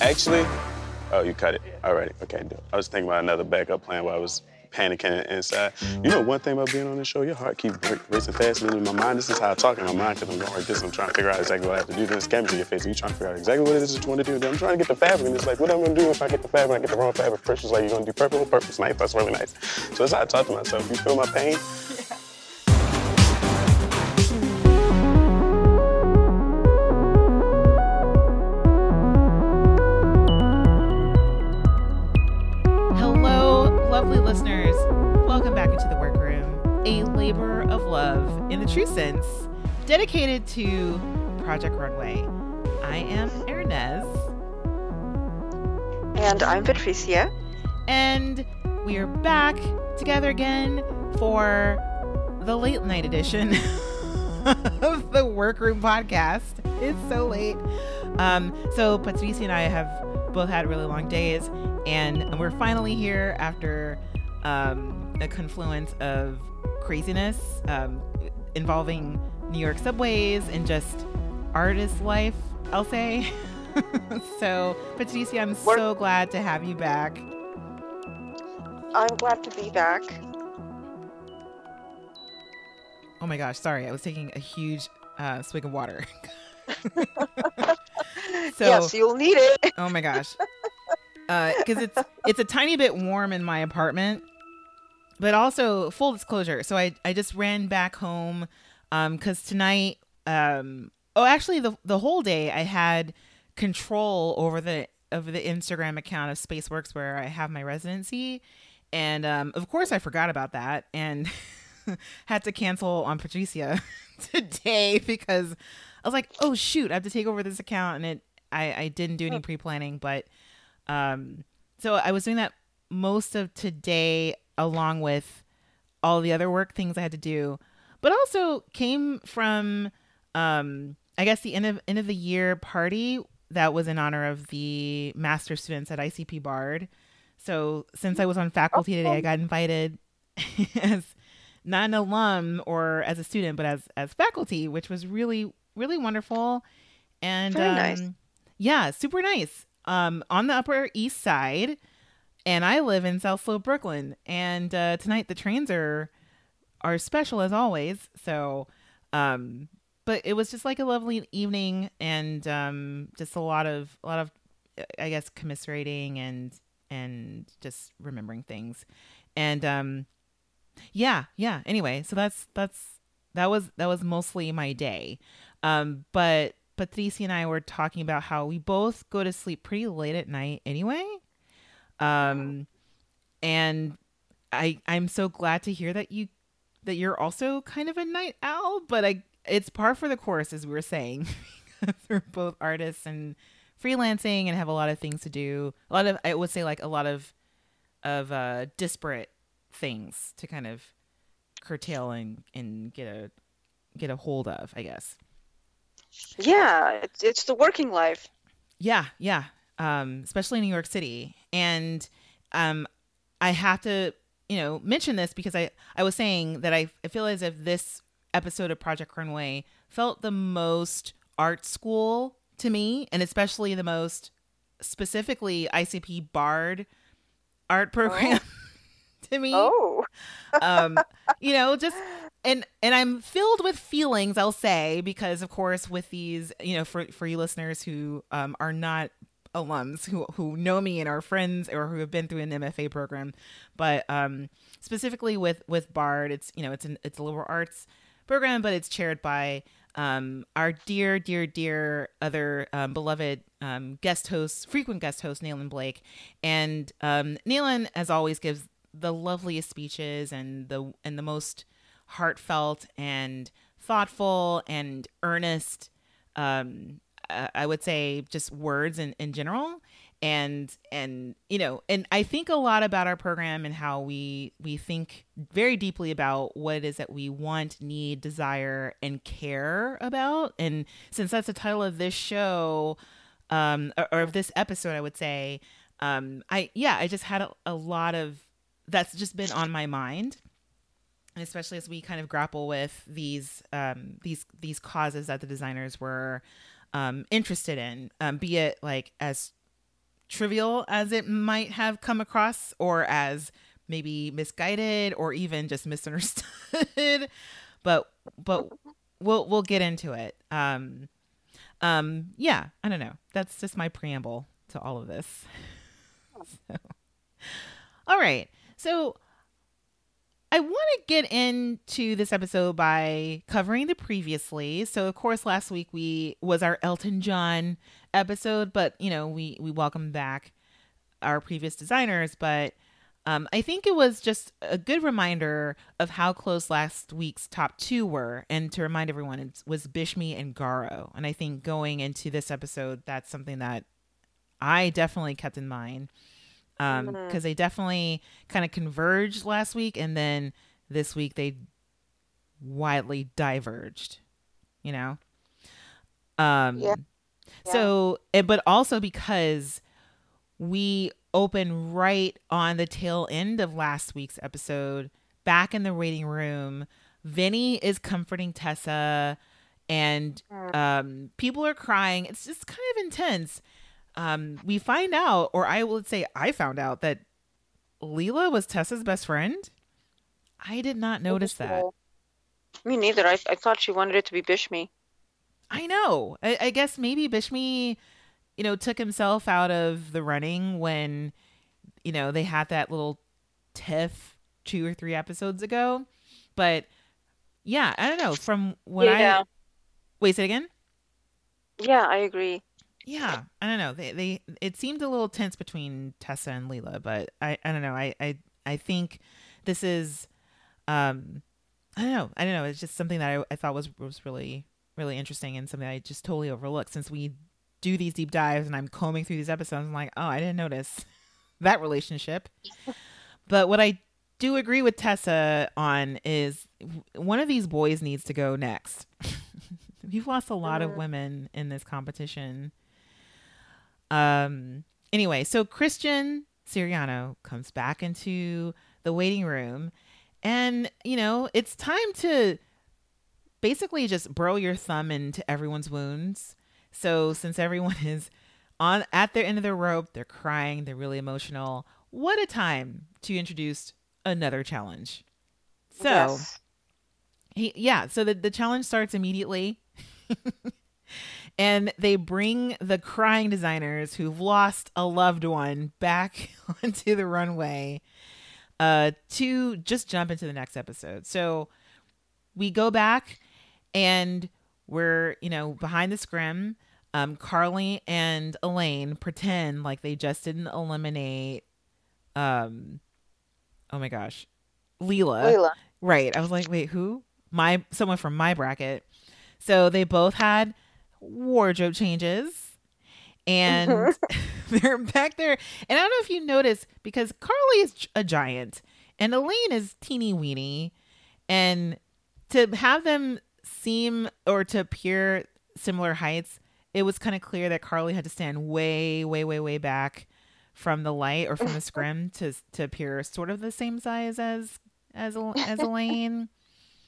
Actually, oh, you cut it. All right, okay. I was thinking about another backup plan while I was panicking inside. You know, one thing about being on this show, your heart keeps racing fast. And in my mind, this is how I talk in my mind because I'm going like this. I'm trying to figure out exactly what I have to do. This camera's in your face, and you're trying to figure out exactly what it is that you want to do. I'm trying to get the fabric, and it's like, what am I going to do if I get the fabric and I get the wrong fabric? It's like, you're going to do purple, purple's nice. That's really nice. So that's how I talk to myself. You feel my pain? true sense, dedicated to Project Runway. I am Hernease. And I'm Patricia. And we are back together again for the late night edition of the Workroom podcast. It's so late. Um, so Patricia and I have both had really long days, and we're finally here after um, a confluence of craziness. Um, involving New York subways and just artist life, I'll say. so, Patricia, I'm We're- so glad to have you back. I'm glad to be back. Oh my gosh, sorry. I was taking a huge uh, swig of water. so, yes, you'll need it. oh my gosh. Because uh, it's it's a tiny bit warm in my apartment, but also full disclosure so i i just ran back home um because tonight um oh actually the the whole day i had control over the over the instagram account of spaceworks where i have my residency. And um of course i forgot about that and had to cancel on patricia today because i was like oh shoot i have to take over this account. And it i i didn't do any pre-planning but um so i was doing that most of today along with all the other work things I had to do, but also came from, um, I guess, the end of end of the year party that was in honor of the master students at ICP Bard. So since I was on faculty today, I got invited as not an alum or as a student, but as as faculty, which was really really wonderful. And um, nice. yeah, super nice. Um, on the Upper East Side and I live in South Slope, Brooklyn. And uh, tonight the trains are are special as always. So, um, but it was just like a lovely evening, and um, just a lot of a lot of I guess commiserating and and just remembering things, and um, yeah, yeah. Anyway, so that's that's that was that was mostly my day, um, but Patricia and I were talking about how we both go to sleep pretty late at night anyway. Um, and I I'm so glad to hear that you that you're also kind of a night owl, but I it's par for the course as we were saying. we're both artists and freelancing and have a lot of things to do. A lot of I would say like a lot of of uh disparate things to kind of curtail and and get a get a hold of, I guess. Yeah, it's it's the working life. Yeah, yeah. Um, especially in New York City. And um, I have to, you know, mention this because I, I was saying that I, I feel as if this episode of Project Runway felt the most art school to me, and especially the most specifically ICP Bard art program oh. to me. Oh. um, you know, just and and I'm filled with feelings, I'll say, because of course with these, you know, for for you listeners who um, are not alums who who know me and are friends or who have been through an MFA program, but um, specifically with with Bard, it's you know it's an it's a liberal arts program, but it's chaired by um, our dear, dear, dear other um, beloved um, guest host, frequent guest host, Nayland Blake. And um, as always, gives the loveliest speeches and the and the most heartfelt and thoughtful and earnest um, uh, I would say just words in, in general. And and you know and i think a lot about our program and how we we think very deeply about what it is that we want need desire and care about. And since that's the title of this show um or, or of this episode i would say um i yeah i just had a, a lot of that's just been on my mind and especially as we kind of grapple with these um these these causes that the designers were um, interested in, um, be it like as trivial as it might have come across or as maybe misguided or even just misunderstood. But but we'll we'll get into it. Um um yeah i don't know. That's just my preamble to all of this. So, all right. So I want to get into this episode by covering the previously. So, of course, last week we was our Elton John episode, but you know we we welcomed back our previous designers. But um, I think it was just a good reminder of how close last week's top two were, and to remind everyone it was Bishme and Garo. And I think going into this episode, that's something that I definitely kept in mind um because mm-hmm. they definitely kind of converged last week and then this week they widely diverged you know um yeah. so yeah. but also because we open right on the tail end of last week's episode back in the waiting room venny is comforting tessa and mm. um people are crying it's just kind of intense um, we find out, or I would say I found out that Lela was Tessa's best friend. I did not notice that. Me neither. I, I thought she wanted it to be Bishme. I know. I, I guess maybe Bishme, you know, took himself out of the running when, you know, they had that little tiff two or three episodes ago. But yeah, I don't know. From when yeah. I wait, say it again. Yeah, I agree yeah i don't know. They they it seemed a little tense between tessa and lela but i i don't know. I i i think this is um i don't know. I don't know. It's just something that i, I thought was was really really interesting and something i just totally overlooked since we do these deep dives and i'm combing through these episodes. I'm like oh i didn't notice that relationship. But what i do agree with tessa on is one of these boys needs to go next. We've lost a lot of women in this competition um, anyway, so Christian Siriano comes back into the waiting room, and you know it's time to basically just burrow your thumb into everyone's wounds. So since everyone is on at their end of their rope, they're crying, they're really emotional. What a time to introduce another challenge. So, yes. he, yeah, so the, the challenge starts immediately. and they bring the crying designers who've lost a loved one back onto the runway uh, to just jump into the next episode. So we go back and we're, you know, behind the scrim. Um, Carly and Elaine pretend like they just didn't eliminate, um, oh my gosh, Lela. Lela. Right. I was like, wait, who? My someone from my bracket. So they both had wardrobe changes and mm-hmm. they're back there. And I don't know if you notice because Carly is a giant and Elaine is teeny weeny. And to have them seem or to appear similar heights, it was kind of clear that Carly had to stand way, way, way, way back from the light or from the scrim to to appear sort of the same size as as as Elaine.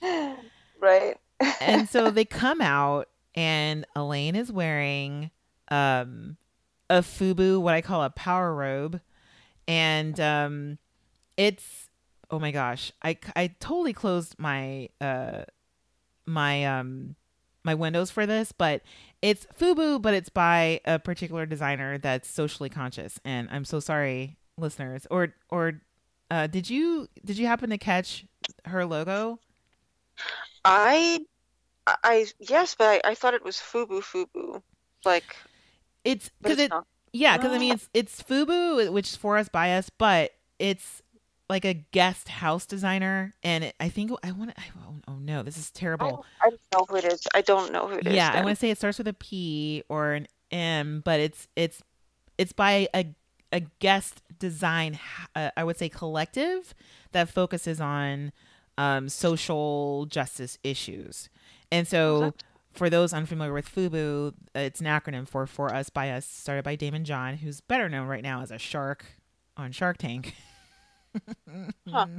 Right. and so they come out and Elaine is wearing um a FUBU, what I call a power robe, and um it's oh my gosh, I I totally closed my uh my um my windows for this, but it's FUBU, but it's by a particular designer that's socially conscious, and I'm so sorry, listeners. Or or uh, did you did you happen to catch her logo? I I yes, but I, I thought it was Fubu Fubu, like it's because it, yeah, because I mean it's it's Fubu, which is for us by us, but it's like a guest house designer, and it, I think I want to. Oh, oh, no, this is terrible. I, I, don't know who it is. I don't know who it is. yeah, I want to say it starts with a P or an M, but it's it's it's by a a guest design. Uh, I would say collective that focuses on um, social justice issues. And so, for those unfamiliar with FUBU, it's an acronym for For Us By Us, started by Daymond John, who's better known right now as a shark on Shark Tank. huh.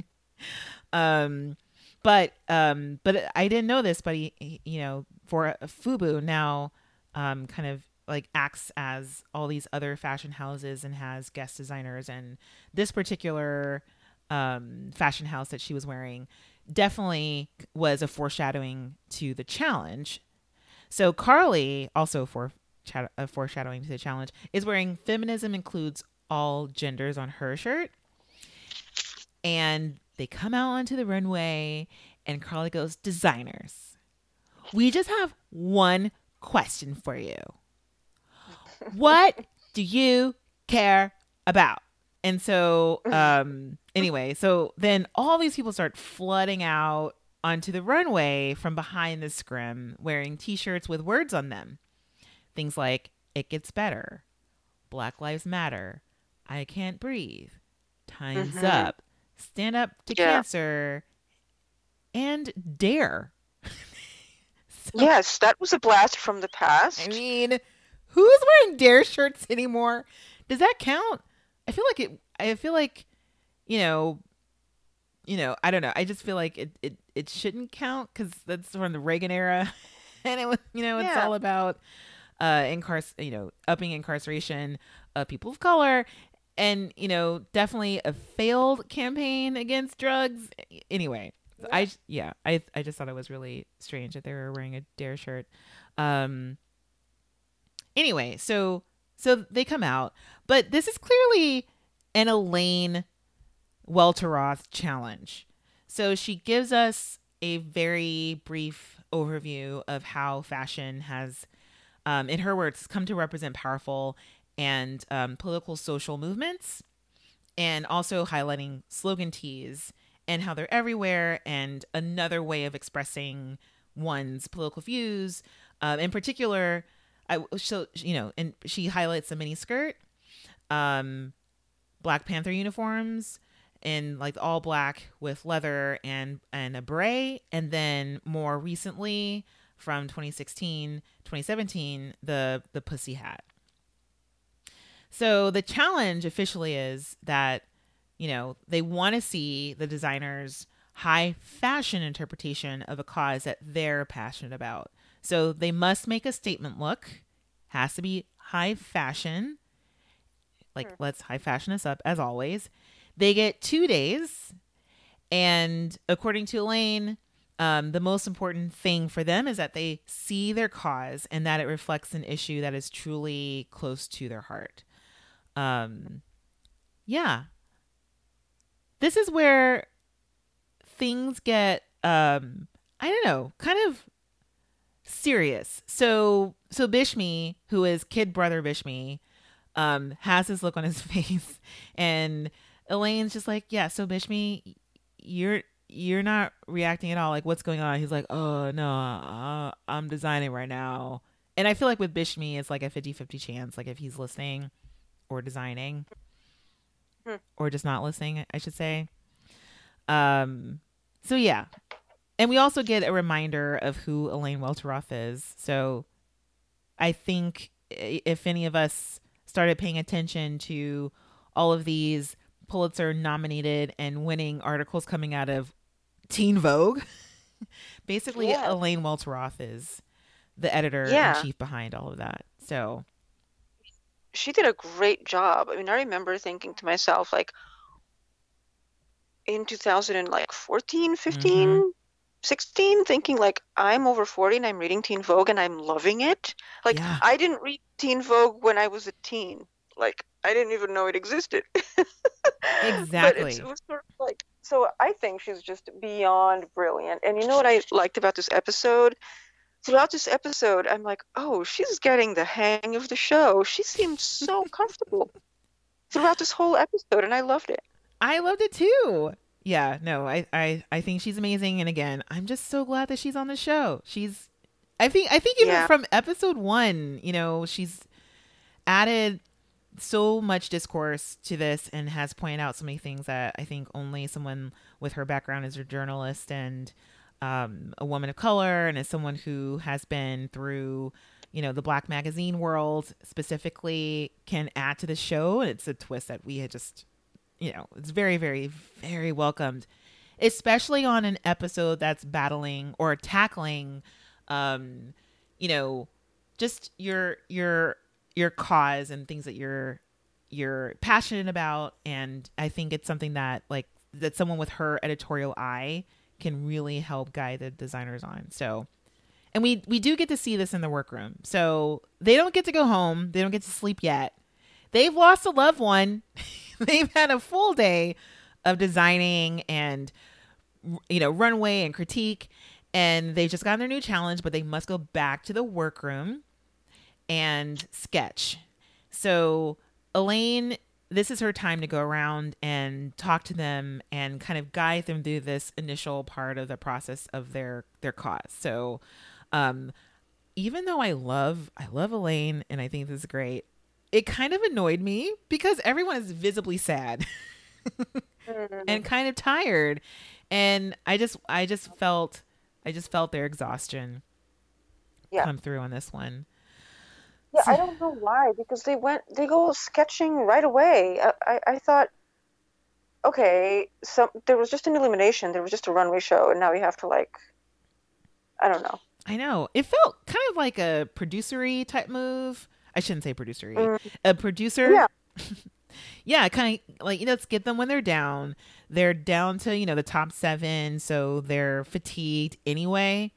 Um, but um, but I didn't know this, but he, he you know, for FUBU now, um, kind of like acts as all these other fashion houses and has guest designers and this particular um, fashion house that she was wearing definitely was a foreshadowing to the challenge. So carly also for a foreshadowing to the challenge is wearing feminism includes all genders on her shirt. And they come out onto the runway and carly goes designers we just have one question for you. What do you care about? And so, um, anyway, so then all these people start flooding out onto the runway from behind the scrim wearing t shirts with words on them. Things like, it gets better, Black Lives Matter, I can't breathe, time's mm-hmm. up, stand up to yeah. cancer, and dare. so, yes, that was a blast from the past. I mean, who's wearing dare shirts anymore? Does that count? I feel like it. I feel like, you know, you know. I don't know. I just feel like it. It, it shouldn't count because that's from the Reagan era, and it was. You know, it's yeah. all about uh incar- You know, upping incarceration of people of color, and you know, definitely a failed campaign against drugs. Anyway, yeah. I yeah, I I just thought it was really strange that they were wearing a dare shirt. Um Anyway, so so they come out, but this is clearly an Elaine Welteroth challenge. So she gives us a very brief overview of how fashion has, um, in her words, come to represent powerful and um, political social movements, and also highlighting slogan tees and how they're everywhere and another way of expressing one's political views. Um, in particular, I so you know, and she highlights the mini skirt, um, Black Panther uniforms, in like all black with leather and and a beret, and then more recently from 2016, 2017, the the pussy hat. So the challenge officially is that you know they want to see the designers high fashion interpretation of a cause that they're passionate about. So they must make a statement look, has to be high fashion. Like, sure. let's high fashion us up as always. They get two days. And according to Elaine, um, the most important thing for them is that they see their cause and that it reflects an issue that is truly close to their heart. Um, yeah. This is where things get, um, I don't know, kind of serious. So so Bishme, who is kid brother Bishme, um, has this look on his face, and Elaine's just like, yeah. So Bishme, you're you're not reacting at all. Like, what's going on? He's like, oh no, uh, I'm designing right now. And I feel like with Bishme, it's like a 50-50 chance. Like if he's listening or designing, hmm. or just not listening, I should say. Um. So yeah, and we also get a reminder of who Elaine Welteroth is. So I think if any of us started paying attention to all of these Pulitzer nominated and winning articles coming out of Teen Vogue, basically yeah. Elaine Welteroth is the editor yeah. in chief behind all of that. So she did a great job. I mean, I remember thinking to myself like in 2014, 15, mm-hmm. 16 thinking like I'm over 40 and I'm reading Teen Vogue and I'm loving it. Like yeah. I didn't read Teen Vogue when I was a teen. Like I didn't even know it existed. exactly. It was sort of like so I think she's just beyond brilliant. And you know what I liked about this episode? Throughout this episode, I'm like, "Oh, she's getting the hang of the show. She seemed so comfortable throughout this whole episode and I loved it." I loved it too yeah, no, I, I, I think she's amazing. And again, I'm just so glad that she's on the show. She's, I think, I think even yeah. from episode one, you know, she's added so much discourse to this and has pointed out so many things that I think only someone with her background as a journalist and um, a woman of color and as someone who has been through, you know, the black magazine world specifically can add to the show. And it's a twist that we had just you know, it's very, very, very welcomed, especially on an episode that's battling or tackling, um, you know, just your your your cause and things that you're you're passionate about. And i think it's something that like that someone with her editorial eye can really help guide the designers on. So and we we do get to see this in the workroom. So they don't get to go home. They don't get to sleep yet they've lost a loved one. They've had a full day of designing and you know runway and critique and they just got their new challenge but they must go back to the workroom and sketch. So elaine this is her time to go around and talk to them and kind of guide them through this initial part of the process of their their cause. So um even though i love i love elaine and i think this is great it kind of annoyed me because everyone is visibly sad mm. and kind of tired and i just i just felt i just felt their exhaustion Yeah. come through on this one Yeah, I don't know why because they went they go sketching right away. I, I, I thought, okay, so there was just an elimination, there was just a runway show, and now we have to like, I don't know. i know it felt kind of like a producery type move i shouldn't say producer. Mm. a producer Yeah. yeah kind of like you know let's get them when they're down they're down to you know the top seven so they're fatigued anyway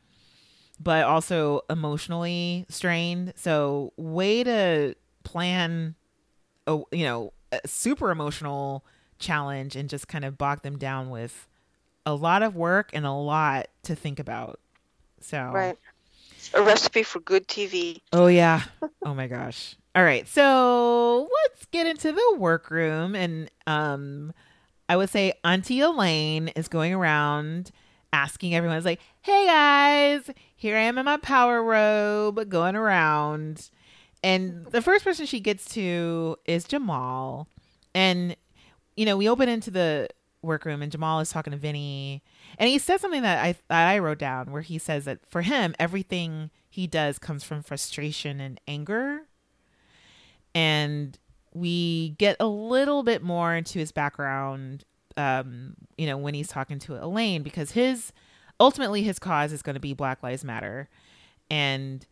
but also emotionally strained so way to plan a you know a super emotional challenge and just kind of bog them down with a lot of work and a lot to think about so Right. A recipe for good TV. Oh yeah. Oh my gosh. All right. So let's get into the workroom and um I would say Auntie Elaine is going around asking everyone it's like, "Hey guys, here I am in my power robe going around." And the first person she gets to is Jamall. And you know, we open into the workroom and Jamall is talking to Venny and he says something that I that I wrote down where he says that for him everything he does comes from frustration and anger. And we get a little bit more into his background um you know when he's talking to Elaine because his ultimately his cause is going to be Black Lives Matter. And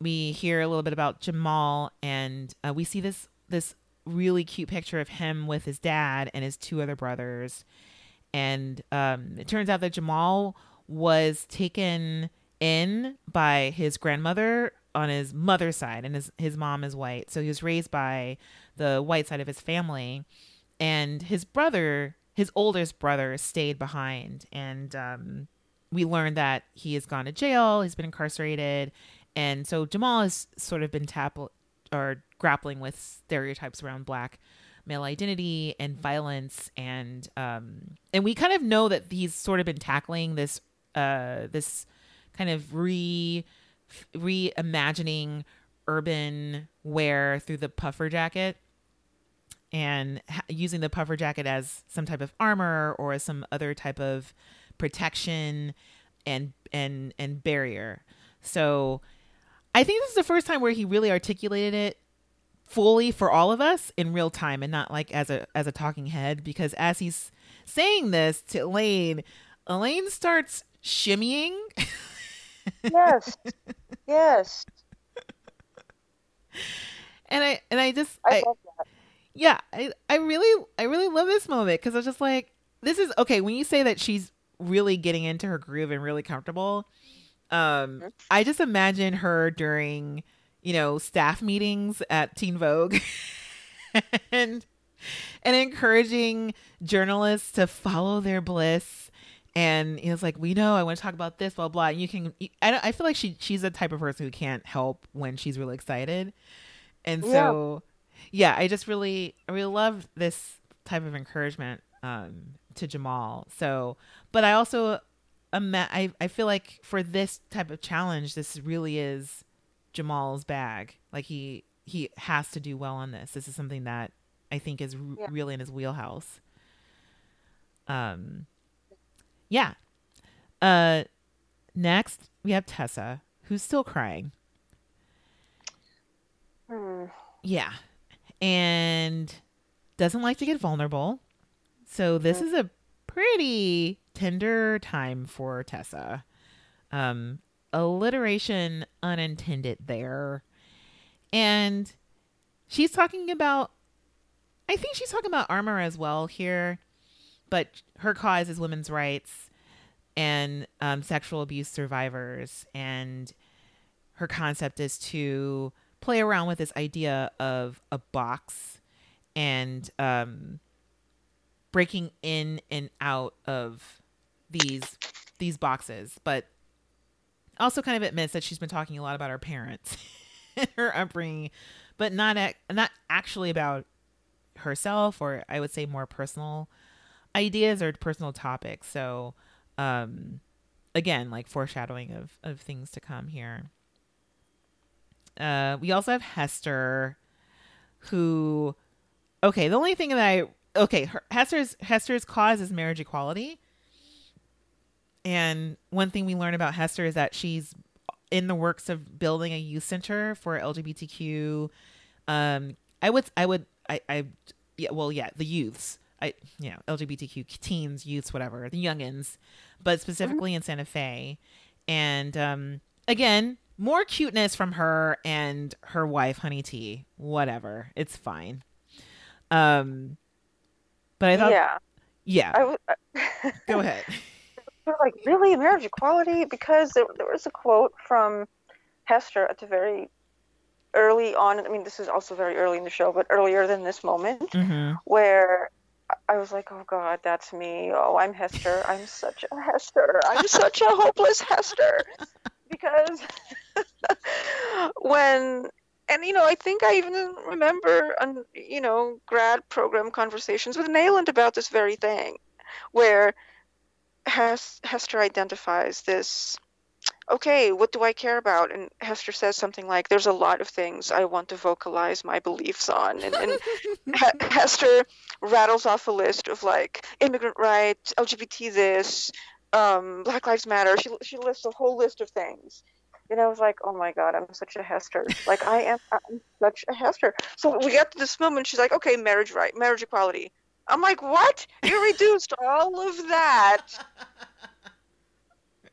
we hear a little bit about Jamall and uh, we see this this really cute picture of him with his dad and his two other brothers and um, it turns out that Jamall was taken in by his grandmother on his mother's side, and his his mom is white, so he was raised by the white side of his family, and his brother, his oldest brother, stayed behind, and um, we learned that he has gone to jail, he's been incarcerated, and so Jamall has sort of been tap or grappling with stereotypes around black male identity and violence and um and we kind of know that he's sort of been tackling this uh this kind of re reimagining urban wear through the puffer jacket and using the puffer jacket as some type of armor or as some other type of protection and and and barrier. So i think this is the first time where he really articulated it fully for all of us in real time and not like as a as a talking head because as he's saying this to Elaine, Elaine starts shimmying. Yes. yes. and I and I just I, I, love that. yeah, I I really I really love this moment cuz I was just like this is okay when you say that she's really getting into her groove and really comfortable. Um Mhm. I just imagine her during you know, staff meetings at Teen Vogue and and encouraging journalists to follow their bliss. And he was like, "We know I want to talk about this, blah blah." And you can, I, I feel like she she's the type of person who can't help when she's really excited, and so yeah, I just really I really love this type of encouragement um, to Jamall. So, but I also, I I feel like for this type of challenge, this really is Jamall's bag. Like he he has to do well on this. This is something that I think is r- Yeah. really in his wheelhouse. Um yeah. Uh next we have Tessa who's still crying. Hmm. Yeah. And doesn't like to get vulnerable. So this is a pretty tender time for Tessa. Um alliteration unintended there. And she's talking about I think she's talking about armor as well here, but her cause is women's rights and um, sexual abuse survivors. And her concept is to play around with this idea of a box and um, breaking in and out of these these boxes, but also kind of admits that she's been talking a lot about her parents and her upbringing, but not ac- not actually about herself or I would say more personal ideas or personal topics. So um again, like foreshadowing of of things to come here. Uh we also have Hester who okay, the only thing that I okay, her, Hester's Hester's cause is marriage equality. And one thing we learn about Hester is that she's in the works of building a youth center for LGBTQ. Um, I would, I would, I, I, yeah, well, yeah, the youths, I, you know, LGBTQ teens, youths, whatever, the youngins, but specifically mm-hmm. in Santa Fe. And um, again, more cuteness from her and her wife, Honey Tea. Whatever, it's fine. Um, but I thought, yeah, yeah. I w- Go ahead. They're like, really, marriage equality? Because there, there was a quote from Hester at the very early on. I mean, this is also very early in the show, but earlier than this moment, mm-hmm. where I was like, oh God, that's me. Oh, I'm Hester. I'm such a Hester. I'm such a hopeless Hester. Because when, and you know, I think I even remember, on, you know, grad program conversations with Nayland about this very thing, where Hester identifies this okay, what do I care about? And Hester says something like, there's a lot of things I want to vocalize my beliefs on. And, and Hester rattles off a list of like immigrant rights, LGBT this, um, Black Lives Matter. She, she lists a whole list of things. And I was like, oh my God, I'm such a Hester. Like, I am I'm such a Hester. So we get to this moment, she's like, okay, marriage right, marriage equality. I'm like, what? You reduced all of that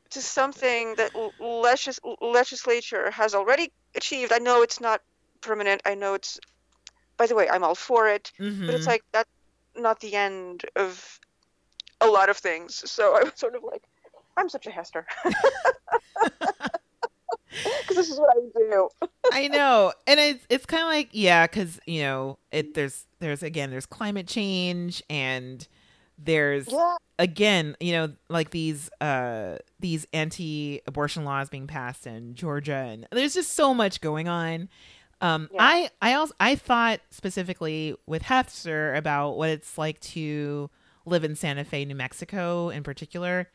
to something that legis- legislature has already achieved. I know it's not permanent. I know it's. By the way, I'm all for it, mm-hmm. but it's like that's not the end of a lot of things. So I was sort of like, I'm such a Hester. because this is what I would do. I know, and it's it's kind of like yeah, because you know it. There's there's again there's climate change and there's yeah. again you know like these uh these anti-abortion laws being passed in Georgia and there's just so much going on. Um, yeah. I I also I thought specifically with Hester about what it's like to live in Santa Fe, New Mexico, in particular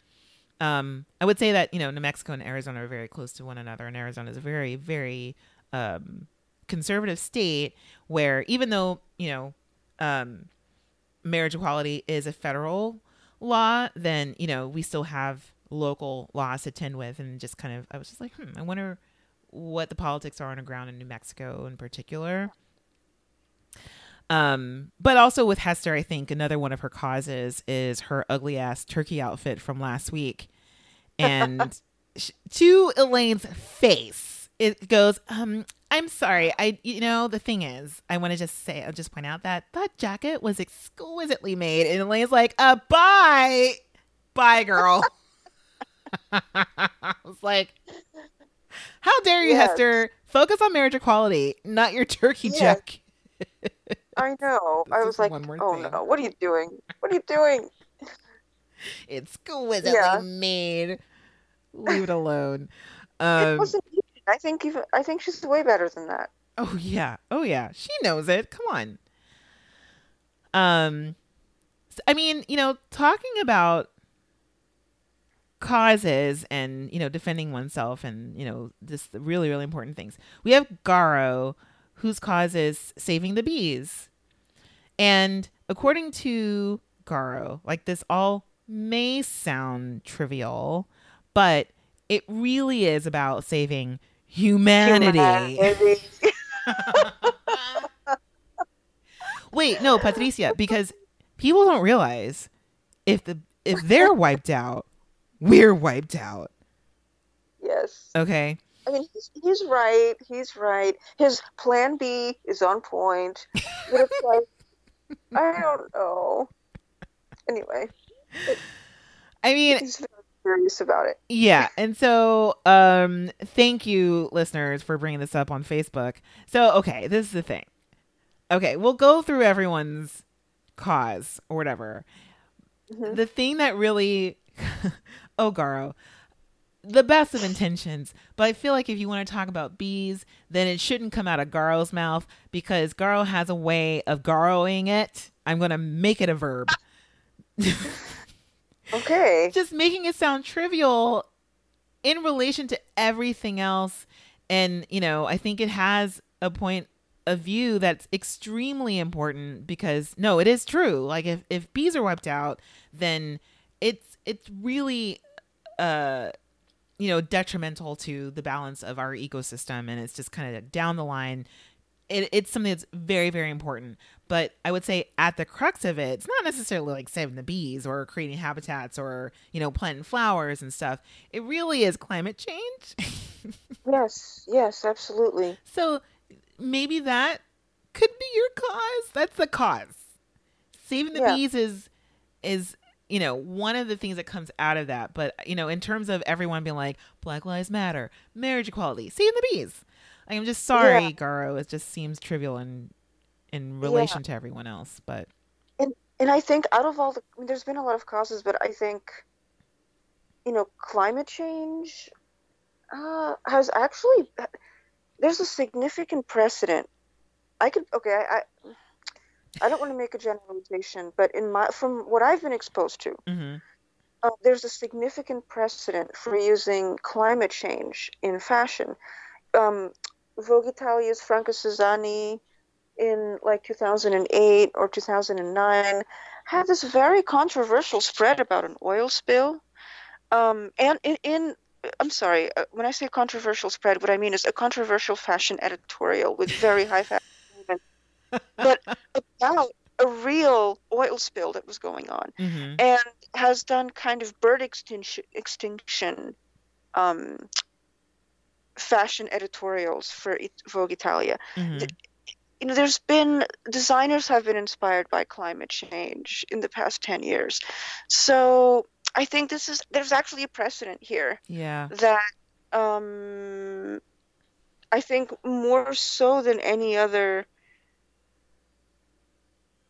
um, I would say that you know New Mexico and Arizona are very close to one another, and Arizona is a very, very um, conservative state where even though you know um, marriage equality is a federal law, then you know we still have local laws to tend with, and just kind of I was just like, hmm, I wonder what the politics are on the ground in New Mexico in particular. Um, but also with Hester, I think another one of her causes is her ugly ass turkey outfit from last week. And to Elaine's face, it goes, um, I'm sorry. I, you know, the thing is, I want to just say, I'll just point out that that jacket was exquisitely made. And Elaine's like, uh, bye. Bye, girl. I was like, how dare you, yes. Hester? Focus on marriage equality, not your turkey yes. jacket. I know. I was like, oh thing. no, what are you doing? What are you doing? It's exquisitely yeah. made. Leave it alone. Um, it wasn't. I think even. I think she's way better than that. Oh yeah. Oh yeah. She knows it. Come on. Um, I mean, you know, talking about causes and you know defending oneself and you know just really really important things. We have Garo whose cause is saving the bees. And according to Garo, like this all may sound trivial, but it really is about saving humanity. humanity. Wait, no, Patricia, because people don't realize if the if they're wiped out, we're wiped out. Yes. Okay. I mean, he's, he's right. He's right. His plan B is on point. But it's like, I don't know. Anyway, I mean, he's very curious about it. Yeah. And so, um, thank you, listeners, for bringing this up on Facebook. So, okay, this is the thing. Okay, we'll go through everyone's cause or whatever. Mhm. The thing that really, oh, Garo, the best of intentions, but I feel like if you want to talk about bees, then it shouldn't come out of Garo's mouth because Garo has a way of Garoing it. I'm going to make it a verb. Okay. just making it sound trivial in relation to everything else and you know i think it has a point of view that's extremely important because no it is true like if, if bees are wiped out then it's it's really uh you know detrimental to the balance of our ecosystem and it's just kind of down the line it, it's something that's very very important but i would say at the crux of it it's not necessarily like saving the bees or creating habitats or you know planting flowers and stuff it really is climate change Yes. Yes. Absolutely. so maybe that could be your cause that's the cause saving the Yeah. bees is is you know one of the things that comes out of that but you know in terms of everyone being like black lives matter marriage equality saving the bees i'm just sorry Yeah. garo it just seems trivial in in relation to everyone else but and And I think out of all the, I mean, there's been a lot of causes, but I think, you know, climate change uh, has actually, there's a significant precedent. I could, okay, I, I, don't want to make a generalization, but in my, from what I've been exposed to, hmm uh, there's a significant precedent for using climate change in fashion. Um, Vogue Italia's Franca Sozzani in like 2008 or 2009 had this very controversial spread about an oil spill. Um, and in, in I'm sorry, uh, when I say controversial spread, what I mean is a controversial fashion editorial with very high fashion but about a real oil spill that was going on hmm and has done kind of bird extinction, extinction um, fashion editorials for Vogue Italia. hmm You know, there's been designers have been inspired by climate change in the past 10 years. So I think this is there's actually a precedent here yeah that um, I think more so than any other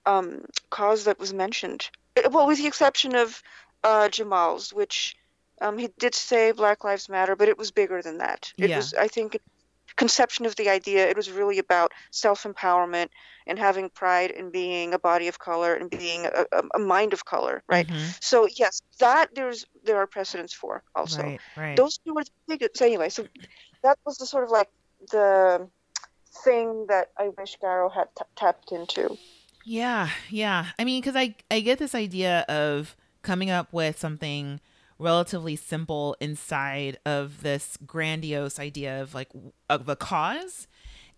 um, cause that was mentioned. Uh, Well, with the exception of uh, Jamall's, which um, he did say Black Lives Matter, but it was bigger than that. It Yeah. was, I think, conception of the idea. It was really about self empowerment and having pride in being a body of color and being a, a, a mind of color, right? Mhm. So yes, that there's there are precedents for also right right those two were the biggest. So anyway, so that was the sort of like the thing that I wish Garo had t- tapped into. Yeah, yeah. I mean, because I I get this idea of coming up with something relatively simple inside of this grandiose idea of like of a cause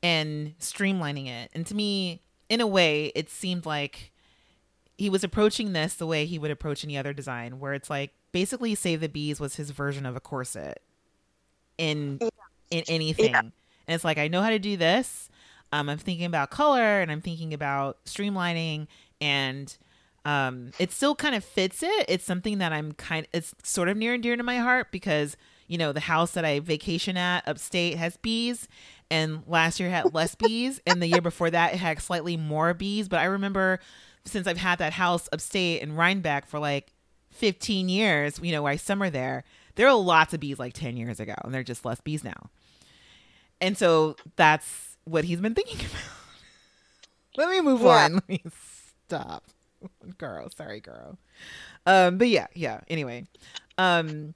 and streamlining it. And to me, in a way, it seemed like he was approaching this the way he would approach any other design, where it's like basically Save the Bees was his version of a corset in Yeah. in anything. And it's like I know how to do this. Um, I'm thinking about color and I'm thinking about streamlining and um, it still kind of fits it. It's something that I'm kind it's sort of near and dear to my heart because, you know, the house that I vacation at upstate has bees and last year had less bees and the year before that it had slightly more bees. But I remember since I've had that house upstate in Rhinebeck for like 15 years, you know, where I summer there, there are lots of bees like 10 years ago and they're just less bees now. And so that's what he's been thinking about. Let me move Yeah. on. Let me stop. Girl, sorry, girl. Um, but yeah, yeah. Anyway, um,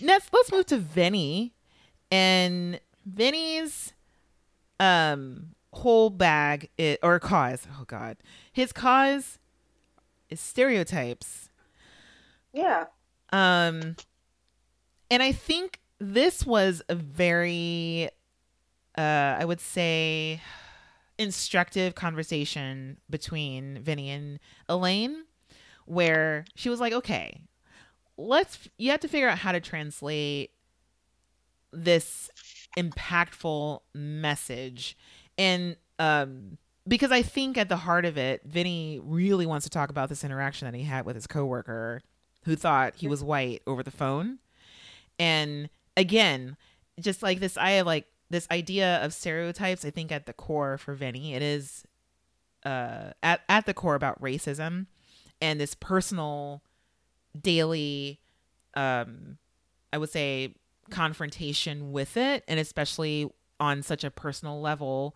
next let's move to Venny, and Venny's um whole bag i or cause. Oh God, his cause is stereotypes. Yeah. Um, and I think this was a very, uh, I would say, instructive conversation between Venny and Elaine, where she was like, "Okay, let's. You have to figure out how to translate this impactful message and um because I think at the heart of it, Venny really wants to talk about this interaction that he had with his coworker who thought he was white over the phone. And again, just like this I have like this idea of stereotypes, I think at the core for Venny, it is uh at, at the core about racism and this personal daily um I would say confrontation with it and especially on such a personal level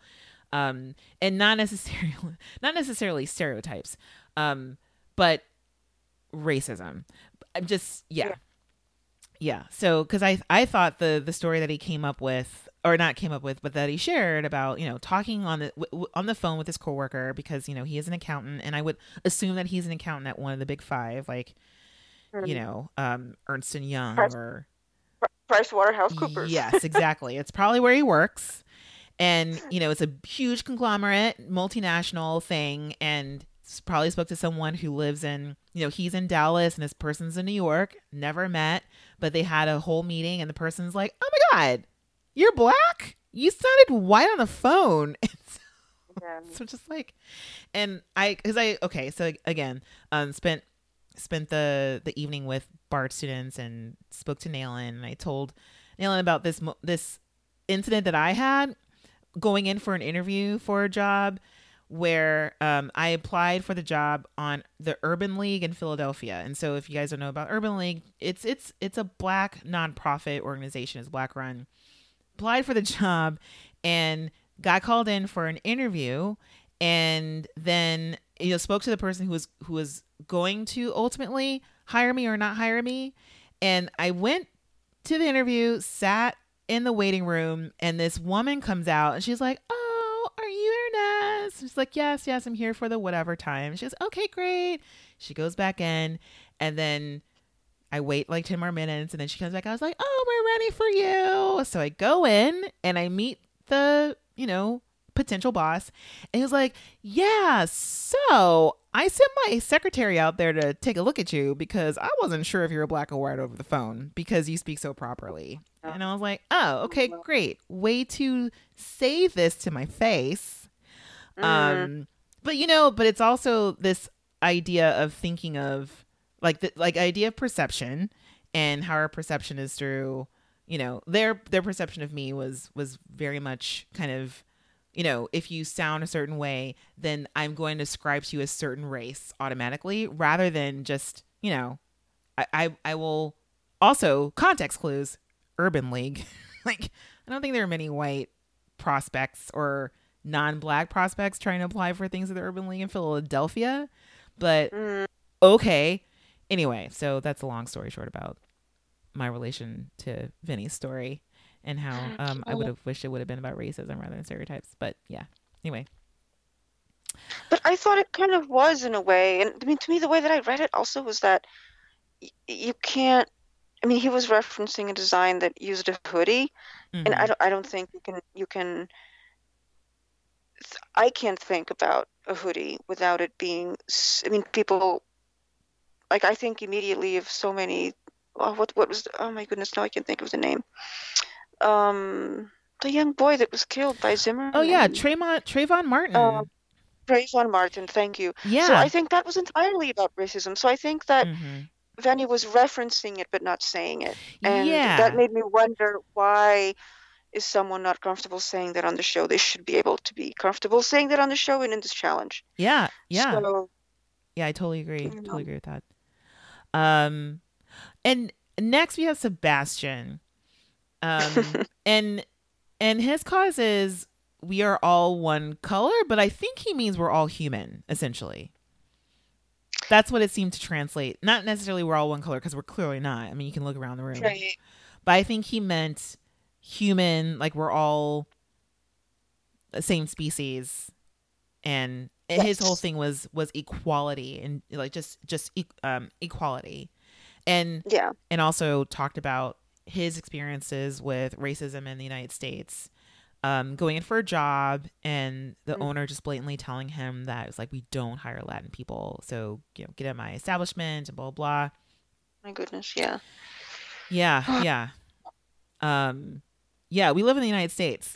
um and not necessarily not necessarily stereotypes um but racism. I'm just yeah. Yeah, yeah. so because i i thought the the story that he came up with or not came up with but that he shared about you know talking on the w- on the phone with his coworker because you know he is an accountant and i would assume that he's an accountant at one of the big five like mm-hmm. you know um ernst and young Price, or price waterhouse coopers. Yes exactly. It's probably where he works. And you know it's a huge conglomerate multinational thing and probably spoke to someone who lives in you know he's in dallas and this person's in new york never met but they had a whole meeting and the person's like oh my god you're black you sounded white on the phone yeah. so just like and i because i okay so again um spent spent the the evening with bard students and spoke to Nayland and i told Nayland about this this incident that i had going in for an interview for a job where um, I applied for the job on the Urban League in Philadelphia. And so, if you guys don't know about Urban League, it's it's it's a black nonprofit organization. It's black run. Applied for the job, and got called in for an interview, and then you know spoke to the person who was who was going to ultimately hire me or not hire me. And I went to the interview, sat in the waiting room and this woman comes out and she's like, Oh, are you Ernest? She's like, Yes, yes, I'm here for the whatever time. She goes, Okay, great. She goes back in and then I wait like 10 more minutes and then she comes back. I was like, Oh, we're ready for you. So I go in and I meet the, you know, potential boss. And he was like, Yeah, so I sent my secretary out there to take a look at you because I wasn't sure if you were black or white over the phone because you speak so properly. And I was like, oh, okay, great. Way to say this to my face. Mm. Um, but you know, but it's also this idea of thinking of like the like idea of perception and how our perception is through, you know, their their perception of me was was very much kind of you know, if you sound a certain way, then I'm going to ascribe to you a certain race automatically rather than just, you know, I, I, I will also context clues Urban League. like, I don't think there are many white prospects or non-black prospects trying to apply for things at the Urban League in Philadelphia. But mm. okay. Anyway, so that's a long story short about my relation to Venny's story and how um, I would have wished it would have been about racism rather than stereotypes. But yeah, anyway. But I thought it kind of was in a way, and I mean, to me, the way that I read it also was that y- you can't I mean, he was referencing a design that used a hoodie, mm-hmm. and I mm-hmm. don't, I don't think you can, you can. I can't think about a hoodie without it being. I mean, people. Like I think immediately of so many. Oh, what what was? Oh my goodness! Now I can't think of the name. Um, the young boy that was killed by Zimmer. Oh yeah, Trayvon Trayvon Martin. Uh, Trayvon Martin, thank you. Yeah. So I think that was entirely about racism. So I think that mm-hmm. Venny was referencing it but not saying it. And yeah. that made me wonder why is someone not comfortable saying that on the show? They should be able to be comfortable saying that on the show and in this challenge. Yeah, yeah. So, yeah, I totally agree. You know. Totally agree with that. Um and next we have Sebastian. Um and and his cause is we are all one color, but I think he means we're all human, essentially. That's what it seemed to translate. Not necessarily we're all one color because we're clearly not. I mean, you can look around the room. Right. But I think he meant human, like we're all the same species, and yes. his whole thing was was equality and like just just um equality, and yeah, and also talked about his experiences with racism in the United States um, going in for a job and the mm-hmm. owner just blatantly telling him that it's like we don't hire Latin people, so you know get at my establishment and blah blah. My goodness, yeah. Yeah, yeah. um, yeah, we live in the United States.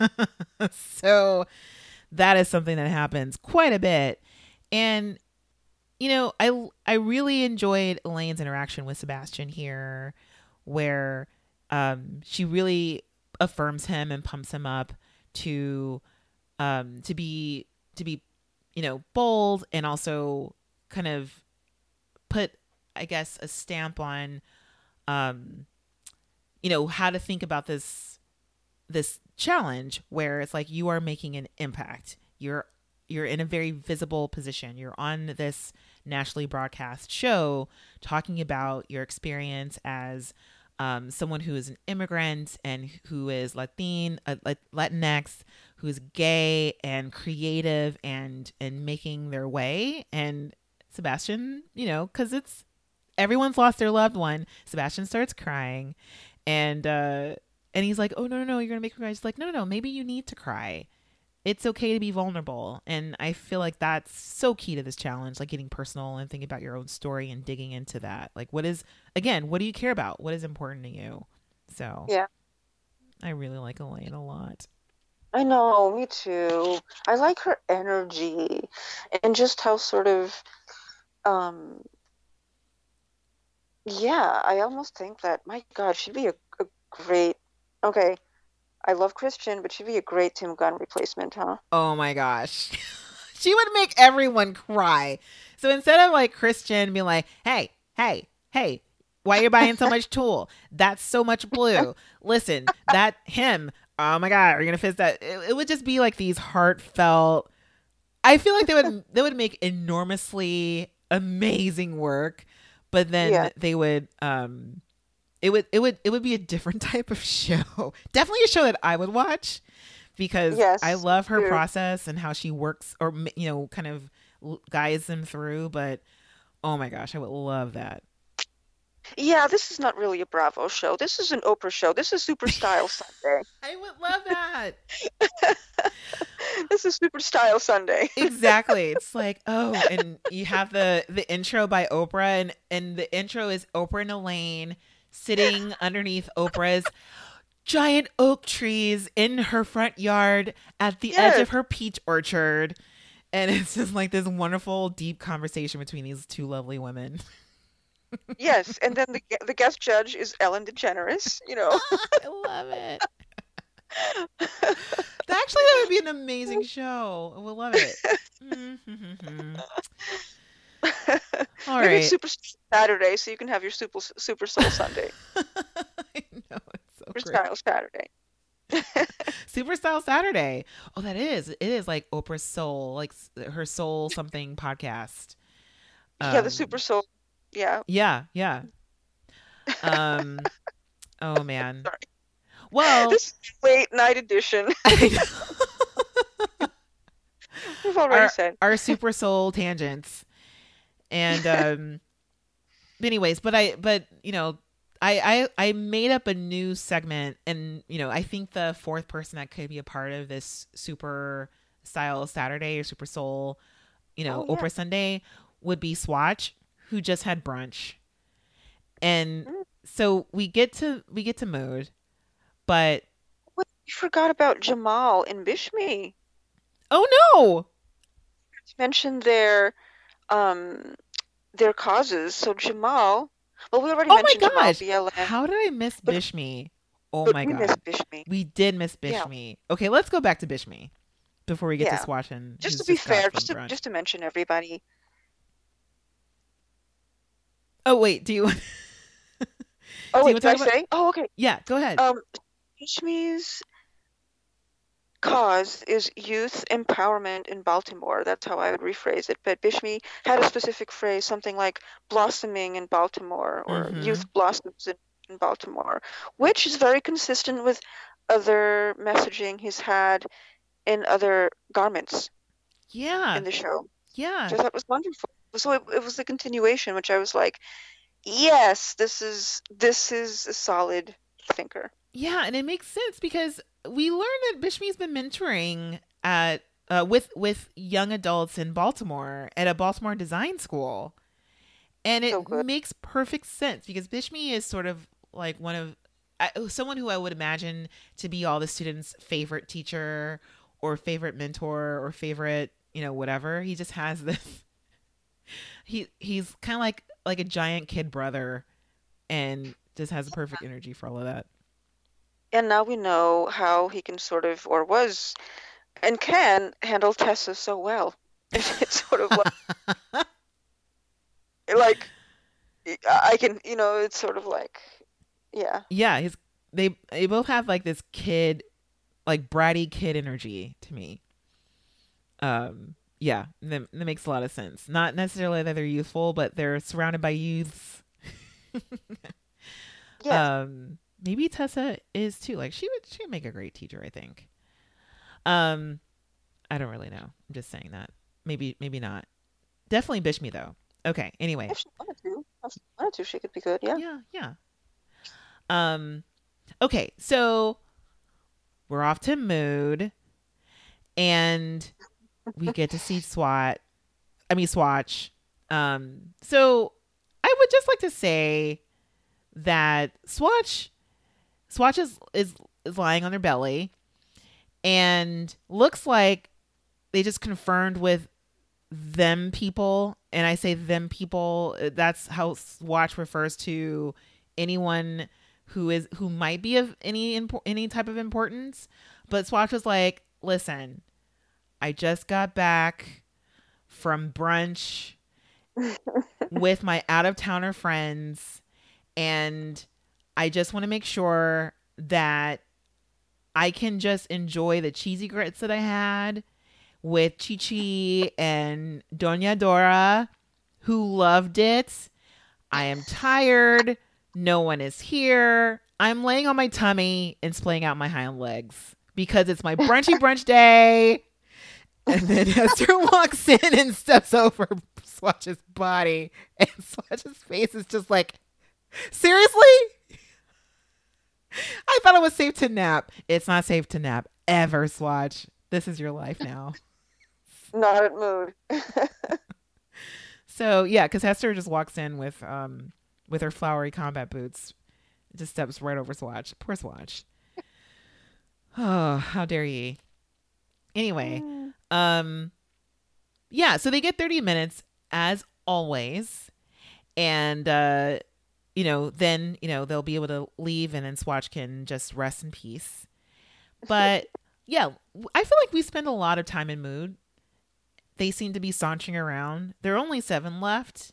so that is something that happens quite a bit. And you know, I I really enjoyed Elaine's interaction with Sebastian here where um she really affirms him and pumps him up to um to be to be you know bold and also kind of put I guess a stamp on um you know how to think about this this challenge where it's like you are making an impact you're you're in a very visible position you're on this nationally broadcast show talking about your experience as um, someone who is an immigrant and who is Latin, uh, Latinx, who is gay and creative and and making their way. And Sebastian, you know, because it's everyone's lost their loved one. Sebastian starts crying, and uh, and he's like, "Oh no, no, no! You're gonna make me cry." He's like, "No, no, no! Maybe you need to cry." it's okay to be vulnerable. And I feel like that's so key to this challenge, like getting personal and thinking about your own story and digging into that. Like, what is, again, what do you care about? What is important to you? So, yeah, I really like Elaine a lot. I know, me too. I like her energy and just how sort of, um, yeah, I almost think that, my God, she'd be a, a great, okay, I love Christian, but she'd be a great Tim Gunn replacement, huh? Oh my gosh. she would make everyone cry. So instead of like Christian being like, hey, hey, hey, why are you buying so much tulle? That's so much blue. Listen, that him. Oh my god, are you gonna fix that? It, it would just be like these heartfelt. I feel like they would they would make enormously amazing work, but then yeah. they would um it would it would it would be a different type of show. Definitely a show that I would watch because yes, I love her process and how she works or you know kind of guides them through. But oh my gosh, I would love that. Yeah, this is not really a Bravo show. This is an Oprah show. This is Super Style Sunday. I would love that. this is Super Style Sunday. exactly. It's like, oh, and you have the the intro by Oprah and and the intro is Oprah and Elaine sitting underneath Oprah's giant oak trees in her front yard at the yes. edge of her peach orchard. And it's just like this wonderful, deep conversation between these two lovely women. yes, and then the the guest judge is Ellen DeGeneres. You know, I love it. Actually, that would be an amazing show. We'll love it. Mm-hmm. All Maybe right. Super Saturday, so you can have your Super Super Soul Sunday. I know it's so Super. Style Saturday. Super Style Saturday. Oh, that is. It is like Oprah's Soul, like her Soul something podcast. Um, yeah, the Super Soul. Yeah. Yeah, yeah. Um. oh man. Sorry. Well, this is late night edition. We've already our, said our Super Soul tangents and um anyways but i but you know I, I I made up a new segment and you know I think the fourth person that could be a part of this super style Saturday or super soul you know oh, yeah. Oprah Sunday would be Swatch who just had brunch and mm. so we get to we get to mode but Wait, you forgot about Jamall and Bishme. oh no mentioned their um their causes. So Jamall, well, we already oh mentioned my gosh. Jamall BLM. How did I miss but, Bishme? Oh my we god, we did miss Bishme. Yeah. Okay, let's go back to Bishme before we get yeah. to Swatch just to be fair, just to, just to mention everybody. Oh wait, do you? oh wait, did I say? Oh okay. Yeah, go ahead. Um, Bishme's cause is youth empowerment in Baltimore. That's how I would rephrase it. But Bishme had a specific phrase, something like blossoming in Baltimore or mm-hmm. youth blossoms in, in Baltimore, which is very consistent with other messaging he's had in other garments. Yeah. In the show. Yeah. Which I thought was wonderful. So it, it was a continuation, which I was like, yes, this is this is a solid thinker. Yeah, and it makes sense because we learned that Bishme's been mentoring at uh, with with young adults in Baltimore at a Baltimore design school, and it so makes perfect sense because Bishme is sort of like one of I, someone who I would imagine to be all the students' favorite teacher or favorite mentor or favorite, you know, whatever. He just has this. He he's kind of like like a giant kid brother, and just has a perfect energy for all of that. And now we know how he can sort of, or was, and can handle Tessa so well. It's sort of like, like I can, you know, it's sort of like, yeah. Yeah, his they they both have like this kid, like bratty kid energy to me. Um, yeah, that, that makes a lot of sense. Not necessarily that they're youthful, but they're surrounded by youths. Yeah. Um, maybe Tessa is too. Like she would, she would make a great teacher. I think. Um, I don't really know. I'm just saying that. Maybe, maybe not. Definitely Bishme though. Okay. Anyway. if she wanted to, if she wanted to, she could be good. Yeah. Yeah, yeah. Um okay, so we're off to mood and we get to see SWAT. I mean Swatch. Um so I would just like to say that Swatch Swatch is, is is lying on their belly and looks like they just confirmed with them people. And i say them people that's how swatch refers to anyone who is who might be of any impo- any type of importance. But swatch was like listen i just got back from brunch with my out of towner friends and i just want to make sure that i can just enjoy the cheesy grits that i had with Chi Chi and Doña Dora, who loved it. I am tired. No one is here. I'm laying on my tummy and splaying out my hind legs because it's my brunchy brunch day. And then Hester walks in and steps over Swatch's body, and Swatch's face is just like, seriously? I thought it was safe to nap. It's not safe to nap ever, Swatch. This is your life now. Not at mood. So yeah, because Hester just walks in with um with her flowery combat boots, just steps right over Swatch. Poor Swatch. Oh, how dare ye? Anyway, um, yeah. So they get thirty minutes as always, and uh, you know, then you know they'll be able to leave, and then Swatch can just rest in peace. But yeah, I feel like we spend a lot of time in mood they seem to be sauntering around. There are only seven left,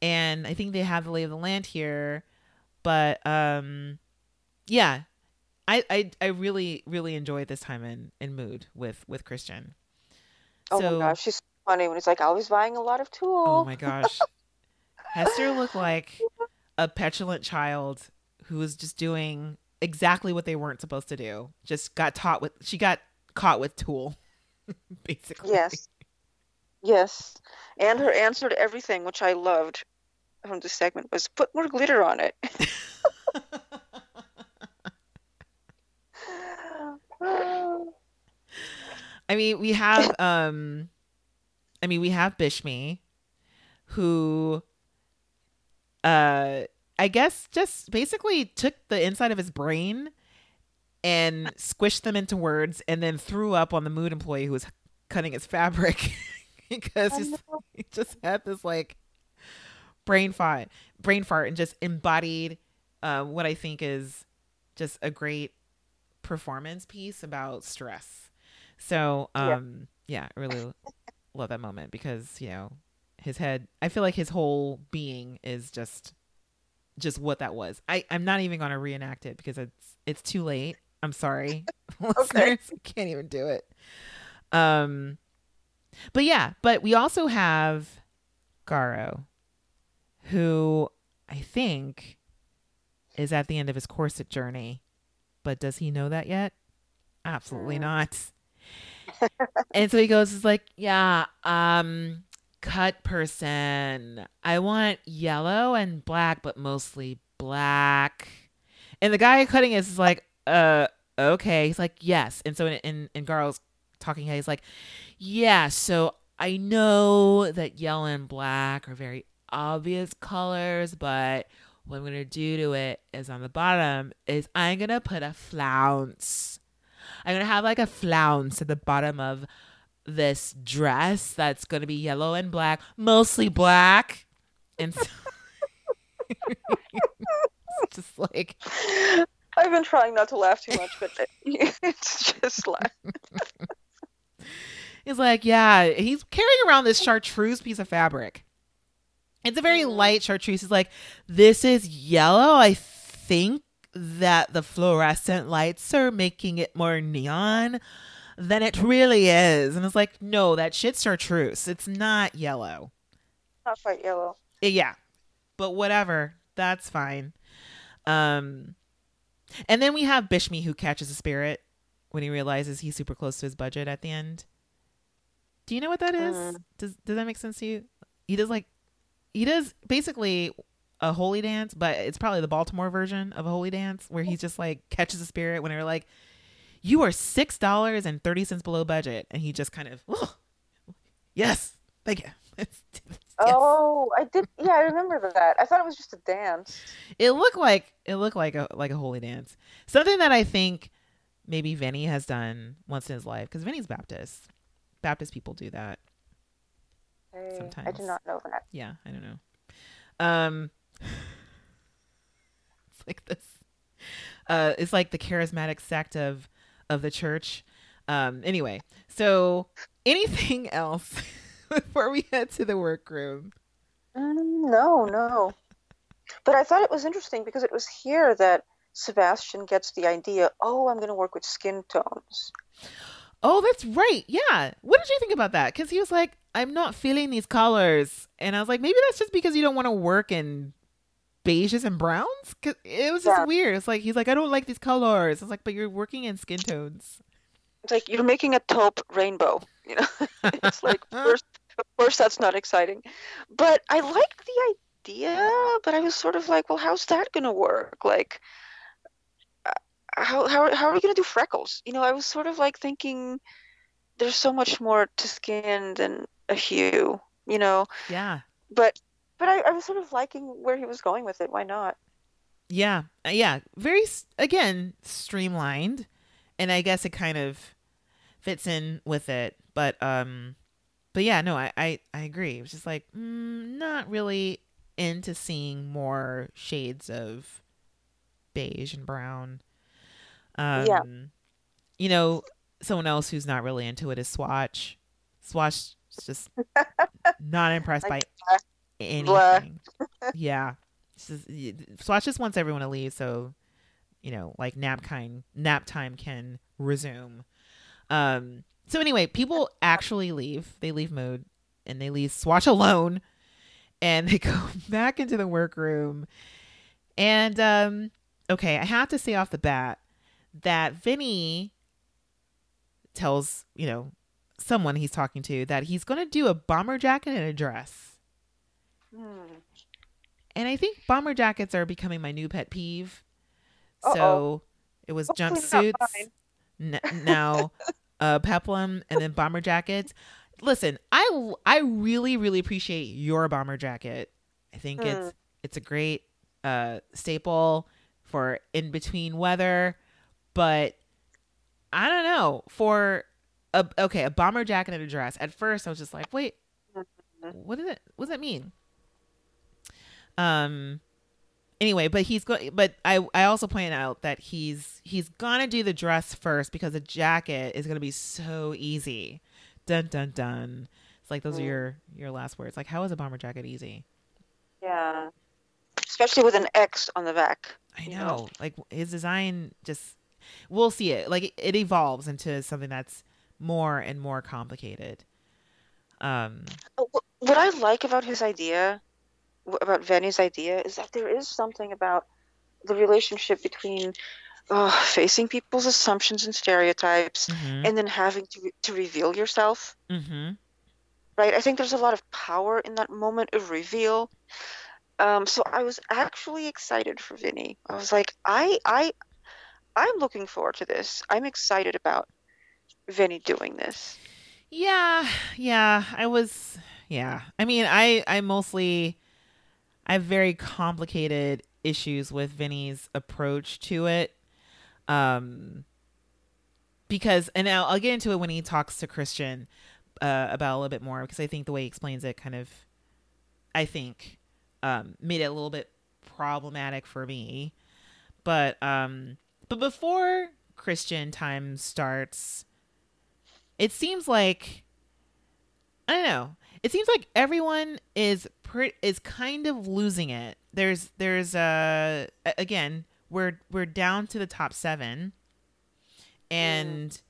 and I think they have the lay of the land here. But um, yeah, I I, I really really enjoyed this time in in mood with with Christian. Oh So- my gosh, she's funny when he's like, I was buying a lot of tulle. Oh my gosh, Hester looked like a petulant child who was just doing exactly what they weren't supposed to do. Just got taught with she got caught with tulle, basically. Yes. Yes. And her answer to everything, which I loved from this segment, was put more glitter on it. I mean, we have um I mean, we have Bishme who uh I guess just basically took the inside of his brain and squished them into words and then threw up on the mood employee who was cutting his fabric because he just had this like brain fart brain fart and just embodied uh, what I think is just a great performance piece about stress. So, Yeah. um, yeah, I really love that moment because, you know, his head, I feel like his whole being is just, just what that was. I, I'm not even going to reenact it because it's, it's too late. I'm sorry, listeners. I can't even do it. Um, but yeah, but we also have Garo, who I think is at the end of his corset journey. But does he know that yet? Absolutely Mm. not. and so he goes, is like, yeah, um, cut person. I want yellow and black, but mostly black. And the guy cutting is like, uh, okay. He's like, yes. And so in in, in Garo's talking head, he's like, yeah, so I know that yellow and black are very obvious colors, but what I'm gonna do to it is on the bottom is I'm gonna put a flounce. I'm gonna have like a flounce at the bottom of this dress that's gonna be yellow and black, mostly black, and so it's just like I've been trying not to laugh too much, but it's just like He's like, yeah, he's carrying around this chartreuse piece of fabric. It's a very Mm. light chartreuse. He's like, this is yellow. I think that the fluorescent lights are making it more neon than it really is. And it's like, no, that shit's chartreuse. It's not yellow. Not quite yellow. Uh, Yeah. But whatever. That's fine. Um and then we have Bishme who catches a spirit when he realizes he's super close to his budget at the end. Do you know what that is? Mm. Does does that make sense to you? He does like he does basically a holy dance, but it's probably the Baltimore version of a holy dance where he just like catches a spirit when they're like, You are six dollars and thirty cents below budget and he just kind of "Oh, Yes, thank you. Yes. Oh, I did. Yeah, I remember that. I thought it was just a dance. it looked like it looked like a like a holy dance. Something that I think maybe Venny has done once in his life because Venny's Baptist. Baptist people do that. Hey, I Sometimes. did not know that. Yeah, I don't know. Um, it's like this. Uh, it's like the charismatic sect of of the church. Um, anyway, so anything else before we head to the workroom? Mm, no, no. But I thought it was interesting because it was here that Sebastian gets the idea. Oh, I'm going to work with skin tones. Oh, that's right. Yeah. What did you think about that? Because he was like, I'm not feeling these colors. And I was like, maybe that's just because you don't want to work in beiges and browns? Cause it was just Yeah. weird. It's like, he's like, I don't like these colors. It's like, but you're working in skin tones. It's like you're making a taupe rainbow. You know, it's like first, of course, that's not exciting. But I liked the idea. But I was sort of like, well, how's that going to work? Like, uh, how how how are we going to do freckles? You know, I was sort of like thinking, there's so much more to skin than a hue. You know, Yeah. but but I, I was sort of liking where he was going with it. Why not? Yeah. Uh, Yeah. Very, again, streamlined. And I guess it kind of fits in with it. But, um, but yeah, no, I, I, I agree. It was just like, mm, not really into seeing more shades of beige and brown. Um, Yeah. You know, someone else who's not really into it is Swatch. Swatch is just not impressed by. Anything. yeah. Just- Swatch just wants everyone to leave so, you know, like nap kind nap time can resume. Um so anyway, people actually leave. They leave mode and they leave Swatch alone and they go back into the workroom. And um okay, I have to say off the bat that Venny tells, you know, someone he's talking to that he's going to do a bomber jacket and a dress. Hmm. And I think bomber jackets are becoming my new pet peeve. Uh-oh. So it was Hopefully jumpsuits, n- now uh, peplum, and then bomber jackets. Listen, I I really really appreciate your bomber jacket. I think Hmm. it's it's a great uh, staple for in between weather, but I don't know for a okay a bomber jacket and a dress. At first, I was just like, wait, Mhm. what does it what does that mean? Um. Anyway, but he's going. But I I also pointed out that he's he's gonna do the dress first because the jacket is gonna be so easy. Dun dun dun. It's like those are Mm. your your last words. Like, how is a bomber jacket easy? Yeah. Especially with an X on the back. I know. know. Like his design just we'll see it. Like it evolves into something that's more and more complicated. Um Uh, What I like about his idea, about Venny's idea, is that there is something about the relationship between uh, facing people's assumptions and stereotypes mhm, and then having to, re- to reveal yourself. mhm. right? I think there's a lot of power in that moment of reveal. Um, so I was actually excited for Venny. I was like, I, I, I'm looking forward to this. I'm excited about Venny doing this. Yeah, yeah. I was yeah. I mean, I I mostly I have very complicated issues with Venny's approach to it. Um, because, and I'll, I'll get into it when he talks to Christian uh, about a little bit more because I think the way he explains it kind of, I think, um, made it a little bit problematic for me. But um, but before Christian time starts, it seems like I don't know. It seems like everyone is pre- is kind of losing it. There's there's uh again we're we're down to the top seven, and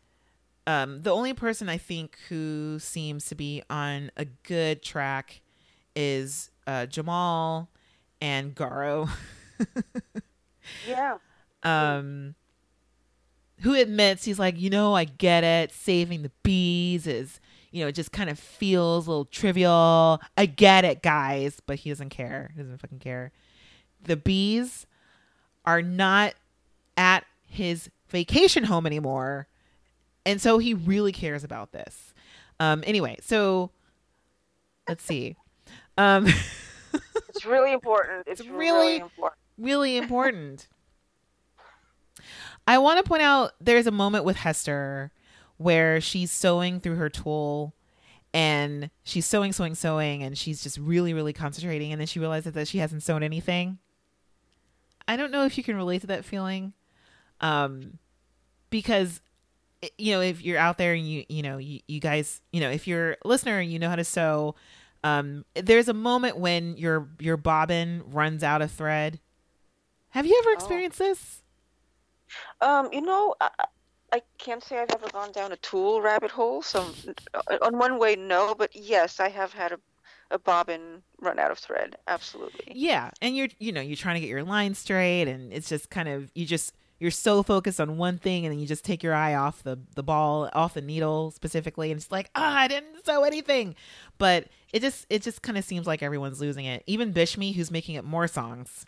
um the only person I think who seems to be on a good track is uh Jamall and Garo. Yeah. um who admits he's like, you know, I get it. Saving the bees is, you know, it just kind of feels a little trivial. I get it, guys, but he doesn't care. He doesn't fucking care. The bees are not at his vacation home anymore. And so he really cares about this. Um anyway, so let's see. Um It's really important. It's, really, really- important. really important. I want to point out there's a moment with Hester where she's sewing through her tulle and she's sewing, sewing, sewing, and she's just really, really concentrating. And then she realizes that she hasn't sewn anything. I don't know if you can relate to that feeling. Um, because, you know, if you're out there and you, you know, you, you guys, you know, if you're a listener and you know how to sew, um, there's a moment when your, your bobbin runs out of thread. Have you ever Oh. experienced this? Um, you know, I, I- can't say I've ever gone down a tulle rabbit hole. So, uh, on one way, no, but yes, I have had a, a bobbin run out of thread. Absolutely. Yeah, and you're you know you're trying to get your line straight, and it's just kind of you just you're so focused on one thing, and then you just take your eye off the the ball, off the needle specifically, and it's like ah, I didn't sew anything. But it just it just kind of seems like everyone's losing it. Even Bishme, who's making up more songs.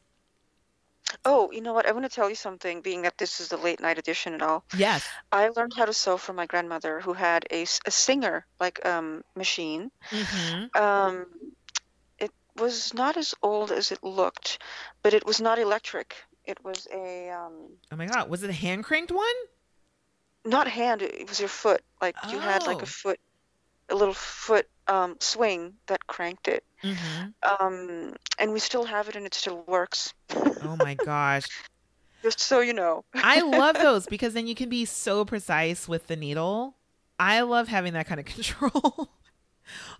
Oh, you know what? I want to tell you something. Being that this is the late night edition and all, Yes. I learned how to sew from my grandmother, who had a, a singer like um machine. hmm Um, it was not as old as it looked, but it was not electric. It was a um, Oh my god, was it a hand cranked one? not hand. It was your foot. Like you had like Oh. a foot, a little foot um, swing that cranked it. hmm Um, and we still have it, and it still works. Oh my gosh. Just so you know. I love those because then you can be so precise with the needle. I love having that kind of control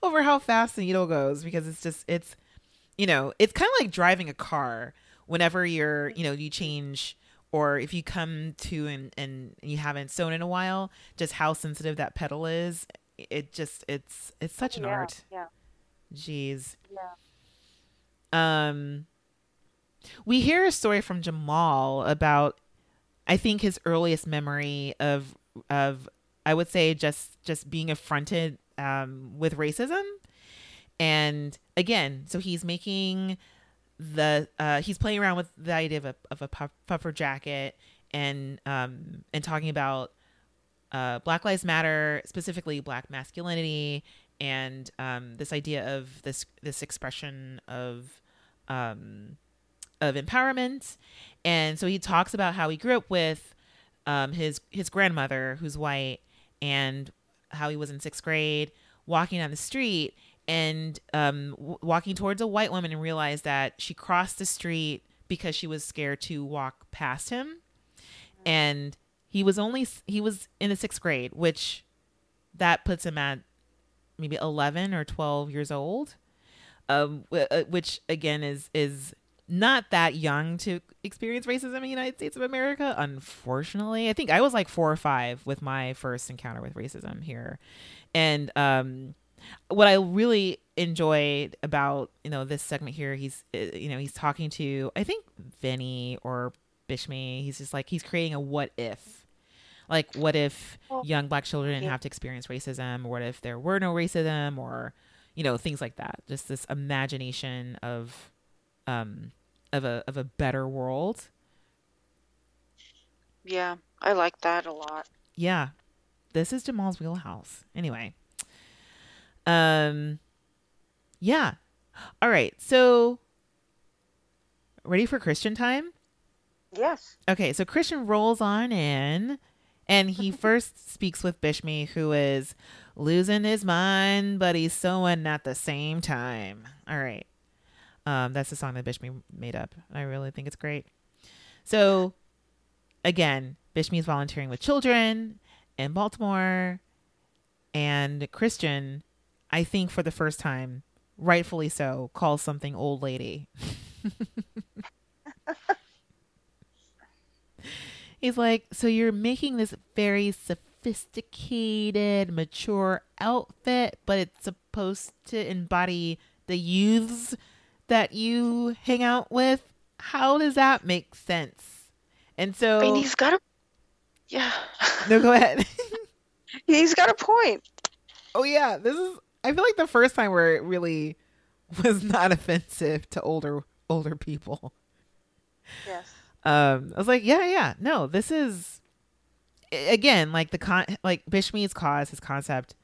over how fast the needle goes because it's just it's you know, it's kind of like driving a car whenever you're, you know, you change or if you come to and and you haven't sewn in a while, just how sensitive that pedal is. It just it's it's such an yeah, art. Yeah. Jeez. Yeah. Um, we hear a story from Jamall about, I think his earliest memory of of I would say just just being affronted um, with racism, and again, so he's making the uh, he's playing around with the idea of a of a puffer jacket and um and talking about uh, Black Lives Matter, specifically Black masculinity, and um, this idea of this this expression of um, of empowerment. And so he talks about how he grew up with um, his his grandmother, who's white, and how he was in sixth grade, walking down the street and um, w- walking towards a white woman and realized that she crossed the street because she was scared to walk past him, and he was only he was in the sixth grade, which that puts him at maybe 11 or 12 years old. Um uh, which again is is not that young to experience racism in the United States of America unfortunately. I think I was like 4 or 5 with my first encounter with racism here. And um what I really enjoyed about you know this segment here he's uh, you know he's talking to I think Venny or Bishme he's just like he's creating a what if like what if young black children didn't have to experience racism? What if there were no racism? Or you know things like that. Just this imagination of um of a of a better world. Yeah. I like that a lot. yeah. This is Jamall's wheelhouse. Anyway. Um yeah. All right. So ready for Christian time? Yes. Okay, so Christian rolls on in and he first speaks with Bishme, who is losing his mind, but he's sewing at the same time. All right. Um, that's the song that Bishme made up. I really think it's great. So, again, Bishme is volunteering with children in Baltimore, and Christian, I think for the first time, rightfully so, calls something old lady. He's like, so you're making this very sophisticated, mature outfit, but it's supposed to embody the youths that you hang out with. How does that make sense? And so, I mean, he's got a. Yeah. no, go ahead. he's got a point. oh yeah, this is. I feel like the first time where it really was not offensive to older older people. Yes. Um i was like yeah yeah no this is again like the con like Bishme's cause his concept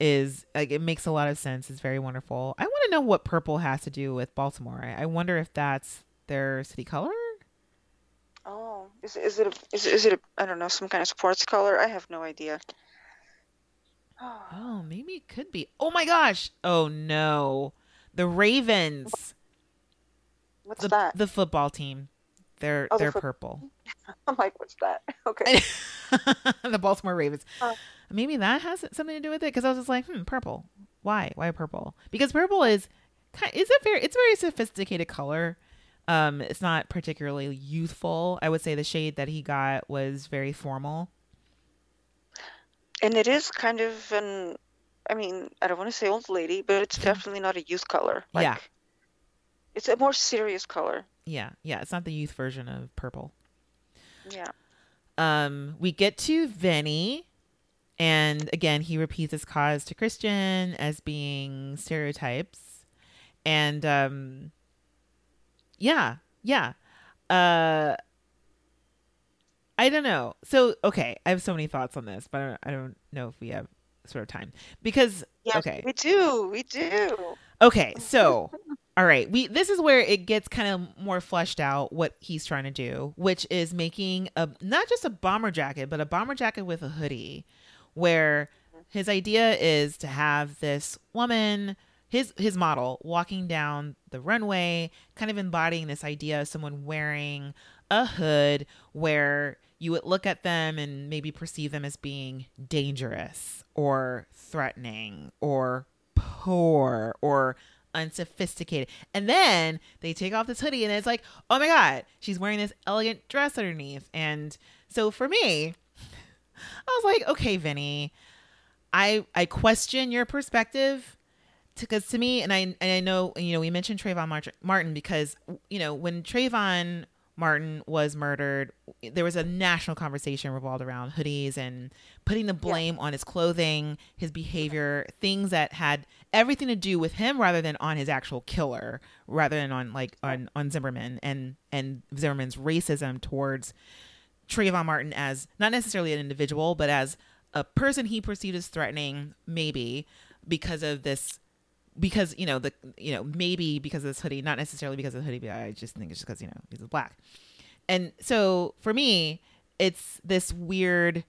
is like it makes a lot of sense. It's very wonderful. I want to know what purple has to do with baltimore. I, I wonder if that's their city color? Oh, is is it a is is it a I don't know some kind of sports color? I have no idea. Oh, oh maybe it could be. Oh my gosh. Oh no. The ravens. What's the, that? the football team they're Oh, the they're purple I'm like, what's that? Okay. the Baltimore Ravens. Uh. Maybe that has something to do with it because I was just like, hmm, purple. Why? Why purple? Because purple is. It's a very. It's a very sophisticated color. Um, it's not particularly youthful. I would say the shade that he got was very formal. and it is kind of an I mean, I don't want to say old lady, but it's definitely not a youth color. Like, Yeah. It's a more serious color. Yeah, yeah. It's not the youth version of purple. Yeah. Um, we get to Venny, and again, he repeats his cause to Christian as being stereotypes, and um, yeah, yeah. Uh, I don't know. So, okay, I have so many thoughts on this, but I don't, I don't know if we have sort of time because Yes, okay, we do. We do. Okay, so all right, we this is where it gets kind of more fleshed out what he's trying to do, which is making a not just a bomber jacket, but a bomber jacket with a hoodie where his idea is to have this woman his his model walking down the runway kind of embodying this idea of someone wearing a hood where you would look at them and maybe perceive them as being dangerous or threatening or poor or unsophisticated. And then they take off this hoodie and it's like, oh my God, she's wearing this elegant dress underneath. And so for me, I was like, okay, Venny, I I question your perspective because to me, and I and I know you know we mentioned Trayvon Martin because you know when Trayvon Martin was murdered, there was a national conversation revolved around hoodies and putting the blame on his clothing, his behavior, things that had everything to do with him rather than on his actual killer, rather than on like on on Zimmerman and and Zimmerman's racism towards Trayvon Martin as not necessarily an individual, but as a person he perceived as threatening, maybe because of this, because you know the you know maybe because of this hoodie, not necessarily because of the hoodie. But I just think it's just because you know he's black, and so for me, it's this weird,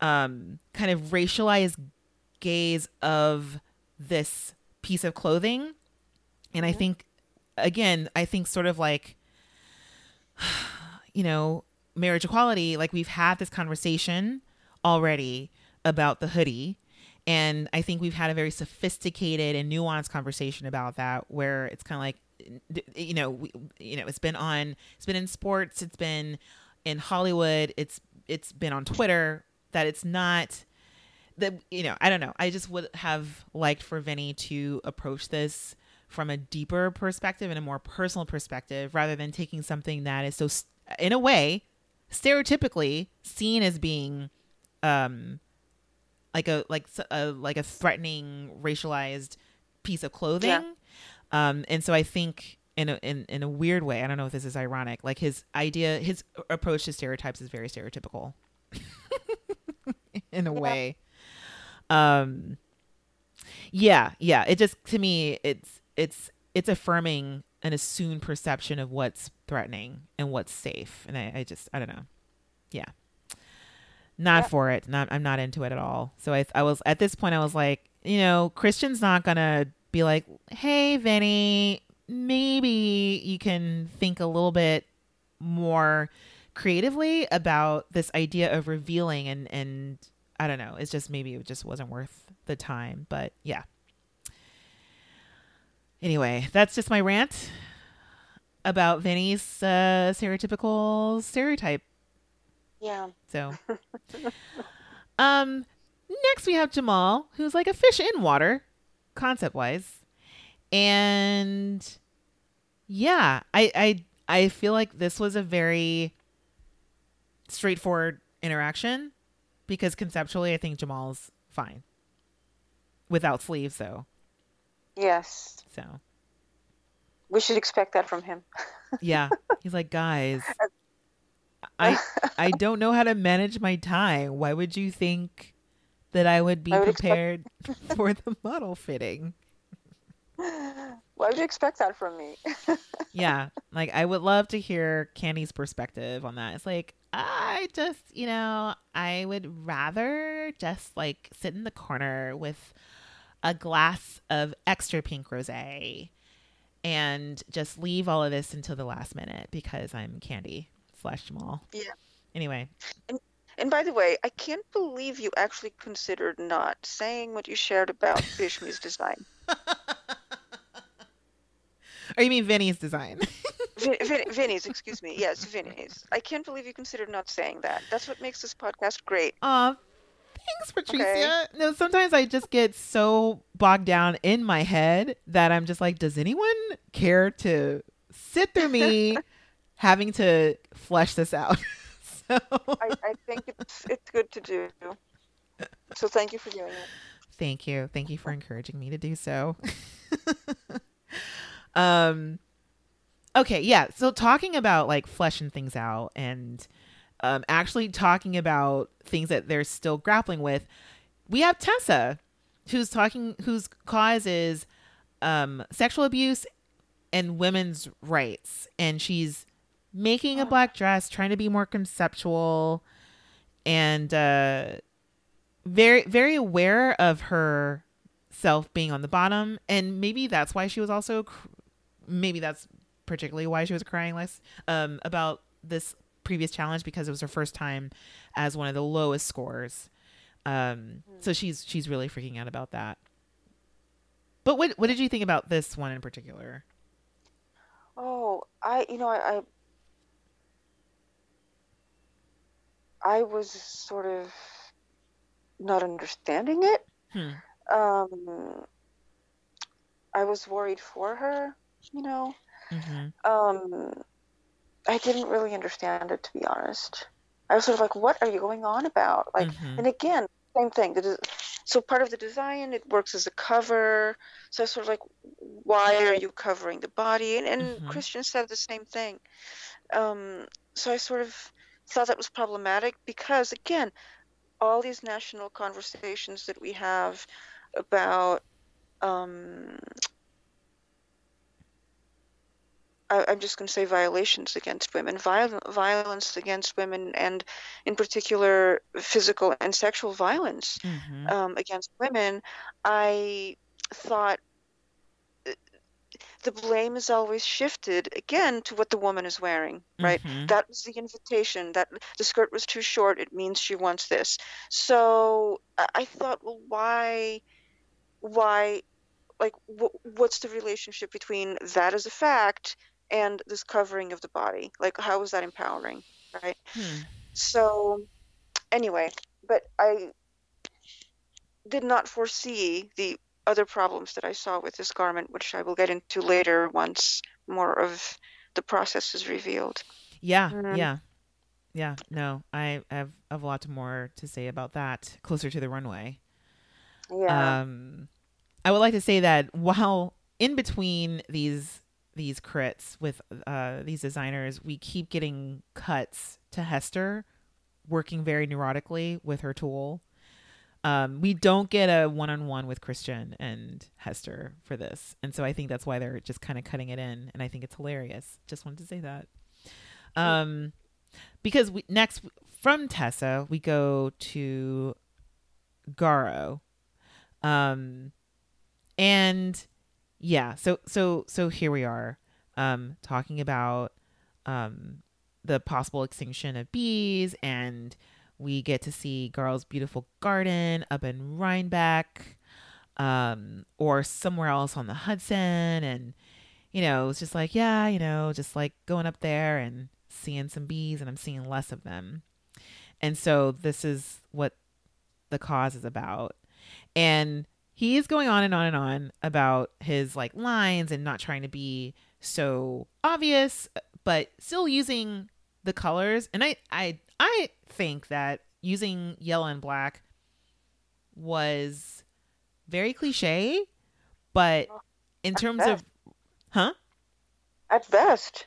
um, kind of racialized gaze of this piece of clothing, and I think again, I think sort of like, you know, marriage equality, like we've had this conversation already about the hoodie. And I think we've had a very sophisticated and nuanced conversation about that, where it's kind of like, you know, we, you know, it's been on, it's been in sports, it's been in Hollywood, it's it's been on Twitter. That it's not that you know, I don't know. I just would have liked for Venny to approach this from a deeper perspective and a more personal perspective, rather than taking something that is so, in a way, stereotypically seen as being um like a like a like a threatening racialized piece of clothing Yeah. um and so i think in a in, in a weird way i don't know if this is ironic like his idea his approach to stereotypes is very stereotypical in a Yeah. way um yeah yeah it just to me it's it's it's affirming an assumed perception of what's threatening and what's safe. And I, I just, I don't know. Yeah. Not for it. Not, I'm not into it at all. So I, I was, at this point, I was like, you know, Christian's not going to be like, hey, Venny, maybe you can think a little bit more creatively about this idea of revealing and, and I don't know. It's just maybe it just wasn't worth the time. But yeah. Anyway, that's just my rant about Venny's uh, stereotypical stereotype. Yeah. So, um, next we have Jamall, who's like a fish in water, concept wise, and yeah, I I I feel like this was a very straightforward interaction because conceptually, I think Jamall's fine without sleeves, though. Yes. So we should expect that from him. yeah, he's like, guys, I I don't know how to manage my time. Why would you think that I would be I would prepared expect- for the model fitting? Why would you expect that from me? yeah, like I would love to hear Candy's perspective on that. It's like I just, you know, I would rather just like sit in the corner with a glass of extra pink rosé and just leave all of this until the last minute because I'm candy slash Jamall. Yeah. Anyway. And, and by the way, I can't believe you actually considered not saying what you shared about Bishme's design. Or you mean Venny's design? Vin, Vin, Venny's, excuse me. Yes, Venny's. I can't believe you considered not saying that. That's what makes this podcast great. Aw, thanks, Patricia. Okay. No, sometimes I just get so bogged down in my head that I'm just like, does anyone care to sit through me having to flesh this out? so I, I think it's it's good to do. So thank you for doing it. Thank you. Thank you for encouraging me to do so. Um, okay, yeah. So talking about like fleshing things out and um, actually talking about things that they're still grappling with, we have Tessa, who's talking, whose cause is um, sexual abuse and women's rights, and she's making a black dress, trying to be more conceptual, and uh, very very aware of her self being on the bottom, and maybe that's why she was also cr- maybe that's particularly why she was crying less um, about this previous challenge because it was her first time as one of the lowest scores. Um, so she's she's really freaking out about that. But what what did you think about this one in particular? Oh, I you know I I, I was sort of not understanding it. Hmm. Um, I was worried for her you know. Mm-hmm. Um, I didn't really understand it to be honest. I was sort of like, "What are you going on about?" Like, mm-hmm. and again, same thing. So part of the design, it works as a cover. So I was sort of like, "Why are you covering the body?" And, and mm-hmm. Christian said the same thing. Um, so I sort of thought that was problematic because, again, all these national conversations that we have about um, I, am just going to say violations against women, viol- violence against women, and in particular physical and sexual violence mm-hmm. um, against women. I thought uh, the blame is always shifted again to what the woman is wearing right mm-hmm. that was the invitation that the skirt was too short it means she wants this so i thought well why why like what's the relationship between that as a fact and this covering of the body. Like, how is that empowering, right? Hmm. So, anyway, but I did not foresee the other problems that I saw with this garment, which I will get into later once more of the process is revealed. Yeah, mm-hmm. yeah, yeah. No, I have, I have a lot more to say about that closer to the runway. Yeah. Um, I would like to say that while in between these these crits with uh, these designers, we keep getting cuts to Hester working very neurotically with her tool. um, we don't get a one-on-one with Christian and Hester for this, and so I think that's why they're just kind of cutting it in, and I think it's hilarious. Just wanted to say that. Um, because we next from Tessa we go to Garo, um, and yeah, so so so here we are, um, talking about um the possible extinction of bees and we get to see Garo's beautiful garden up in Rhinebeck um, or somewhere else on the Hudson. And, you know, it's just like, yeah, you know, just like going up there and seeing some bees and I'm seeing less of them. And so this is what the cause is about. And he is going on and on and on about his like lines and not trying to be so obvious, but still using the colors. And I, I I think that using yellow and black was very cliche, but in terms of huh? At best.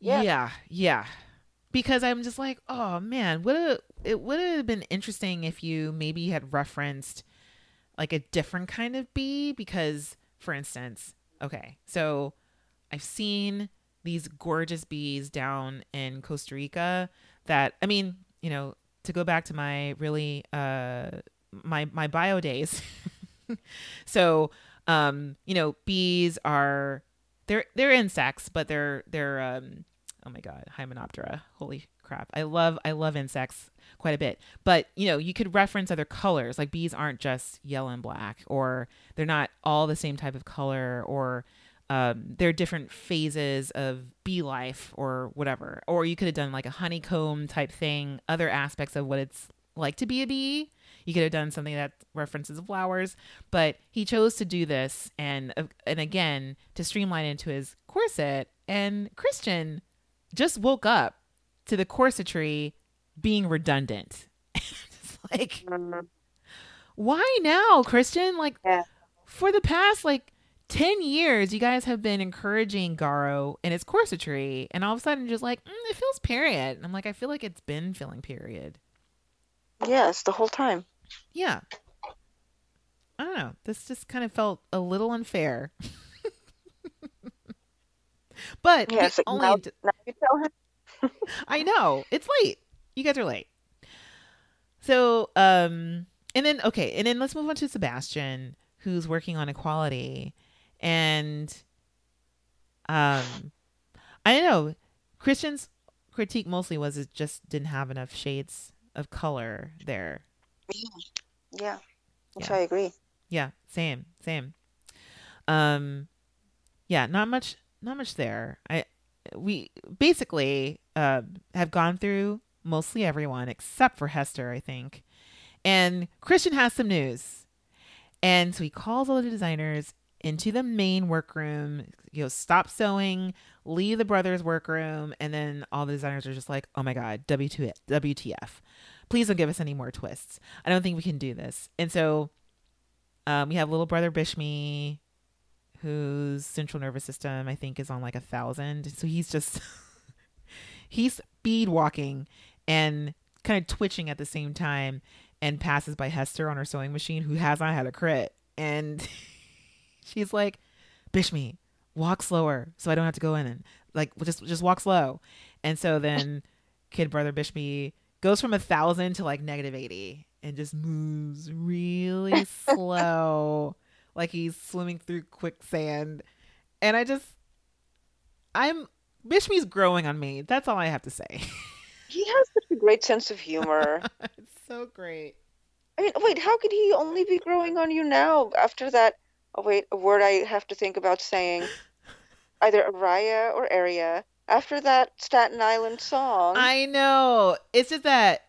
Yeah. Yeah, yeah. Because I'm just like, oh man, would it would have been interesting if you maybe had referenced like a different kind of bee because for instance, okay, so I've seen these gorgeous bees down in Costa Rica that I mean, you know, to go back to my really uh my my bio days. so, um, you know, bees are they're they're insects, but they're they're um oh my god, Hymenoptera. Holy crap. I love I love insects quite a bit. But, you know, you could reference other colors. Like bees aren't just yellow and black or they're not all the same type of color or um, there are different phases of bee life or whatever. Or you could have done like a honeycomb type thing, other aspects of what it's like to be a bee. You could have done something that references flowers, but he chose to do this and uh, and again to streamline into his corset. And Christian just woke up to the corsetry being redundant. it's like, why now, Christian? Like, Yeah. for the past like 10 years, you guys have been encouraging Garo and his corsetry, and all of a sudden, just like, mm, it feels period. And I'm like, I feel like it's been feeling period. Yes, the whole time. Yeah. I don't know. This just kind of felt a little unfair. but Yes. only now, now you tell him. I know. It's late. You guys are late. So, um, and then okay, and then let's move on to Sebastian, who's working on equality, and um, I don't know. Christian's critique mostly was it just didn't have enough shades of color there. Yeah. Which Yeah. I agree. Yeah, same, same. Um, yeah, not much, not much there. I we basically uh, have gone through mostly everyone except for Hester, I think. And Christian has some news, and so he calls all the designers into the main workroom. You know, stop sewing, leave the brothers' workroom, and then all the designers are just like, "Oh my god, W2 WTF." Please don't give us any more twists. I don't think we can do this. And so um, we have little brother Bishme, whose central nervous system I think is on like a thousand. So he's just he's speed walking and kind of twitching at the same time, and passes by Hester on her sewing machine, who has not had a crit, and she's like, "Bishme, walk slower, so I don't have to go in and like just just walk slow." And so then kid brother Bishme goes from a thousand to like negative eighty and just moves really slow, like he's swimming through quicksand. And I just, I'm Bishme's growing on me. That's all I have to say. He has such a great sense of humor. it's so great. I mean, wait, how could he only be growing on you now after that? Oh, wait, a word I have to think about saying. Either Araya or Area. After that Staten Island song. I know. It's just that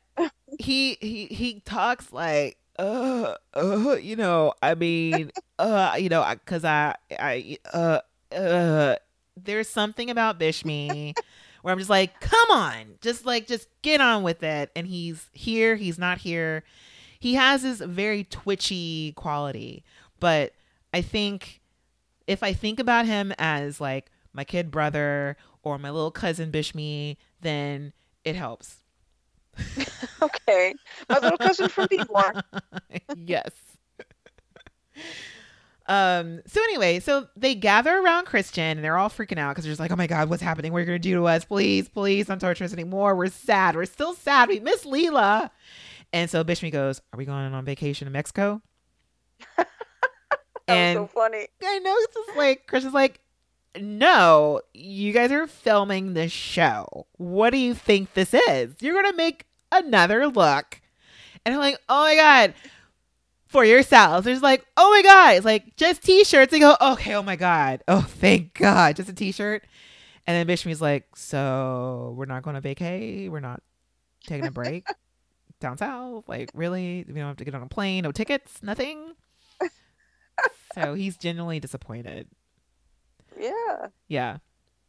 he he he talks like uh uh you know, I mean, uh you know, cuz I I uh uh there's something about Bishme where I'm just like, "Come on. Just like just get on with it." And he's here, he's not here. He has this very twitchy quality, but I think if I think about him as like my kid brother or my little cousin Bishme, then it helps. Okay, my little cousin from Bmore. yes. Um. So anyway, so they gather around Christian and they're all freaking out because they're just like, "Oh my God, what's happening? What are you gonna do to us? Please, please, don't torture us anymore. We're sad. We're still sad. We miss Lela." And so Bishme goes, "Are we going on vacation to Mexico?" And so funny. I know it's just like Christian's like, "No, you guys are filming this show. What do you think this is? You're gonna make another look." And I'm like, "Oh my god." For yourselves. There's like, oh my god, it's like just t-shirts. They go, okay, oh my god. Oh thank God. Just a t-shirt. And then Bishme's like, so we're not going to vacay, we're not taking a break down south. Like, really? We don't have to get on a plane, no tickets, nothing. so he's genuinely disappointed. Yeah. Yeah.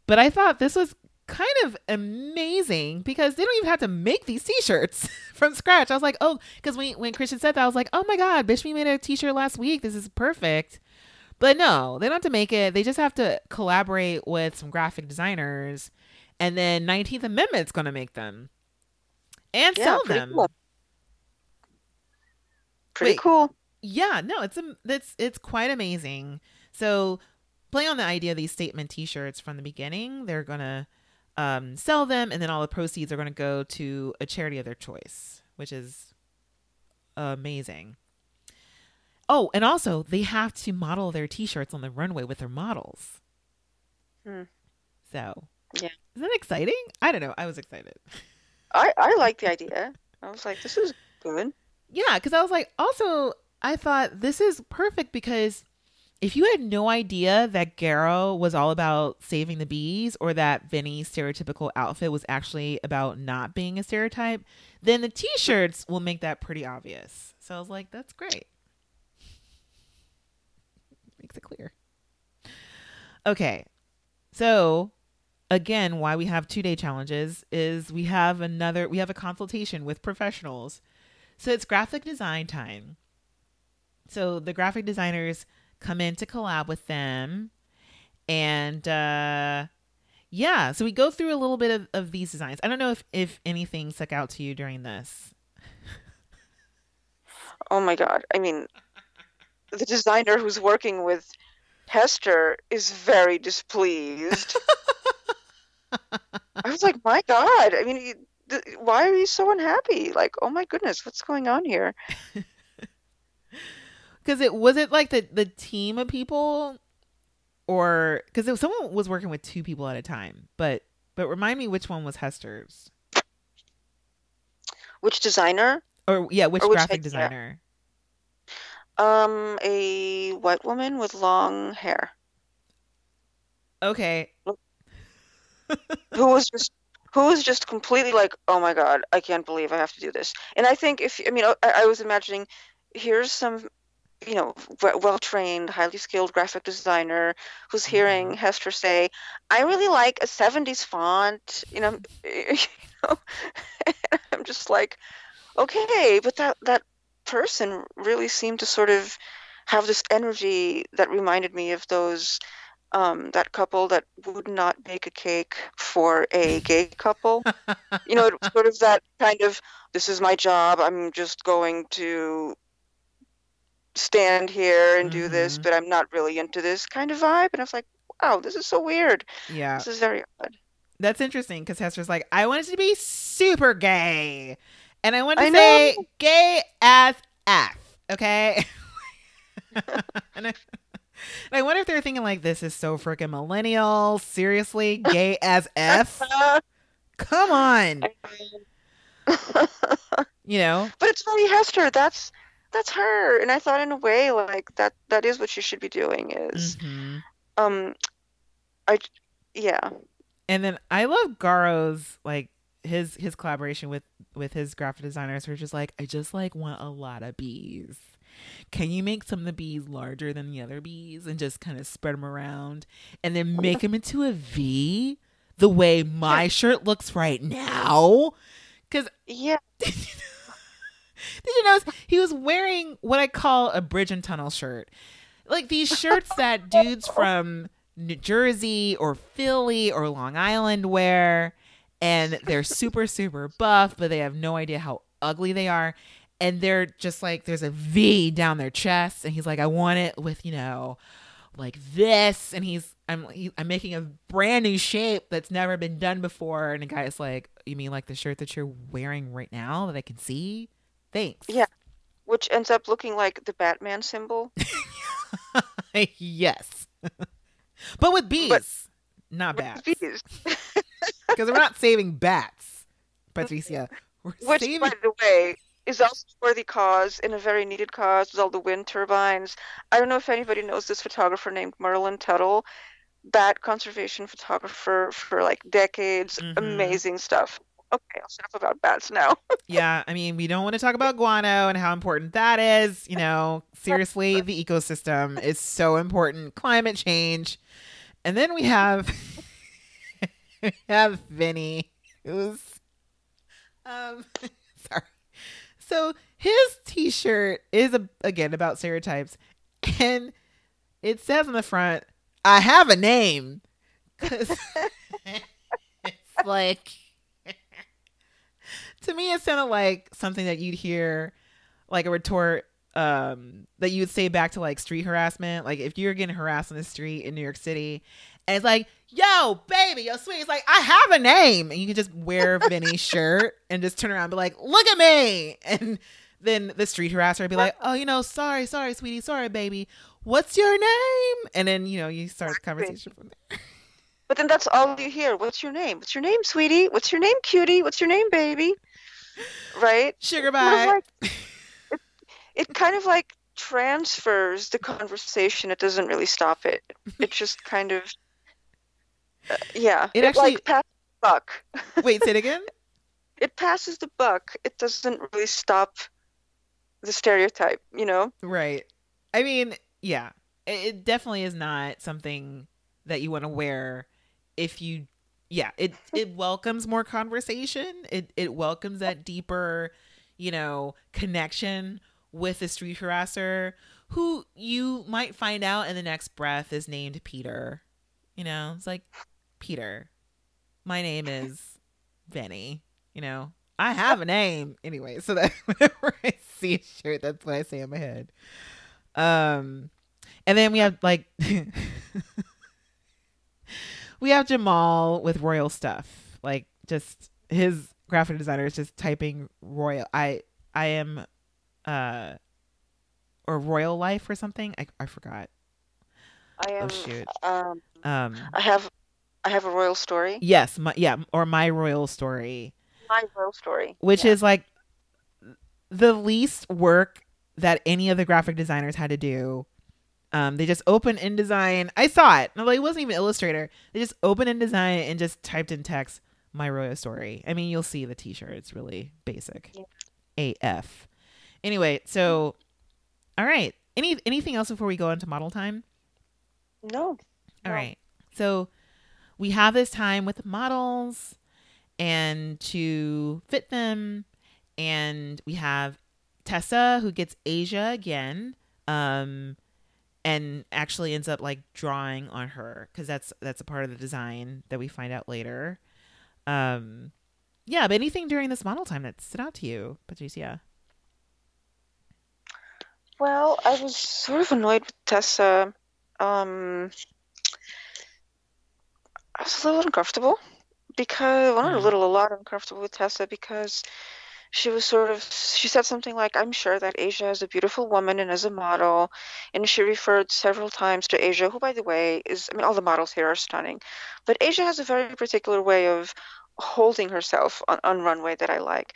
But I thought this was kind of amazing because they don't even have to make these t-shirts from scratch. I was like, oh, because when, when Christian said that, I was like, oh my God, Bishme made a t-shirt last week. This is perfect. But no, they don't have to make it. They just have to collaborate with some graphic designers. And then 19th Amendment's going to make them and Yeah, sell pretty them. cool. Pretty Wait. cool. Yeah, no, it's a, it's it's quite amazing. So, play on the idea of these statement T-shirts from the beginning. They're gonna um, sell them, and then all the proceeds are gonna go to a charity of their choice, which is amazing. Oh, and also they have to model their T-shirts on the runway with their models. Hmm. So, Yeah. isn't that exciting? I don't know. I was excited. I I like the idea. I was like, this is good. Yeah, because I was like, also, I thought this is perfect because if you had no idea that Garo was all about saving the bees or that Venny's stereotypical outfit was actually about not being a stereotype, then the t shirts will make that pretty obvious. So I was like, that's great. Makes it clear. Okay. So again, why we have two day challenges is we have another, we have a consultation with professionals. So it's graphic design time. So the graphic designers come in to collab with them. And uh yeah, so we go through a little bit of, of these designs. I don't know if, if anything stuck out to you during this. Oh my god. I mean, the designer who's working with Hester is very displeased. I was like, my god. I mean, why are you so unhappy? Like, oh my goodness, what's going on here? Because it was it like the the team of people, or because someone was working with two people at a time. But but remind me which one was Hester's, Which designer? or yeah, which Or which graphic designer? Um, a white woman with long hair Okay, who was just who was just completely like, oh my god, I can't believe I have to do this. And I think if I mean, I, I was imagining, here's some, you know, well trained, highly skilled graphic designer who's hearing Hester say, I really like a 70s font, you know, you know, I'm just like, okay, but that that person really seemed to sort of have this energy that reminded me of those um, that couple that would not bake a cake for a gay couple. you know, sort of that kind of this is my job. I'm just going to stand here and do this, Mhm. but I'm not really into this kind of vibe. And I was like, wow, this is so weird. yeah, This is very odd. That's interesting because Hester's like, I wanted to be super gay. And I want to I say know. gay as F. Okay. and, I, and I wonder if they're thinking like this is so freaking millennial. Seriously, gay as F. Come on. You know? but it's very Hester. That's that's her. And I thought in a way like that that is what she should be doing is Mhm. um I yeah. And then I love Garo's like his his collaboration with with his graphic designers who are just like I just like want a lot of bees. Can you make some of the bees larger than the other bees and just kind of spread them around and then make them into a V the way my shirt looks right now? Cuz Yeah. did you notice he was wearing what I call a bridge and tunnel shirt? Like these shirts that dudes from New Jersey or Philly or Long Island wear. and they're super super buff, but they have no idea how ugly they are. And they're just like there's a V down their chest, and he's like, I want it with you know, like this, and he's I'm he, I'm making a brand new shape that's never been done before, and the guy's like, you mean like the shirt that you're wearing right now that I can see? Thanks. Yeah. Which ends up looking like the Batman symbol. yes. but with bees, But- not with bats. bees. Because we're not saving bats, Patricia. We're Which, saving. by the way, is also a worthy cause and a very needed cause with all the wind turbines. I don't know if anybody knows this photographer named Merlin Tuttle, bat conservation photographer for like decades. Mhm. Amazing stuff. Okay, I'll shut up about bats now. yeah, I mean, we don't want to talk about guano and how important that is. You know, seriously, the ecosystem is so important. Climate change. And then we have we have Venny, who's um sorry. So his t-shirt is a, again about stereotypes and it says on the front, I have a name. 'Cause it's like to me it sounded like something that you'd hear like a retort um that you would say back to like street harassment like if you're getting harassed on the street in new york city and it's like yo baby yo sweet it's like i have a name and you can just wear venny's shirt and just turn around and be like look at me and then the street harasser would be like oh you know sorry sorry sweetie sorry baby what's your name and then you know you start the conversation from there But then that's all you hear. What's your name? What's your name, sweetie? What's your name, cutie? What's your name, baby? Right? sugar bye like- it, it kind of like transfers the conversation. It doesn't really stop it. It just kind of, uh, yeah. It actually- like passes the buck. wait say it again It passes the buck. It doesn't really stop the stereotype. You know? Right. I mean, yeah, it, it definitely is not something that you want to wear if you yeah, it it welcomes more conversation. It it welcomes that deeper, you know, connection with the street harasser who you might find out in the next breath is named Peter. You know, it's like Peter. My name is Benny, you know. I have a name anyway, so that whenever I see a shirt, that's what I say in my head. Um, and then we have like we have Jamall with royal stuff, like just his graphic designer is just typing royal. I I am, uh, or royal life or something. I I forgot. I am. Oh shoot. Um, Um. I have, I have a royal story. Yes. My yeah. Or my royal story. My royal story. which Yeah. is like the least work that any of the graphic designers had to do. Um, they just opened InDesign. I saw it. No, it wasn't even Illustrator. They just opened InDesign and just typed in text my royal story. I mean, you'll see the T-shirt. It's really basic. AF. Anyway, so all right. Any anything else before we go into model time? no. All No. right. So we have this time with models and to fit them. And we have Tessa who gets Asia again. Um and actually ends up like drawing on her because that's that's a part of the design that we find out later. Um yeah, but anything during this model time that stood out to you, Patricia? Well, I was sort of annoyed with Tessa. Um, I was a little uncomfortable because, well, not a Mm. little, a lot uncomfortable with Tessa because she was sort of, she said something like, I'm sure that Asia is a beautiful woman and is a model. And she referred several times to Asia, who, by the way, is, I mean, all the models here are stunning. But Asia has a very particular way of holding herself on, on runway that I like.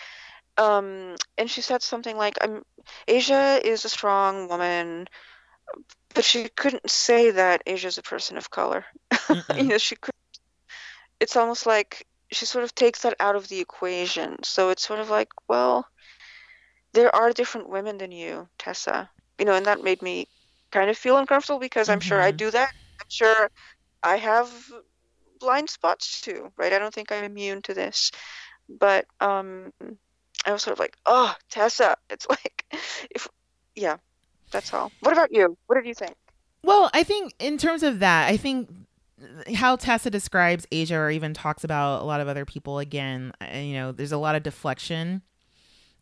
Um, and she said something like, I'm, Asia is a strong woman, but she couldn't say that Asia is a person of color. you know, she could. It's almost like she sort of takes that out of the equation. So it's sort of like, well, there are different women than you, Tessa. You know, and that made me kind of feel uncomfortable because I'm sure I Mhm. do that. I'm sure I have blind spots too, right? I don't think I'm immune to this. But um I was sort of like, oh, Tessa. It's like, if, yeah, that's all. What about you? What did you think? Well, I think in terms of that, I think how Tessa describes Asia or even talks about a lot of other people again, uh, you know, there's a lot of deflection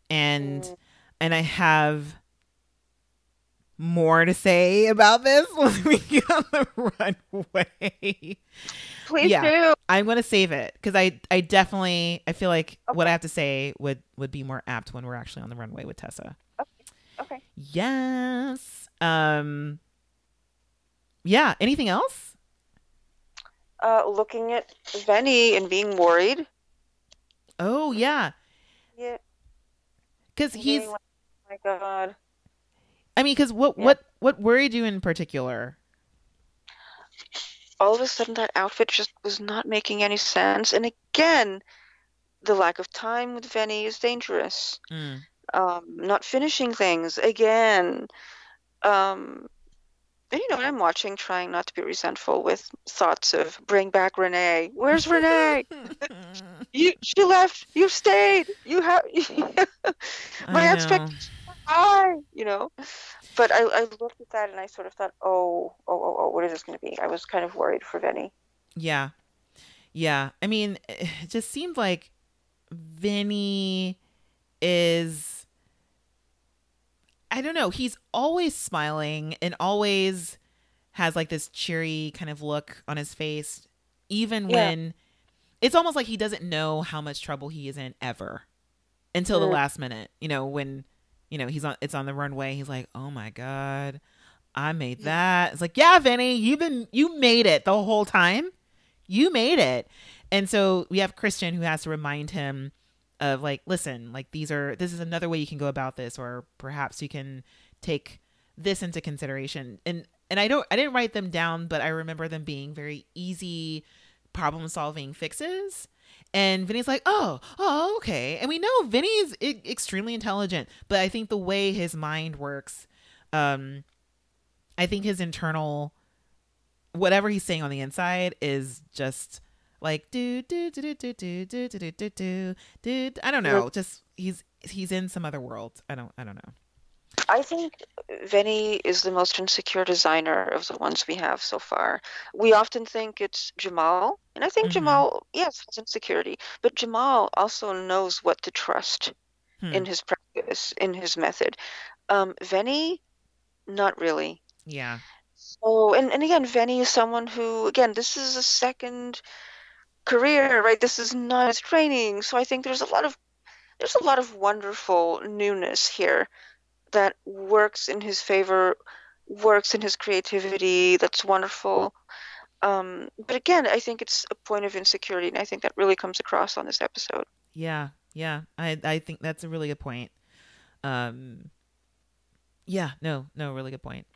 and Mm. and I have more to say about this when we get on the runway. Please Yeah. do. I'm going to save it cuz I I definitely I feel like what I have to say would would be more apt when we're actually on the runway with Tessa. Okay. Yes. Um Yeah, anything else? Uh, looking at Venny and being worried. Oh, yeah. Yeah. Cuz he's oh my God. I mean, cuz what Yeah. what what worried you in particular? all of a sudden that outfit just was not making any sense. And again, the lack of time with Venny is dangerous. Mm. Um, not finishing things again. Um, and you know, I'm watching, trying not to be resentful with thoughts of bring back Renee. Where's Renee? you, she left. You stayed. You have my expectations high. You know, but I, I looked at that and I sort of thought, oh, oh, oh, oh, what is this going to be? I was kind of worried for Venny. Yeah. Yeah. I mean, it just seemed like Venny is I don't know, he's always smiling and always has like this cheery kind of look on his face even Yeah. when it's almost like he doesn't know how much trouble he is in ever until the Mm. last minute. You know, when you know, he's on it's on the runway, he's like, "Oh my god, I made that." It's like, "Yeah, Venny, you've been you made it the whole time. You made it." And so we have Christian who has to remind him of like, "Listen, like these are this is another way you can go about this or perhaps you can take this into consideration." And and I don't I didn't write them down, but I remember them being very easy problem solving fixes. And Venny's like, oh, oh, okay. And we know Venny's I- extremely intelligent, but I think the way his mind works, um, I think his internal, whatever he's saying on the inside is just like do do do do do do do do do do do. I don't know. Just he's he's in some other world. I don't I don't know. I think Venny is the most insecure designer of the ones we have so far. We often think it's Jamall, and I think Mhm. Jamall, yes, has insecurity, but Jamall also knows what to trust Hmm. in his practice, in his method. Um, Venny, not really. Yeah. So, and, and again, Venny is someone who, again, this is a second career, right? This is not his training. So I think there's a lot of there's a lot of wonderful newness here that works in his favor, works in his creativity. That's wonderful. Um, but again, I think it's a point of insecurity, and I think that really comes across on this episode. Yeah, yeah. I I think that's a really good point. Um yeah, no, no, really good point.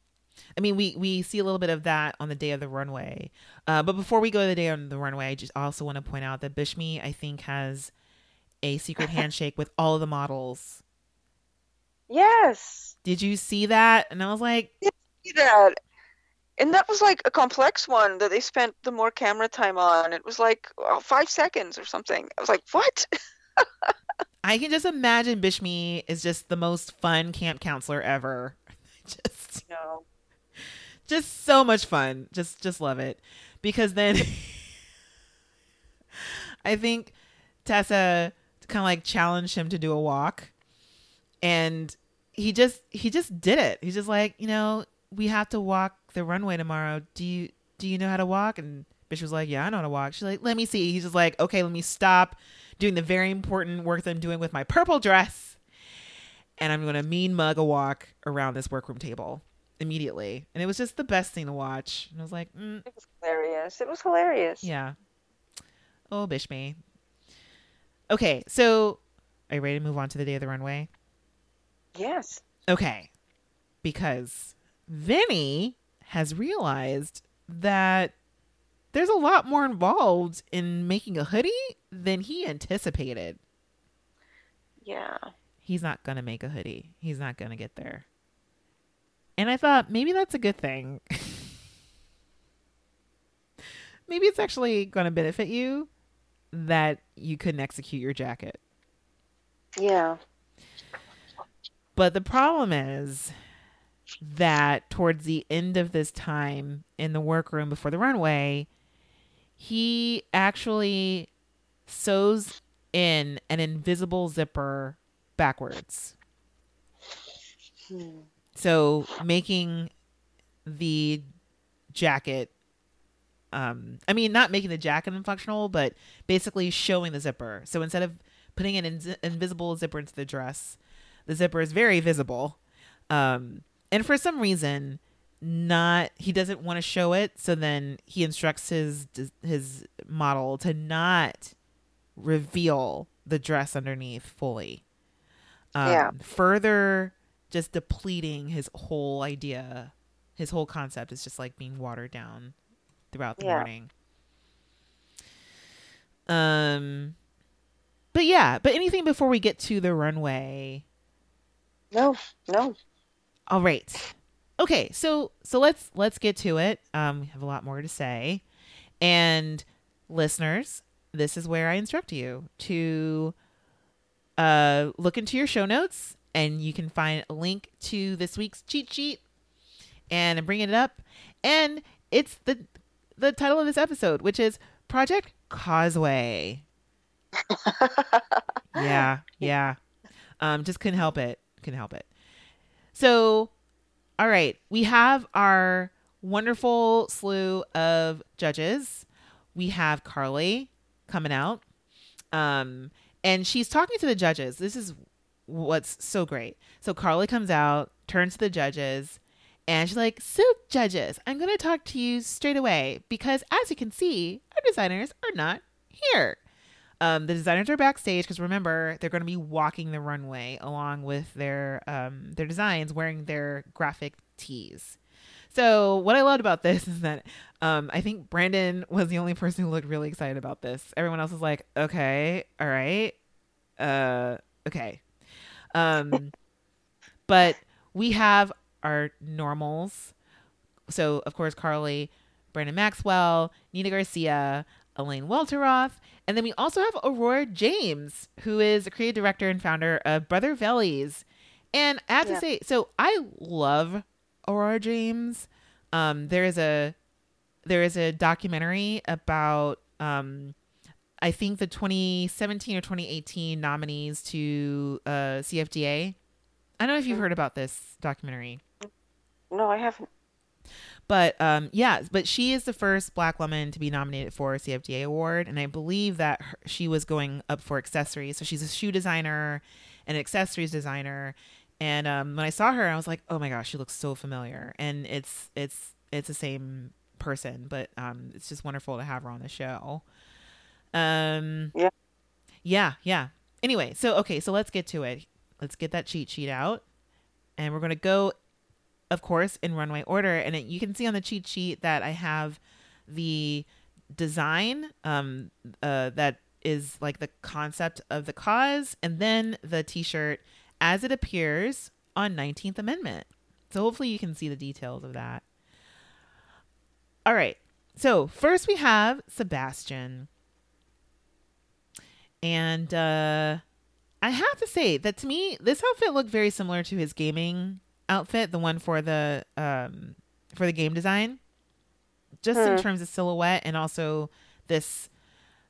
I mean, we we see a little bit of that on the day of the runway. Uh, but before we go to the day on the runway, I just also want to point out that Bishme, I think, has a secret handshake with all of the models. Yes, Did you see that? And I was like, see that. And that was like a complex one that they spent the more camera time on. It was like oh, five seconds or something. I was like, what? I can just imagine Bishme is just the most fun camp counselor ever. just No. Just so much fun. Just just love it. Because then I think Tessa kind of like challenged him to do a walk and he just he just did it. He's just like, you know, we have to walk the runway tomorrow. Do you do you know how to walk? And Bish was like, Yeah, I know how to walk. She's like, Let me see. He's just like, Okay, let me stop doing the very important work that I'm doing with my purple dress. And I'm gonna mean mug a walk around this workroom table immediately. And it was just the best thing to watch. And I was like, mm, It was hilarious. It was hilarious. yeah. Oh, Bishme. Okay, so are you ready to move on to the day of the runway? Yes. Okay. Because Venny has realized that there's a lot more involved in making a hoodie than he anticipated. Yeah. He's not going to make a hoodie. He's not going to get there. And I thought maybe that's a good thing. maybe it's actually going to benefit you that you couldn't execute your jacket. Yeah. But the problem is that towards the end of this time in the workroom before the runway, he actually sews in an invisible zipper backwards. Hmm. So making the jacket um I mean not making the jacket unfunctional, but basically showing the zipper. So instead of putting an in- invisible zipper into the dress, the zipper is very visible. Um and for some reason not he doesn't want to show it, so then he instructs his his model to not reveal the dress underneath fully. Um, Yeah. Further, just depleting his whole idea, his whole concept is just like being watered down throughout the Yeah. morning. Um, but yeah, but anything before we get to the runway. No, no. All right. Okay, so so let's let's get to it. Um, we have a lot more to say, and listeners, this is where I instruct you to uh look into your show notes, and you can find a link to this week's cheat sheet, and I'm bringing it up, and it's the the title of this episode, which is Project Causeway. yeah, yeah. Um, just couldn't help it. Couldn't help it. So, all right, we have our wonderful slew of judges. We have Karlie coming out, um, and she's talking to the judges. This is what's so great. So Karlie comes out, turns to the judges, and she's like, "So, judges, I'm going to talk to you straight away because, as you can see, our designers are not here." Um, the designers are backstage because remember they're going to be walking the runway along with their um, their designs, wearing their graphic tees. So what I loved about this is that um, I think Brandon was the only person who looked really excited about this. Everyone else was like, "Okay, all right, uh, okay," um, but we have our normals. So of course Karlie, Brandon Maxwell, Nina Garcia, Elaine Welteroth, and then we also have Aurora James, who is a creative director and founder of Brother Vellies. And I have Yeah. to say, so I love Aurora James. Um, there is a there is a documentary about um, I think the 2017 or 2018 nominees to uh, CFDA. I don't know if you've heard about this documentary. No, I haven't. But um, yeah, but she is the first black woman to be nominated for a CFDA award, and I believe that her, she was going up for accessories. So she's a shoe designer and accessories designer. And um, when I saw her, I was like, oh my gosh, she looks so familiar. And it's it's it's the same person, but um, it's just wonderful to have her on the show. Um, Yeah. yeah, yeah. Anyway, so okay, so let's get to it. Let's get that cheat sheet out, and we're gonna go of course, in runway order. And it, you can see on the cheat sheet that I have the design um, uh, that is like the concept of the cause, and then the t shirt as it appears on 19th Amendment. So hopefully you can see the details of that. All right. So first we have Sebastian. And uh, I have to say that to me, this outfit looked very similar to his gaming outfit, the one for the um for the game design. Just in Hmm. terms of silhouette and also this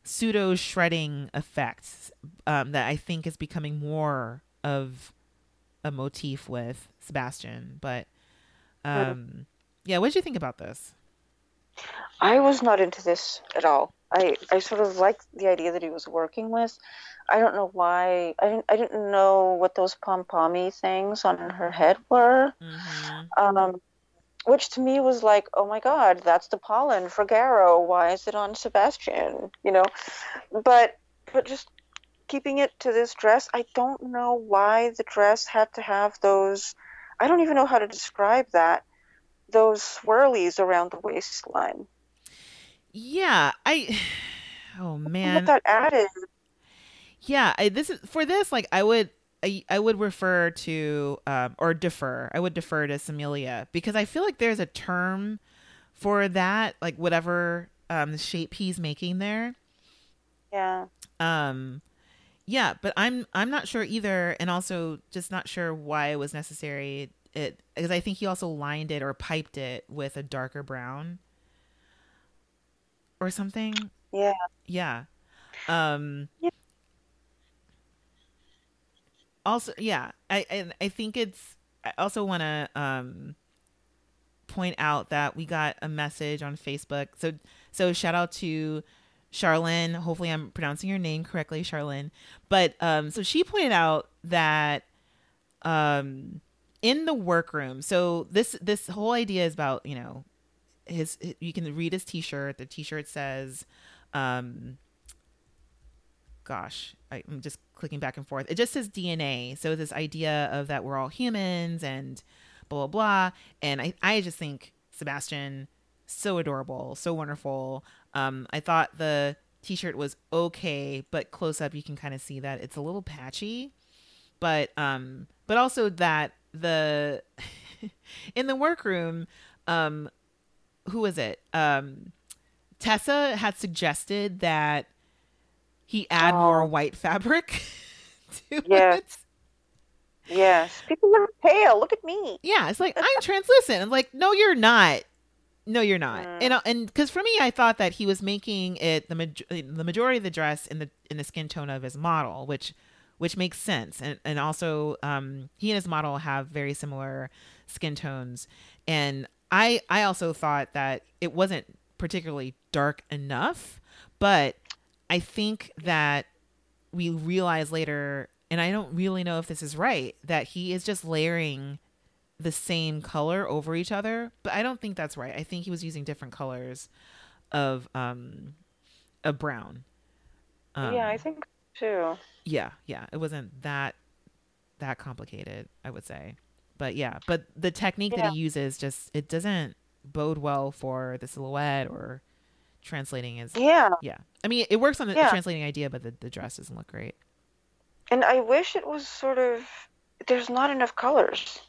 pseudo shredding effect um, that I think is becoming more of a motif with Sebastian. But um, yeah, what did you think about this? I was not into this at all. I, I sort of liked the idea that he was working with. I don't know why. I didn't I didn't know what those pom pommy things on her head were. Mm-hmm. Um, which to me was like, oh my god, that's the pollen for Garo. Why is it on Sebastian? You know, but but just keeping it to this dress, I don't know why the dress had to have those. I don't even know how to describe that. Those swirlies around the waistline. Yeah, I. Oh What man, that added? yeah. I, this is for this. Like, I would, I, I would refer to um, or defer. I would defer to Samilia because I feel like there's a term for that. Like whatever um, shape he's making there. Yeah. um yeah but i'm i'm not sure either and also just not sure why it was necessary it because i think he also lined it or piped it with a darker brown or something. Yeah. Yeah. Um Yeah. Also, yeah. I I, I think it's I also want to um point out that we got a message on Facebook. So so shout out to Charlene. Hopefully I'm pronouncing your name correctly, Charlene. But um so she pointed out that um in the workroom. So this this whole idea is about, you know, his you can read his t-shirt. The t-shirt says um gosh, I, I'm just clicking back and forth. It just says DNA. So this idea of that we're all humans and blah blah blah. And I, I just think Sebastian so adorable, so wonderful. Um, I thought the t-shirt was okay, but close up you can kind of see that it's a little patchy. But um, but also that the in the workroom, um, who was it? Um, Tessa had suggested that he add more Oh. white fabric to Yes. it. Yes. People look pale. Look at me. Yeah, it's like I'm translucent. I'm like, no, you're not. No, you're not. Mm. And uh, and because for me, I thought that he was making it the maj- the majority of the dress in the in the skin tone of his model, which which makes sense. And and also, um, he and his model have very similar skin tones. And I I also thought that it wasn't particularly dark enough, but I think that we realize later, and I don't really know if this is right, that he is just layering the same color over each other. But I don't think that's right. I think he was using different colors of um of brown. Um, yeah, I think too. yeah, yeah. It wasn't that that complicated, I would say. But yeah, but the technique that he uses just it doesn't bode well for the silhouette or translating his Yeah. yeah. I mean, it works on the Yeah. translating idea, but the, the dress doesn't look great. And I wish it was sort of there's not enough colors.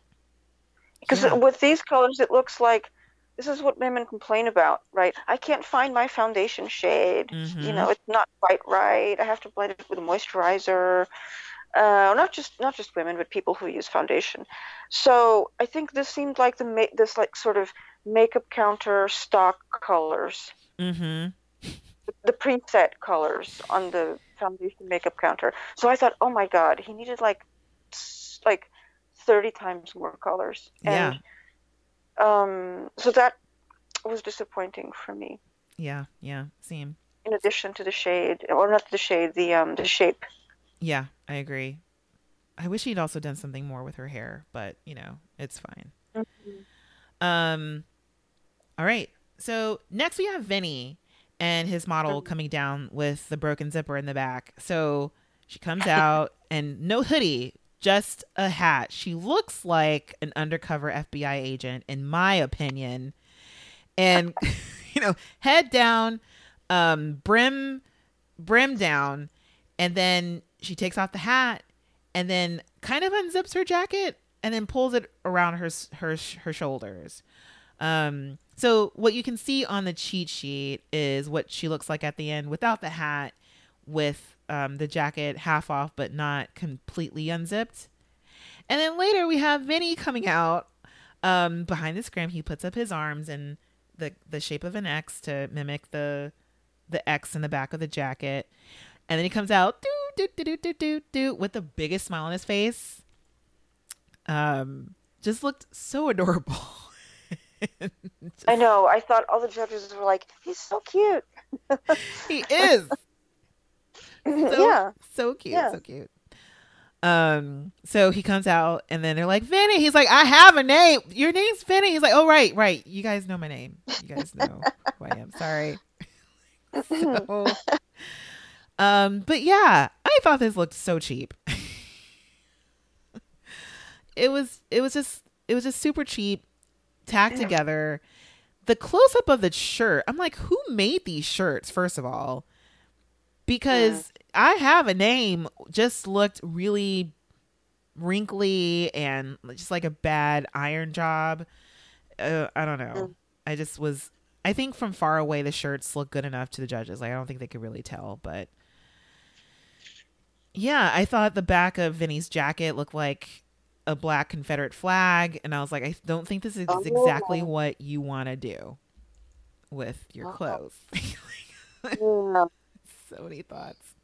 Because Yeah. with these colors it looks like this is what women complain about, right? I can't find my foundation shade. You Mhm. know, it's not quite right. I have to blend it with a moisturizer. Uh, not just not just women, but people who use foundation. So I think this seemed like the ma- this like sort of makeup counter stock colors, Mm-hmm. the preset colors on the foundation makeup counter. So I thought, oh my god, he needed like like thirty times more colors. Yeah. And um, so that was disappointing for me. Yeah, yeah. Same. In addition to the shade, or not the shade, the um the shape. Yeah, I agree. I wish he'd also done something more with her hair, but you know, it's fine. Um all right. So next we have Venny and his model coming down with the broken zipper in the back. So she comes out and no hoodie, just a hat. She looks like an undercover FBI agent in my opinion. And you know, head down, um brim brim down, and then she takes off the hat and then kind of unzips her jacket and then pulls it around her her her shoulders. Um, so what you can see on the cheat sheet is what she looks like at the end without the hat, with um, the jacket half off but not completely unzipped. And then later we have Venny coming out um, behind the scrim. He puts up his arms in the the shape of an X to mimic the the X in the back of the jacket. And then he comes out do do do do do do do with the biggest smile on his face. Um, just looked so adorable. I know. I thought all the judges were like, "He's so cute." he is so, yeah. so cute, Yeah. so cute. Um, so he comes out and then they're like, Venny. He's like, I have a name. Your name's Venny. He's like, Oh, right, right. You guys know my name. You guys know who I am. Sorry. so, um, but yeah, I thought this looked so cheap. it was it was just it was just super cheap, tacked together. The close up of the shirt, I'm like, who made these shirts, first of all? Because I have a name, just looked really wrinkly and just like a bad iron job. Uh, I don't know. Mm. I just was. I think from far away the shirts look good enough to the judges. Like I don't think they could really tell, but yeah, I thought the back of Venny's jacket looked like a black Confederate flag, and I was like, I don't think this is Oh. exactly what you want to do. with your Uh-huh. clothes. Yeah. so many thoughts.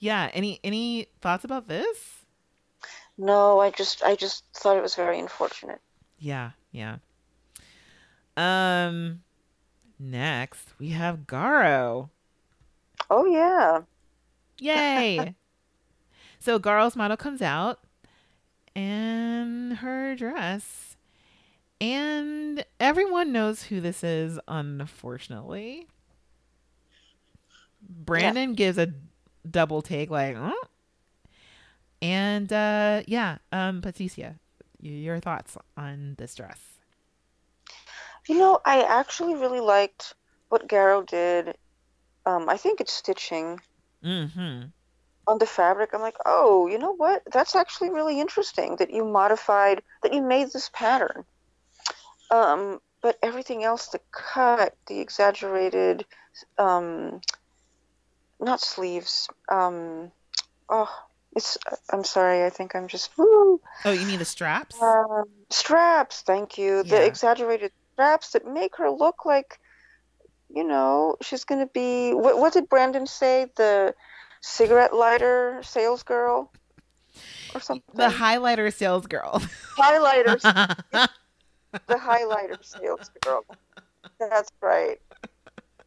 Yeah, any any thoughts about this? No, I just I just thought it was very unfortunate. Yeah, yeah. Um next we have Garo. Oh yeah. Yay. so Garo's model comes out and her dress. And everyone knows who this is, unfortunately. Brandon gives a double take, like, huh? And uh yeah, um, Patricia, your thoughts on this dress. You know, I actually really liked what Garo did. Um, I think it's stitching Mm-hmm. on the fabric. I'm like, oh, you know what? That's actually really interesting that you modified, that you made this pattern. Um, but everything else, the cut, the exaggerated, um, not sleeves. Um, oh, it's. I'm sorry. I think I'm just. Woo, Oh, you mean the straps? um, straps. Thank you. Yeah. The exaggerated straps that make her look like, you know, she's gonna be. What, what did Brandon say? The cigarette lighter sales girl, or something. the highlighter sales girl. highlighters. the highlighter sales girl. That's right.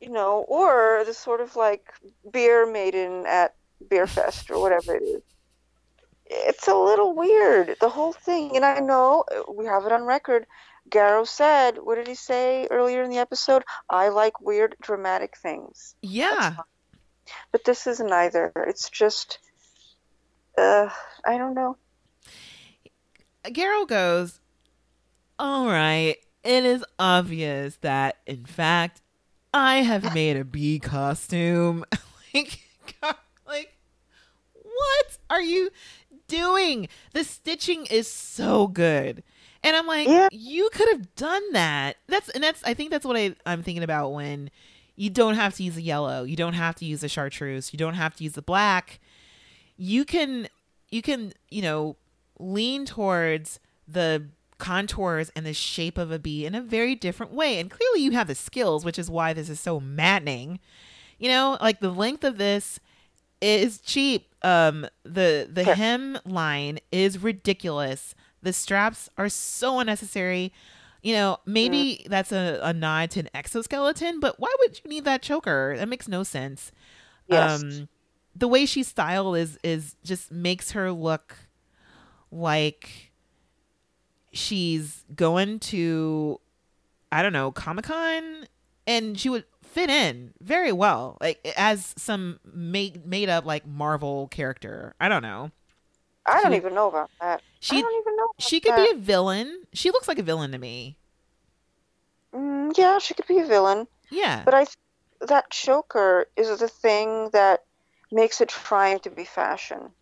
You know, or the sort of like beer maiden at Beer Fest or whatever it is. It's a little weird, the whole thing. And I know uh, we have it on record. Garo said, what did he say earlier in the episode? I like weird, dramatic things. yeah. But this is neither. It's just, uh, I don't know. Garo goes, All right, it is obvious that, in fact, I have made a bee costume. like, like, what are you doing? The stitching is so good. And I'm like, Yeah. you could have done that. That's and that's I think that's what I, I'm thinking about when you don't have to use a yellow, you don't have to use a chartreuse, you don't have to use the black. You can you can, you know, lean towards the contours and the shape of a bee in a very different way. And clearly you have the skills, which is why this is so maddening. You know, like the length of this is cheap. Um the the Sure. hem line is ridiculous. The straps are so unnecessary. You know, maybe that's a, a nod to an exoskeleton, but why would you need that choker? That makes no sense. Yes. Um the way she's styled is is just makes her look like she's going to I don't know, Comic-Con and she would fit in very well like as some made made up like Marvel character. I don't know. I don't she- even know about that. She I don't even know. she could that. be a villain. She looks like a villain to me. Mm, yeah, she could be a villain, Yeah. but I th- that choker is the thing that makes it trying to be fashion.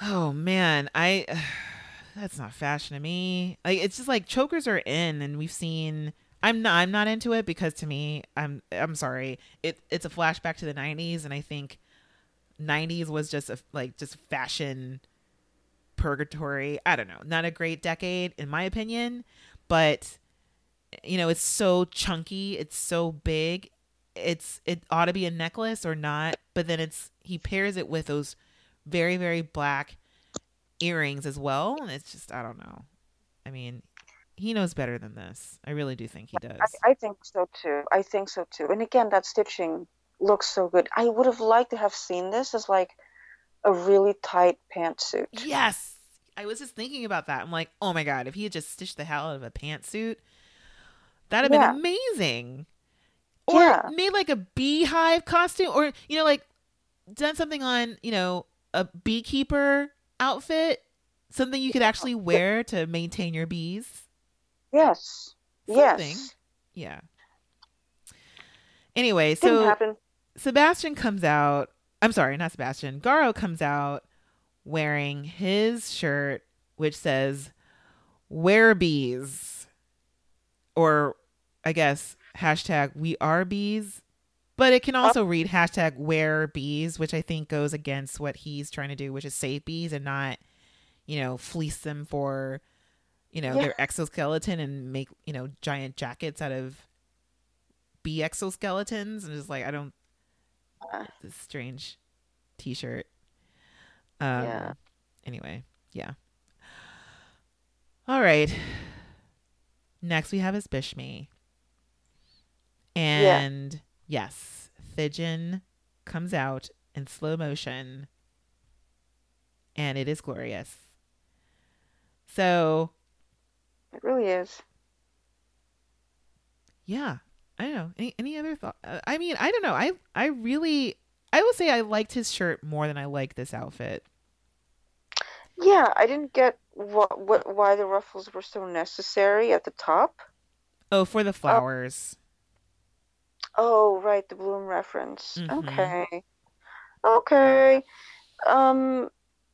Oh man, I that's not fashion to me. Like it's just like chokers are in and we've seen I'm not I'm not into it because to me I'm I'm sorry. It it's a flashback to the 90s and I think 90s was just a like just fashion purgatory. I don't know. Not a great decade in my opinion, but you know, it's so chunky, it's so big. It's it ought to be a necklace or not, but then it's he pairs it with those very very black earrings as well and it's just i don't know i mean he knows better than this i really do think he does I, I think so too. I think so too. And again, that stitching looks so good. I would have liked to have seen this as like a really tight pantsuit. yes i was just thinking about that i'm like oh my god if he had just stitched the hell out of a pantsuit that'd have Yeah. been amazing or Yeah. made like a beehive costume or you know like done something on you know a beekeeper outfit something you could actually wear to maintain your bees Yes. Something. Yes. yeah anyway so. Sebastian comes out. I'm sorry, not Sebastian. Garo comes out wearing his shirt, which says "Wear bees," or I guess hashtag We Are Bees. But it can also read hashtag Wear Bees, which I think goes against what he's trying to do, which is save bees and not, you know, fleece them for you know, Yeah. their exoskeleton and make, you know, giant jackets out of bee exoskeletons and just like I don't Uh, this strange t-shirt. Um Yeah. anyway, yeah. All right. Next we have is Bishme. And yes, Thijin comes out in slow motion and it is glorious. So, it really is. yeah, I don't know. Any any other thought? Uh, I mean, I don't know. I I really I will say I liked his shirt more than I like this outfit. Yeah, I didn't get what what why the ruffles were so necessary at the top. Oh, for the flowers. Oh, right, the bloom reference. Mhm. Okay. Okay. Um,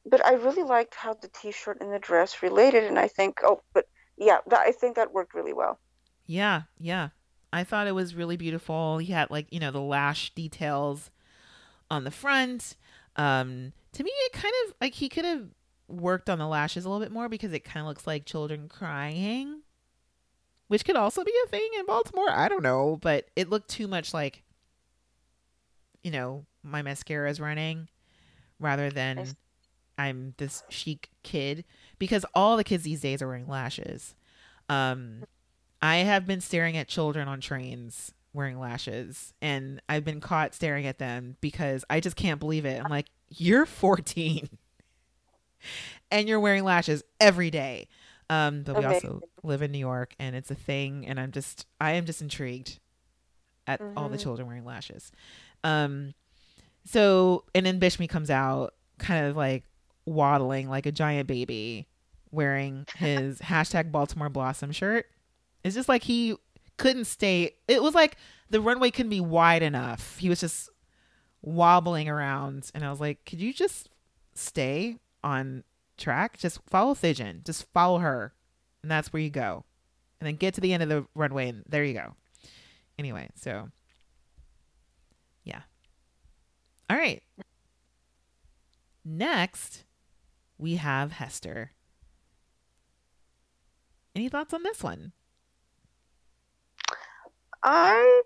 but I really liked how the t-shirt and the dress related, and I think, oh, but yeah, that, I think that worked really well. Yeah, yeah. I thought it was really beautiful. He had like, you know, the lash details on the front. Um to me it kind of like he could have worked on the lashes a little bit more because it kind of looks like children crying, which could also be a thing in Baltimore. I don't know, but it looked too much like you know, my mascara is running rather than I'm this chic kid because all the kids these days are wearing lashes. Um I have been staring at children on trains wearing lashes and I've been caught staring at them because I just can't believe it. I'm like, you're 14 and you're wearing lashes every day. Um, but we also live in New York and it's a thing. And I'm just, I am just intrigued at all the Mhm. children wearing lashes. Um, so, and then Bishme comes out kind of like waddling like a giant baby wearing his hashtag Baltimore Blossom shirt. It's just like he couldn't stay. It was like the runway couldn't be wide enough. He was just wobbling around. And I was like, could you just stay on track? Just follow Thijin. Just follow her. And that's where you go. And then get to the end of the runway and there you go. Anyway, so yeah. All right. Next, we have Hester. Any thoughts on this one? I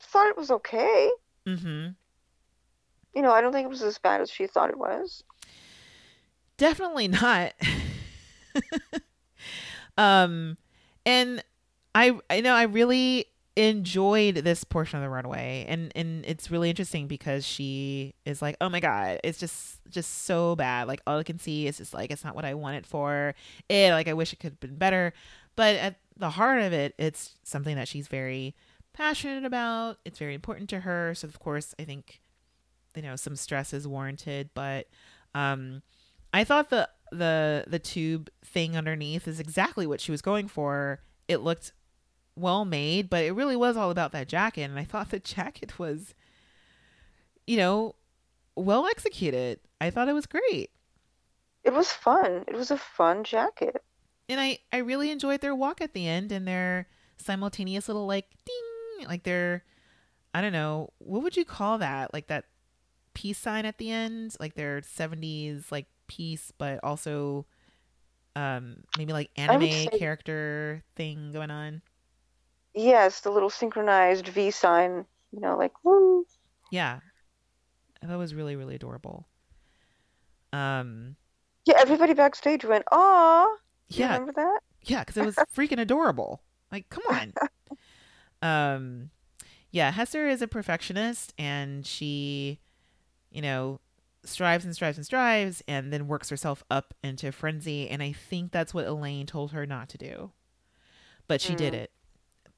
thought it was okay. Mm-hmm. You know, I don't think it was as bad as she thought it was. Definitely not. um, and I, I know I really enjoyed this portion of the runway, and and it's really interesting because she is like, oh my god, it's just just so bad. Like all I can see is just like it's not what I wanted for it. Like I wish it could have been better, but at the heart of it, it's something that she's very passionate about. It's very important to her. So of course, I think you know some stress is warranted, but um I thought the the the tube thing underneath is exactly what she was going for. It looked well made, but it really was all about that jacket and I thought the jacket was you know well executed. I thought it was great. It was fun. It was a fun jacket. And I I really enjoyed their walk at the end and their simultaneous little like ding like they're, I don't know, what would you call that? Like that peace sign at the end, like their 70s like peace but also um maybe like anime say- character thing going on. Yes, the little synchronized V sign, you know, like woo. Yeah. That was really really adorable. Um Yeah, everybody backstage went, "Aw." Yeah, remember that? Yeah, because it was freaking adorable. Like, come on. Um, yeah, Hester is a perfectionist, and she, you know, strives and strives and strives, and then works herself up into frenzy. And I think that's what Elaine told her not to do, but she did Mm. it.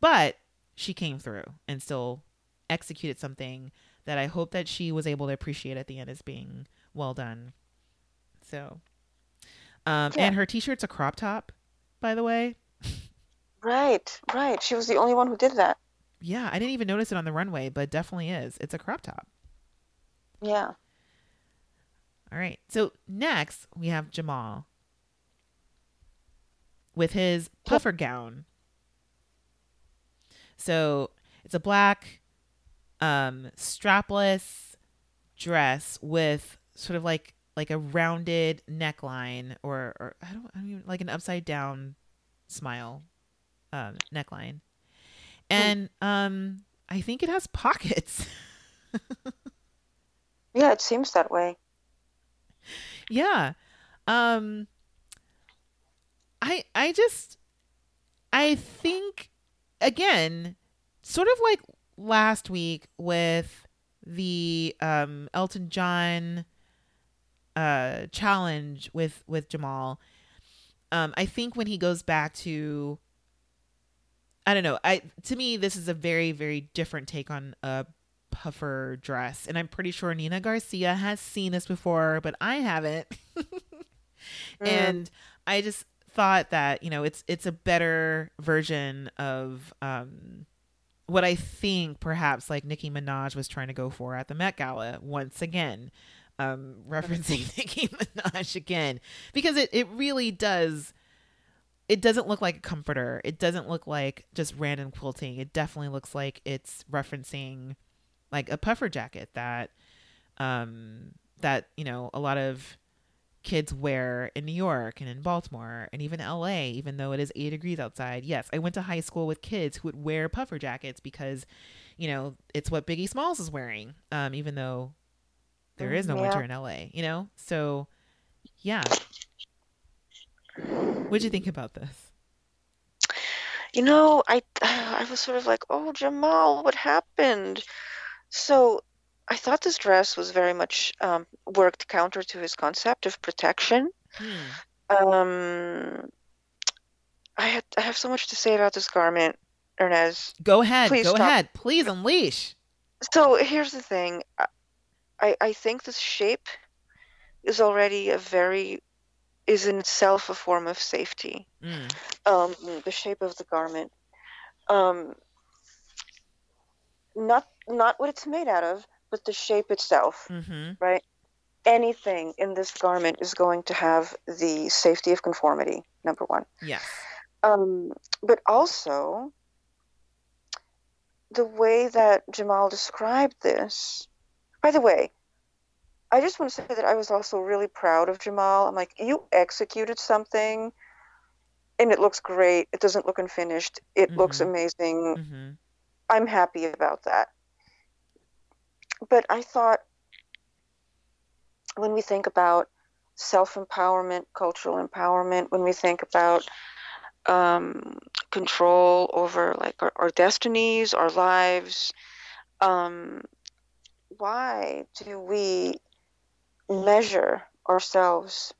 But she came through and still executed something that I hope that she was able to appreciate at the end as being well done. So, um, Yeah. and her t-shirt's a crop top, by the way. Right, right. She was the only one who did that. Yeah, I didn't even notice it on the runway, but definitely is. It's a crop top. Yeah. All right. So next we have Jamall with his puffer gown. So it's a black um strapless dress with sort of like like a rounded neckline or or I don't I don't even like an upside down smile um, neckline, and um, I think it has pockets. Yeah, it seems that way. yeah, um, I I just I think again, sort of like last week with the um Elton John uh challenge with with Jamall. Um I think when he goes back to I don't know, I to me this is a very very different take on a puffer dress and I'm pretty sure Nina Garcia has seen this before, but I haven't. And I just thought that, you know, it's it's a better version of um what I think perhaps like Nicki Minaj was trying to go for at the Met Gala once again, um, referencing Nicki Minaj again, because it, it really does. It doesn't look like a comforter. It doesn't look like just random quilting. It definitely looks like it's referencing like a puffer jacket that, um, that you know a lot of kids wear in New York and in Baltimore and even LA, even though it is eight degrees outside. Yes, I went to high school with kids who would wear puffer jackets because, you know, it's what Biggie Smalls is wearing, um, even though there is no Yeah. winter in LA, you know? So, yeah. What'd you think about this? You know, I I was sort of like, "Oh, Jamall, what happened?" So, I thought this dress was very much um, worked counter to his concept of protection. Hmm. Um, I had I have so much to say about this garment, Hernease. Go ahead. Please go stop. ahead. Please unleash. So here's the thing. I I I think this shape is already a very is in itself a form of safety. Mm. um, the shape of the garment. Um, not not what it's made out of, but the shape itself. Mm-hmm. Anything in this garment is going to have the safety of conformity. Number one, Yes. um, but also the way that Jamall described this. By the way. I just want to say that I was also really proud of Jamall. I'm like, you executed something and it looks great. It doesn't look unfinished. It looks Mhm. amazing. Mm-hmm. I'm happy about that. But I thought when we think about self empowerment, cultural empowerment, when we think about um, control over like our, our destinies, our lives, um, why do we measure ourselves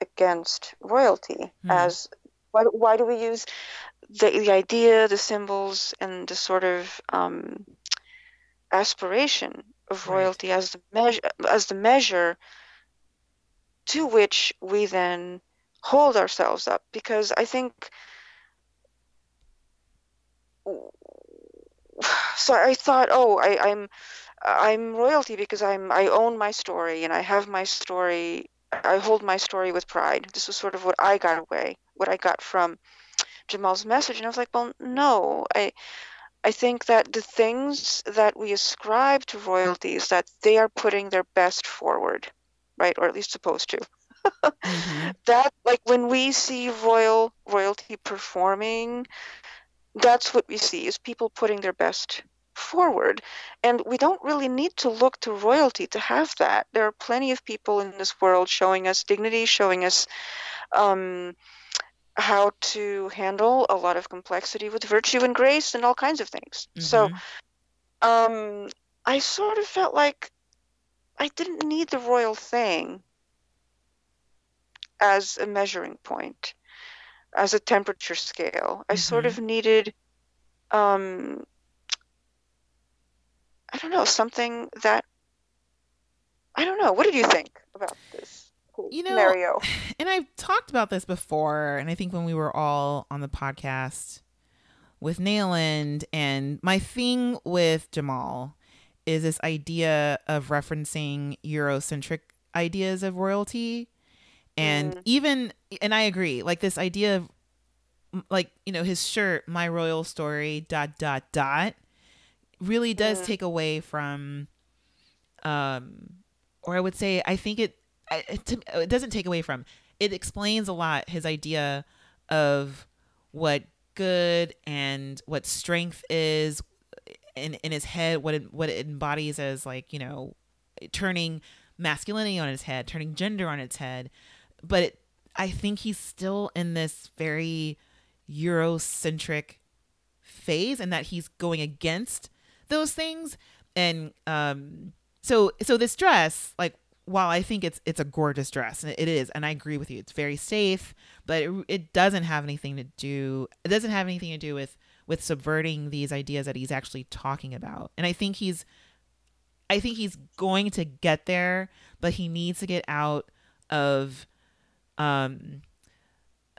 against royalty Hmm. as why, why do we use the, the idea, the symbols, and the sort of um, aspiration of Right. royalty as the measure as the measure to which we then hold ourselves up? Because I think so. I thought, oh, I, I'm I'm royalty because I'm I own my story and I have my story. I hold my story with pride. This was sort of what I got away, what I got from Jamall's message, and I was like, well, no, I. I think that the things that we ascribe to royalty is that they are putting their best forward, right? Or at least supposed to. Mm-hmm. That, like, when we see royal royalty performing, that's what we see is people putting their best forward. And we don't really need to look to royalty to have that. There are plenty of people in this world showing us dignity, showing us um, how to handle a lot of complexity with virtue and grace and all kinds of things. So Mhm. um, I sort of felt like I didn't need the royal thing as a measuring point, as a temperature scale. I sort Mhm. of needed, um, I don't know, something that I don't know. What did you think about this You know, scenario? and I've talked about this before, and I think when we were all on the podcast with Nayland, and my thing with Jamall is this idea of referencing Eurocentric ideas of royalty. And Mhm. even, and I agree, like this idea of, like, you know, his shirt, my royal story, dot, dot, dot, really does Mhm. take away from, um, or I would say, I think it, it, it doesn't take away from, it explains a lot his idea of what good and what strength is in in his head what it, what it embodies as like you know turning masculinity on its head turning gender on its head but it, i think he's still in this very eurocentric phase and that he's going against those things and um so so this dress like while I think it's it's a gorgeous dress, and it is, and I agree with you, it's very safe, but it, it doesn't have anything to do. It doesn't have anything to do with with subverting these ideas that he's actually talking about. And I think he's, I think he's going to get there, but he needs to get out of, um,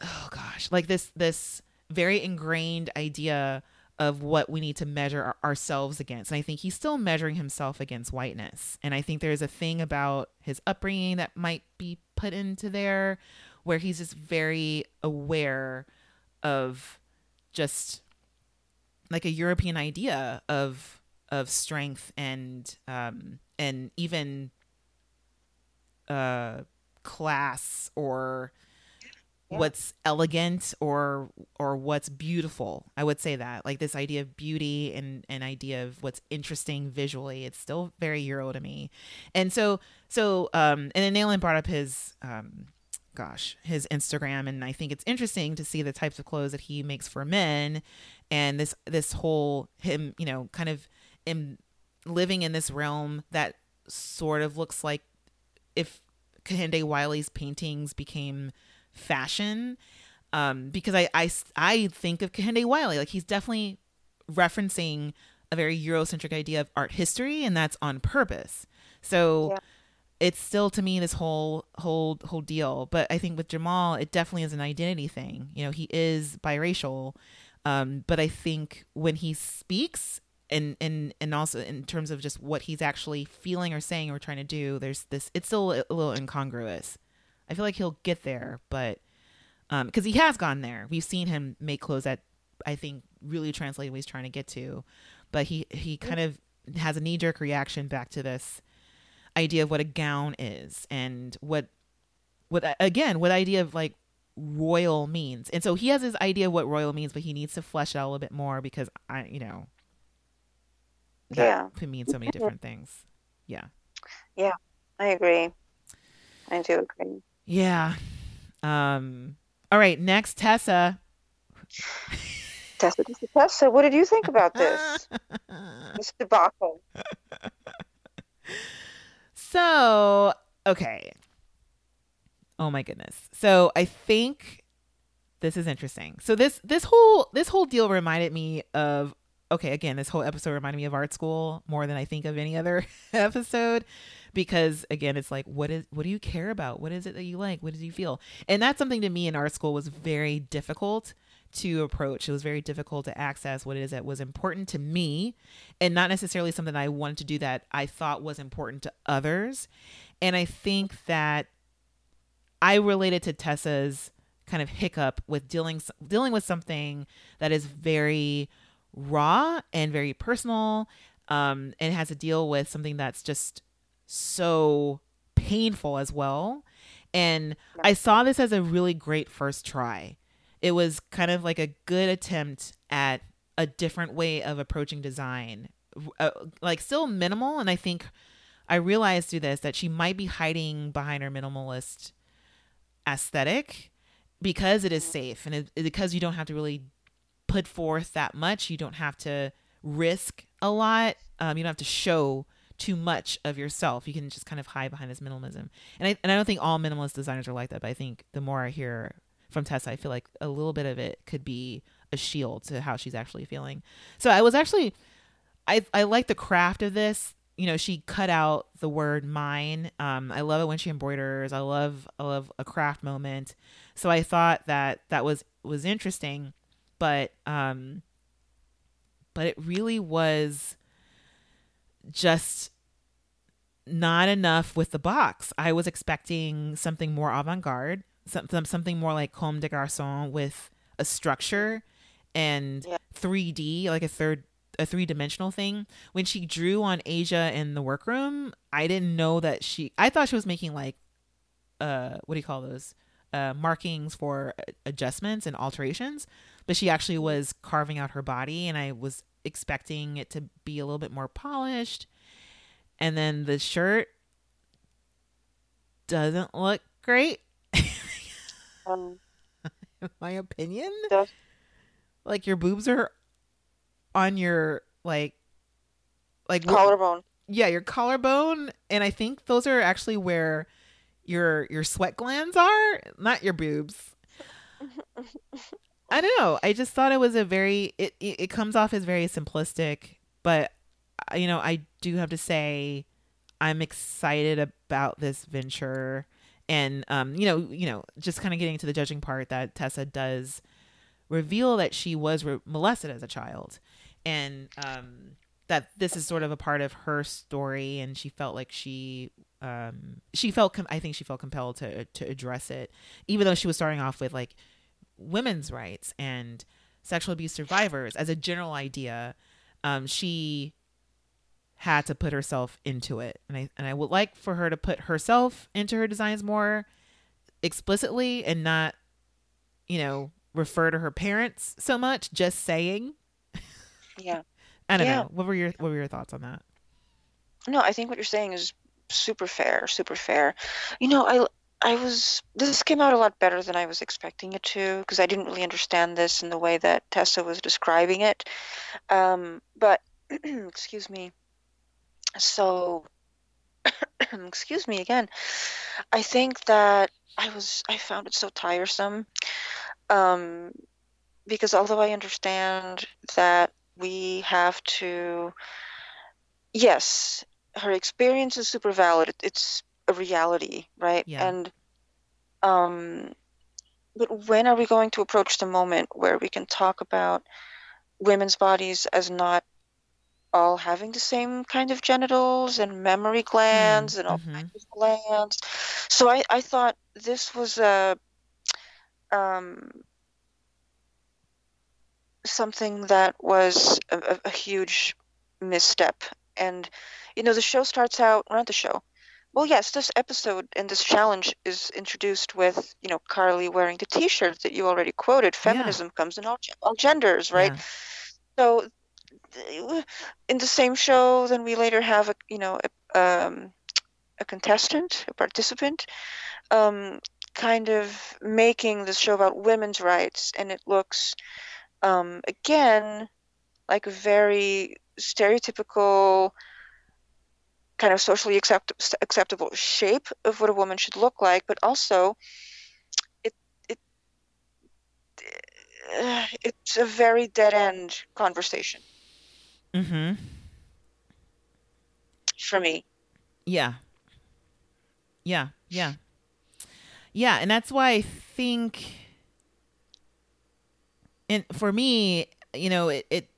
oh gosh, like this this very ingrained idea of what we need to measure ourselves against. And I think he's still measuring himself against whiteness. And I think there's a thing about his upbringing that might be put into there where he's just very aware of just like a European idea of of strength and um and even uh class or yeah. what's elegant or or what's beautiful. I would say that. Like this idea of beauty and an idea of what's interesting visually, it's still very Euro to me. And so so um and then Nayland brought up his um gosh, his Instagram and I think it's interesting to see the types of clothes that he makes for men and this this whole him, you know, kind of in living in this realm that sort of looks like if Kehinde Wiley's paintings became fashion um, because I, I, I think of Kehinde Wiley like he's definitely referencing a very Eurocentric idea of art history, and that's on purpose. So yeah. it's still to me this whole whole whole deal. But I think with Jamall, it definitely is an identity thing. You know, he is biracial, um, but I think when he speaks. And, and and also in terms of just what he's actually feeling or saying or trying to do, there's this. It's still a little incongruous. I feel like he'll get there, but um, because he has gone there. We've seen him make clothes that I think really translate what he's trying to get to, but he he kind of has a knee jerk reaction back to this idea of what a gown is and what what again what idea of like royal means. And so he has his idea of what royal means, but he needs to flesh it out a little bit more because I you know yeah. could mean so many different things. Yeah. Yeah, I agree. I do agree. Yeah. Um, all right. Next, Tessa. Tessa, Tessa, Tessa. What did you think about this? this debacle. So, okay. Oh my goodness. So I think this is interesting. So this this whole this whole deal reminded me of okay, again, this whole episode reminded me of art school more than I think of any other episode because again it's like what is what do you care about? What is it that you like? What do you feel? And that's something to me in art school was very difficult to approach. It was very difficult to access what it is that was important to me and not necessarily something i wanted to do that i thought was important to others. And i think that i related to tessa's kind of hiccup with dealing dealing with something that is very raw and very personal um, and has to deal with something that's just so painful as well. And I saw this as a really great first try. It was kind of like a good attempt at a different way of approaching design, uh, like still minimal. And I think I realized through this that she might be hiding behind her minimalist aesthetic because it is safe and it, because you don't have to really put forth that much. You don't have to risk a lot. Um, you don't have to show too much of yourself. You can just kind of hide behind this minimalism. And I and I don't think all minimalist designers are like that, but I think the more I hear from Tessa, I feel like a little bit of it could be a shield to how she's actually feeling. So I was actually I I like the craft of this. You know, she cut out the word mine. Um, I love it when she embroiders. I love I love a craft moment. So I thought that that was was interesting, but um but it really was just not enough with the box. I was expecting something more avant-garde, something something more like Comme des Garçons with a structure and yeah. 3D, like a third a three-dimensional thing. When she drew on Asia in the workroom, I didn't know that she I thought she was making like uh what do you call those? Uh markings for adjustments and alterations, but she actually was carving out her body, and I was expecting it to be a little bit more polished. And then the shirt doesn't look great. Um, my opinion. Does- Like your boobs are on your like like collarbone. yeah, your collarbone and I think those are actually where your your sweat glands are, not your boobs. I don't know. I just thought it was a very it it, comes off as very simplistic, but uh, you know, I do have to say I'm excited about this venture and um you know, you know, just kind of getting to the judging part that Tessa does reveal that she was re- molested as a child and um that this is sort of a part of her story and she felt like she um she felt com- I think she felt compelled to to address it even though she was starting off with like women's rights and sexual abuse survivors as a general idea um she had to put herself into it and I and I would like for her to put herself into her designs more explicitly and not you know refer to her parents so much just saying Yeah. I don't Yeah. know what were your what were your thoughts on that No, I think what you're saying is super fair, super fair. You know, I I was this came out a lot better than I was expecting it to because I didn't really understand this in the way that Tessa was describing it. Um, but excuse me. So excuse me again. I think that I was I found it so tiresome. Um, because although I understand that we have to yes her experience is super valid it's a reality right Yeah. and um but when are we going to approach the moment where we can talk about women's bodies as not all having the same kind of genitals and mammary glands and all mhm. kinds of glands so i i thought this was a um something that was a, a, huge misstep. And, you know, the show starts out, not the show. Well, yes, this episode and this challenge is introduced with, you know, Karlie wearing the t shirt that you already quoted. Feminism comes in all, all genders, right? Yeah. So, in the same show, then we later have a, you know, a, um, a contestant, a participant, um, kind of making the show about women's rights, and it looks, um, again, like a very stereotypical, kind of socially accept- acceptable shape of what a woman should look like, but also, it it uh, it's a very dead end conversation Mm-hmm. for me. Yeah. Yeah. Yeah. Yeah, and that's why I think and for me, you know, it, it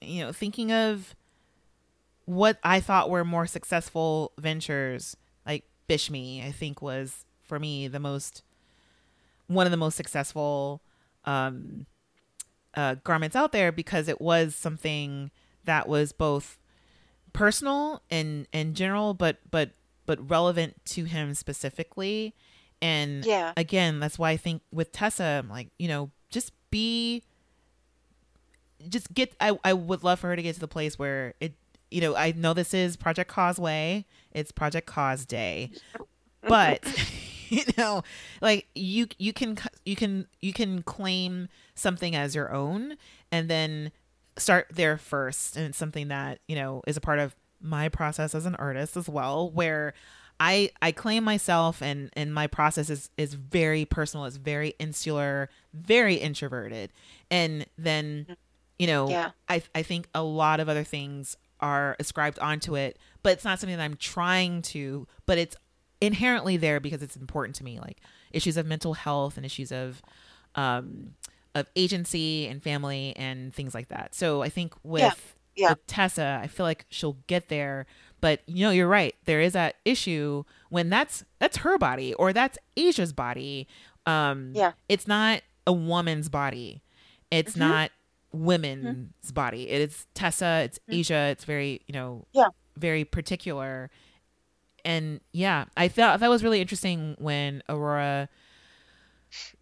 you know, thinking of what I thought were more successful ventures, like Bishme, I think was for me the most one of the most successful um uh garments out there because it was something that was both personal and and general but but but relevant to him specifically and Yeah. again that's why i think with tessa i'm like you know just be just get i i would love for her to get to the place where it you know i know this is project causeway. It's project cause day. Mm-hmm. But you know like you you can you can you can claim something as your own and then start there first. And it's something that you know is a part of my process as an artist as well where i i claim myself and and my process is is very personal. It's very insular very introverted. And then you know Yeah. i i think a lot of other things are ascribed onto it but it's not something that i'm trying to but it's inherently there because it's important to me like issues of mental health and issues of um of agency and family and things like that so i think with yeah. with tessa i feel like she'll get there but you know you're right there is that issue when that's that's her body or that's asia's body um Yeah. it's not a woman's body it's Mhm. not women's body it is tessa it's asia it's very you know Yeah. very particular and yeah i thought that was really interesting when aurora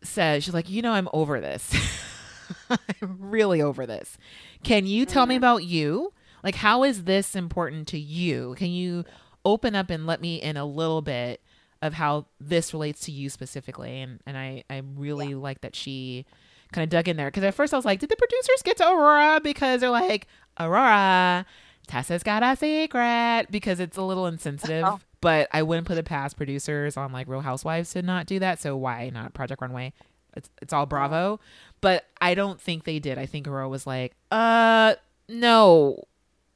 said she's like you know i'm over this I'm really over this. Can you tell me Mhm. about you? Like, how is this important to you? Can you open up and let me in a little bit of how this relates to you specifically? And and I I really like that she kind of dug in there because at first I was like, did the producers get to Aurora because they're like, Aurora, Tessa's got a secret because it's a little insensitive. Oh. But I wouldn't put it past producers on like Real Housewives to not do that. So why not Project Runway? It's it's all Bravo. But I don't think they did. I think Aurora was like, uh, no,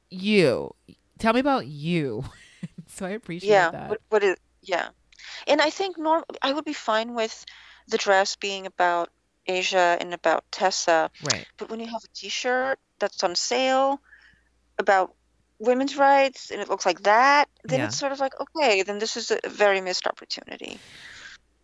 you. Tell me about you. so I appreciate yeah that. what, what is yeah and i think norm i would be fine with the dress being about asia and about tessa right. but when you have a t-shirt that's on sale about women's rights and it looks like that then Yeah. it's sort of like okay then this is a very missed opportunity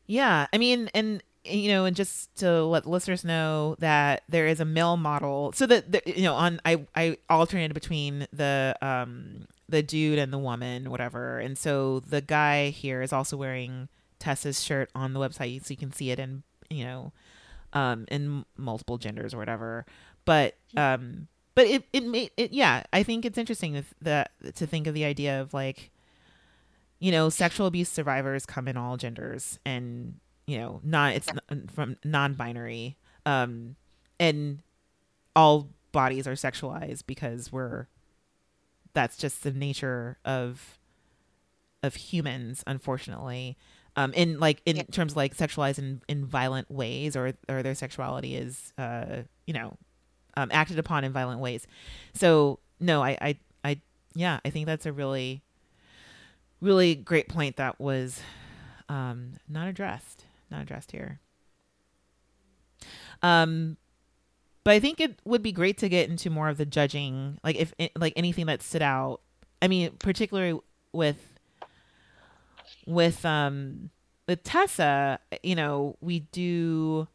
Yeah, I mean, and you know, and just to let listeners know that there is a male model, so that the, you know, on I I alternated between the um the dude and the woman, whatever, and so the guy here is also wearing Tessa's shirt on the website, so you can see it in you know, um, in multiple genders or whatever, but um. But it it made it yeah I think it's interesting that, that to think of the idea of like you know, sexual abuse survivors come in all genders and, you know, not, it's n- from non binary. Um, and all bodies are sexualized because we're, that's just the nature of, of humans, unfortunately. Um, in like, in Yeah. terms of like sexualized in, in violent ways or, or their sexuality is, uh, you know, um, acted upon in violent ways. So no, I, I, I, yeah, I think that's a really, really great point that was um, not addressed, not addressed here. Um, but I think it would be great to get into more of the judging, like if like anything that stood out. I mean, particularly with with um with Tessa, you know, we do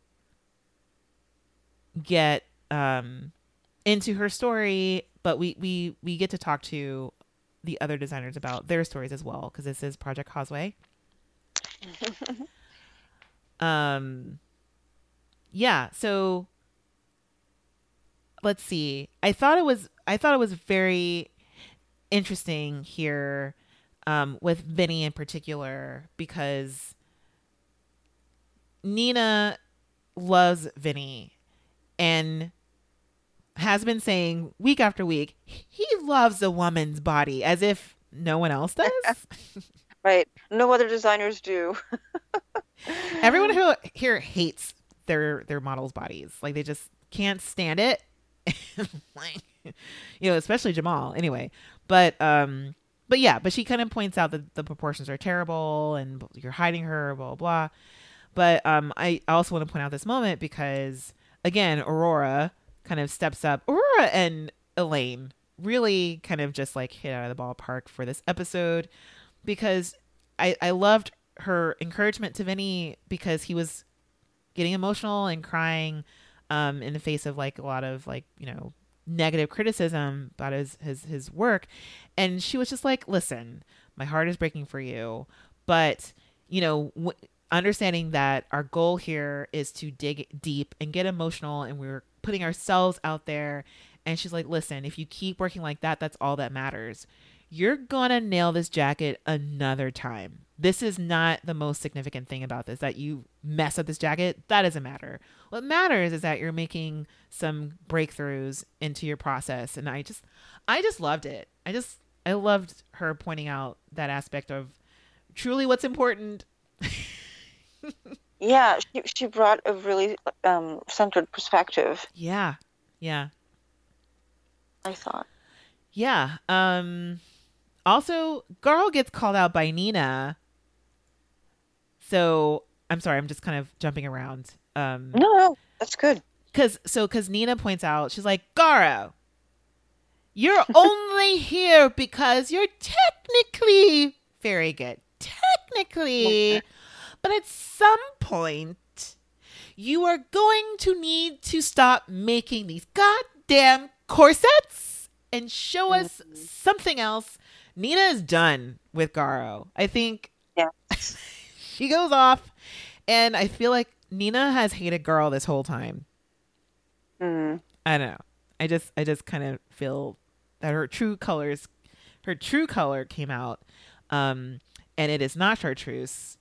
get um into her story, but we we we get to talk to the other designers about their stories as well because this is Project Causeway. um yeah, so let's see. I thought it was I thought it was very interesting here um with Venny in particular because Nina loves Venny and has been saying week after week he loves a woman's body as if no one else does. right no other designers do Everyone who here hates their their models' bodies. Like they just can't stand it. like, you know, especially Jamall. Anyway, but um, but yeah, but she kind of points out that the proportions are terrible and you're hiding her, blah blah. blah. But um, I also want to point out this moment because again, Aurora kind of steps up. Aurora and Elaine really kind of just like hit out of the ballpark for this episode because I I loved her encouragement to Venny because he was getting emotional and crying um, in the face of like a lot of like you know negative criticism about his his his work, and she was just like, "Listen, my heart is breaking for you, but you know." W- understanding that our goal here is to dig deep and get emotional and we're putting ourselves out there and she's like listen if you keep working like that that's all that matters you're gonna nail this jacket another time. This is not the most significant thing about this that you mess up this jacket. That doesn't matter. What matters is that you're making some breakthroughs into your process. And I just, I just loved it. I just, I loved her pointing out that aspect of truly what's important. yeah she, she brought a really um, centered perspective Yeah, yeah, i thought yeah. Um, also, Garo gets called out by Nina. So I'm sorry, I'm just kind of jumping around. Um, no no that's good Cause so cause Nina points out, she's like, Garo, you're only here because you're technically very good. Technically. But at some point, you are going to need to stop making these goddamn corsets and show us something else. Nina is done with Garo. I think Yeah. she goes off and I feel like Nina has hated Garo this whole time. Mm. I don't know. I just I just kind of feel that her true colors her true color came out um and it is not chartreuse.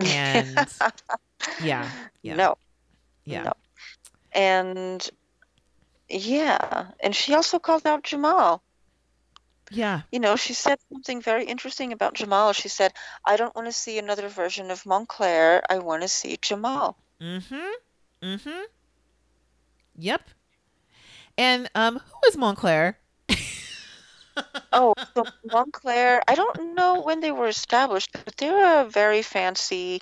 And yeah. Yeah. No. Yeah. No. And yeah, and she also called out Jamall. Yeah. You know, she said something very interesting about Jamall. She said, "I don't want to see another version of Moncler. I want to see Jamall." Mm hmm. Mm hmm. Yep. And um who is Moncler? Oh, so Moncler, I don't know when they were established, but they're a very fancy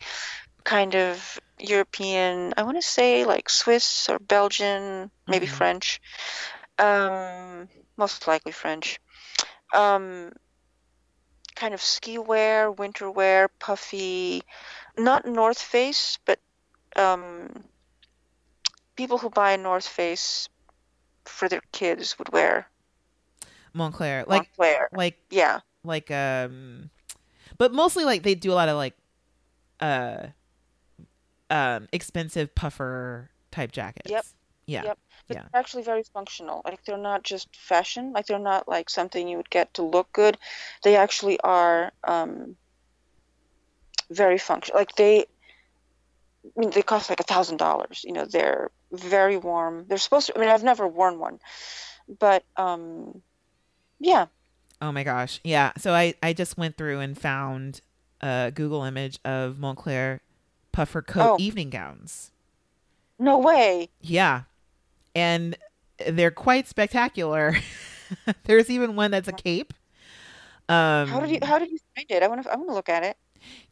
kind of European, I want to say like Swiss or Belgian, maybe Mhm. French. Um, most likely French. Um, kind of ski wear, winter wear, puffy, not North Face, but um, people who buy North Face for their kids would wear Moncler. Like Moncler. like Yeah. like um but mostly like they do a lot of like uh um expensive puffer type jackets. Yep. Yeah. Yep. But Yeah. they're actually very functional. Like they're not just fashion. Like they're not like something you would get to look good. They actually are um, very functional. Like they, I mean, they cost like a thousand dollars. You know, they're very warm. They're supposed to. I mean, I've never worn one, but um, yeah. Oh my gosh. Yeah. So I I just went through and found a Google image of Moncler puffer coat Oh. evening gowns. No way. Yeah. And they're quite spectacular. There's even one that's a cape. Um How did you How did you find it? I want to. I want to look at it.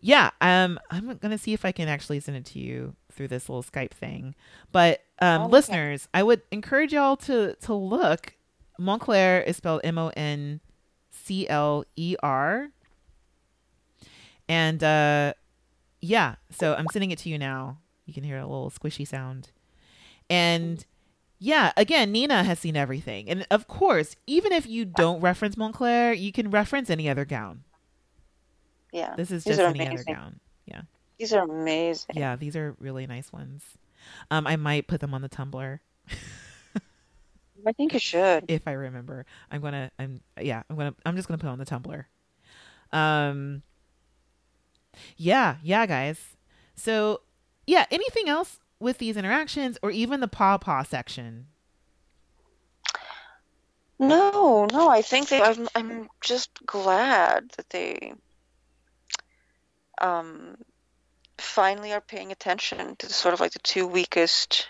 Yeah, um, I'm gonna see if I can actually send it to you through this little Skype thing. But um, Oh, okay. listeners, I would encourage y'all to to look. Moncler is spelled M O N C L E R, and uh, yeah. So I'm sending it to you now. You can hear a little squishy sound, and yeah, again, Nina has seen everything, and of course, even if you don't reference Moncler, you can reference any other gown. Yeah. This is These just any other gown. Yeah. These are amazing. Yeah, these are really nice ones. Um, I might put them on the Tumblr I think you should. if I remember. I'm gonna. I'm yeah. I'm gonna. I'm just gonna put on the Tumblr. Um. Yeah, yeah, guys. So, yeah. Anything else with these interactions, or even the paw paw section? No, no, I think they, I'm, I'm just glad that they um, finally are paying attention to the sort of like the two weakest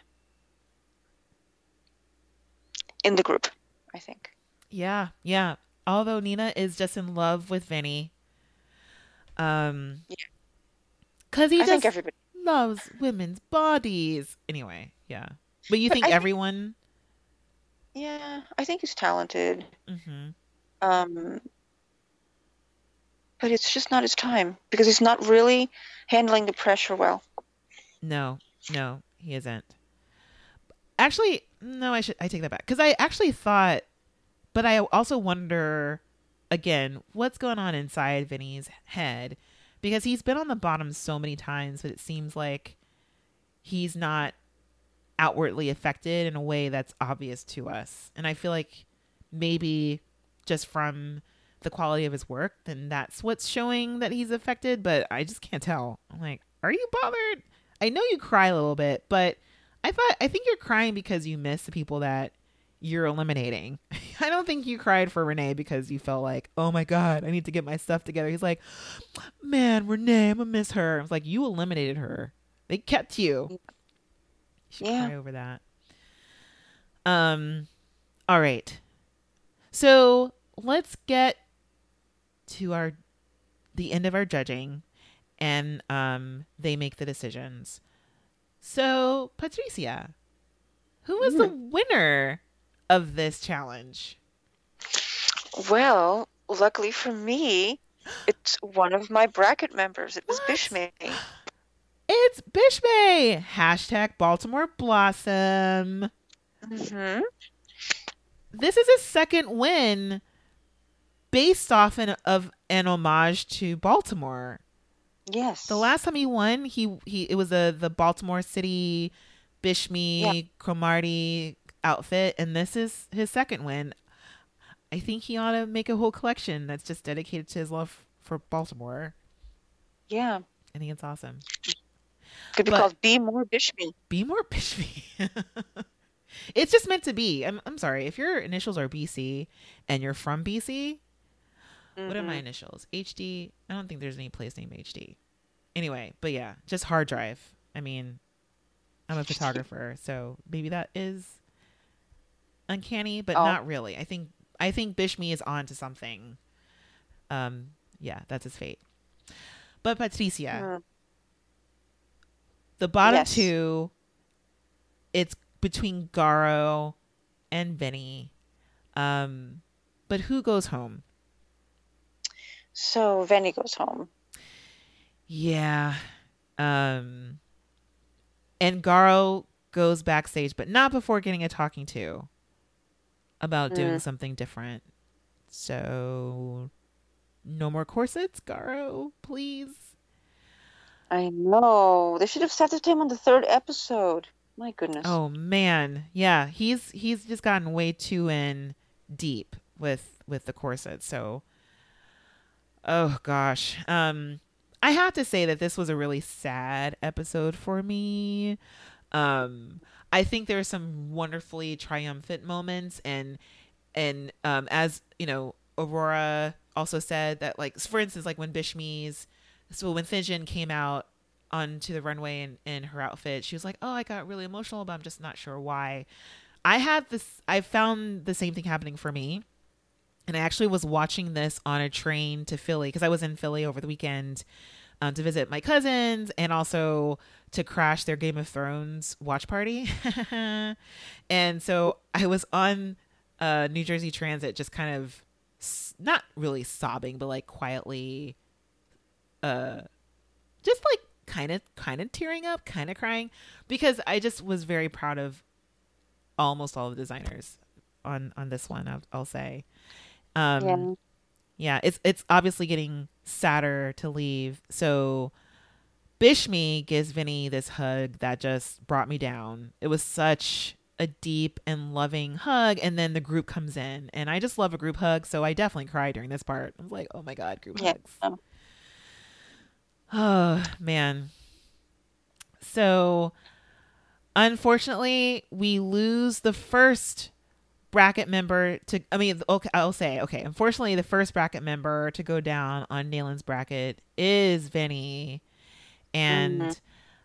in the group, I think. Yeah, yeah. Although Nina is just in love with Venny. Um. Yeah. Cause he I just think everybody, loves women's bodies. Anyway, yeah. But you But think I think- everyone? yeah, I think he's talented. hmm Um, but it's just not his time because he's not really handling the pressure well. No, no, he isn't. Actually, no, I should I take that back because I actually thought, but I also wonder again what's going on inside Venny's head because he's been on the bottom so many times, but it seems like he's not outwardly affected in a way that's obvious to us, and I feel like maybe just from the quality of his work, then that's what's showing that he's affected. But I just can't tell. I'm like, are you bothered? I know you cry a little bit, but I thought I think you're crying because you miss the people that you're eliminating. I don't think you cried for Renee because you felt like, oh my god, I need to get my stuff together. He's like, man, Renee, I'm gonna miss her. I was like, you eliminated her. They kept you. You should Yeah. cry over that. Um, all right. So let's get to our the end of our judging, and um, they make the decisions. So Patricia, who was the winner of this challenge? Well, luckily for me, it's one of my bracket members. It was What? Bishme. It's Bishme. Hashtag Baltimore Blossom. hmm This is his second win based off an, of an homage to Baltimore. Yes. The last time he won, he he it was a the Baltimore City Bishme Yeah. Cromartie outfit, and this is his second win. I think he ought to make a whole collection that's just dedicated to his love for Baltimore. Yeah. I think it's awesome. Could be But- called Be More Bishme. Be more Bishme. it's just meant to be. I'm, I'm sorry. If your initials are BC and you're from BC, what are my Mhm. initials? HD. I don't think there's any place named HD. Anyway, but yeah, just hard drive. I mean, I'm a photographer, so maybe that is uncanny, but Oh. not really. I think I think Bishme is on to something. Um, yeah, that's his fate. But Patricia, Mm. the bottom Yes. two, it's between Garo and Venny. Um, but who goes home? So Venny goes home. Yeah. Um and Garo goes backstage, but not before getting a talking to about doing Mm. something different. So no more corsets, Garo, please. I know. They should have set it to him on the third episode. My goodness. Oh man. Yeah, he's he's just gotten way too in deep with with the corset. So oh gosh. Um I have to say that this was a really sad episode for me. Um I think there are some wonderfully triumphant moments and and um as, you know, Aurora also said that like for instance like when Bishme's so when Thijin came out onto the runway in, in her outfit, she was like, "Oh, I got really emotional, but I'm just not sure why." I had this. I found the same thing happening for me, and I actually was watching this on a train to Philly because I was in Philly over the weekend um, to visit my cousins and also to crash their Game of Thrones watch party. and so I was on uh, New Jersey Transit, just kind of s- not really sobbing, but like quietly, uh, just like kind of kind of tearing up, kind of crying because I just was very proud of almost all the designers on on this one. I'll, I'll say, um, Yeah. yeah, it's it's obviously getting sadder to leave. So Bishme gives Venny this hug that just brought me down. It was such a deep and loving hug, and then the group comes in, and I just love a group hug, so I definitely cried during this part. I was like, oh my god, group Yeah. hugs. Um, Oh man. So unfortunately, we lose the first bracket member to I mean, okay, I'll say, okay, unfortunately the first bracket member to go down on Nayland's bracket is Venny. And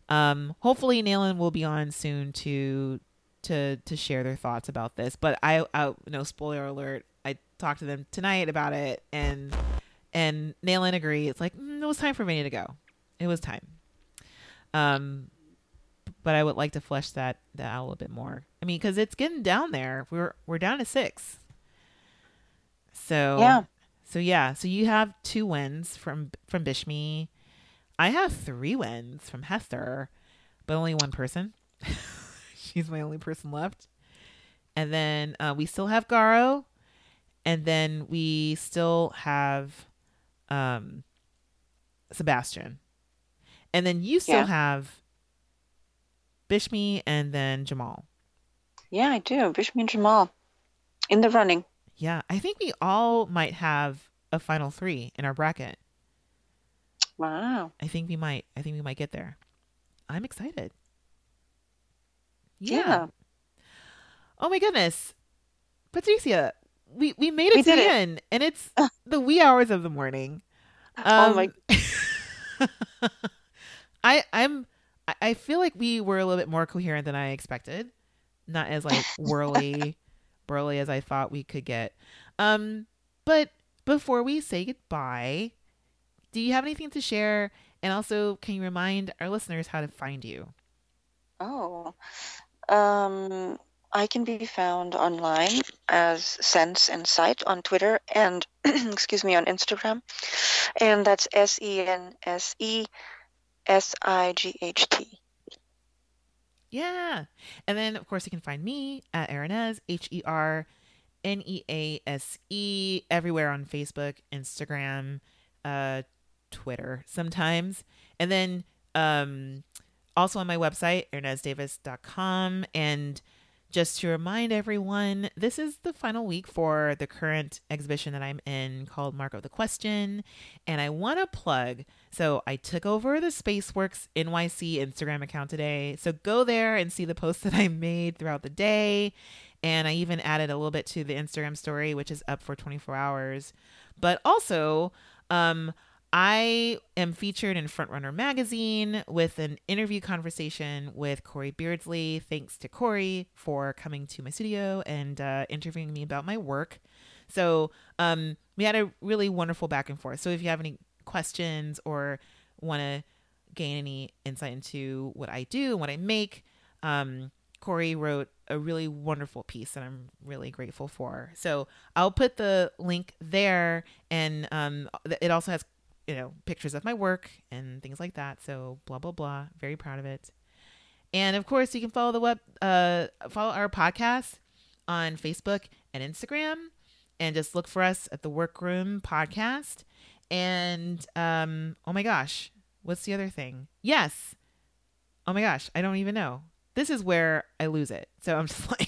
um hopefully Nayland will be on soon to to to share their thoughts about this. But I I no spoiler alert, I talked to them tonight about it and and Nayland agreed. It's like mm, it was time for Venny to go. It was time. Um, but I would like to flesh that that out a little bit more. I mean, because it's getting down there. We're we're down to six. So Yeah. So yeah. So you have two wins from from Bishme. I have three wins from Hester, but only one person. She's my only person left. And then uh, we still have Garo, and then we still have um Sebastian. And then you still Yeah. have Bishme and then Jamall. yeah, I do. Bishme and Jamall in the running. Yeah, I think we all might have a final three in our bracket. Wow. I think we might. I think we might get there. I'm excited. Yeah. Oh my goodness. Patricia, we, we made it We to the it. end and it's the wee hours of the morning. Oh my- Um, I I'm I- I feel like we were a little bit more coherent than I expected. Not as like whirly burly as I thought we could get. Um but before we say goodbye, do you have anything to share? And also can you remind our listeners how to find you? Oh. Um, I can be found online as Sense and Sight on Twitter and, excuse me, on Instagram. And that's S E N S E S I G H T. Yeah. And then, of course, you can find me at Hernease, H E R N E A S E, everywhere on Facebook, Instagram, uh, Twitter sometimes. And then um, also on my website, herneasedavis.com. And just to remind everyone, this is the final week for the current exhibition that I'm in called Mark of the Question. And I want to plug. So I took over the Spaceworks NYC Instagram account today. So go there and see the posts that I made throughout the day. And I even added a little bit to the Instagram story, which is up for 24 hours. But also, um, I am featured in Frontrunner magazine with an interview conversation with Corey Beardsley. Thanks to Corey for coming to my studio and uh, interviewing me about my work. So um, we had a really wonderful back and forth. So if you have any questions or want to gain any insight into what I do and what I make, um, Corey wrote a really wonderful piece that I'm really grateful for. So I'll put the link there, and um, it also has you know pictures of my work and things like that. So blah blah blah. Very proud of it. And of course, you can follow the web, uh, follow our podcast on Facebook and Instagram, and just look for us at the Workroom Podcast. And um, oh my gosh, what's the other thing? Yes. Oh my gosh, I don't even know this is where I lose it. So I'm just like,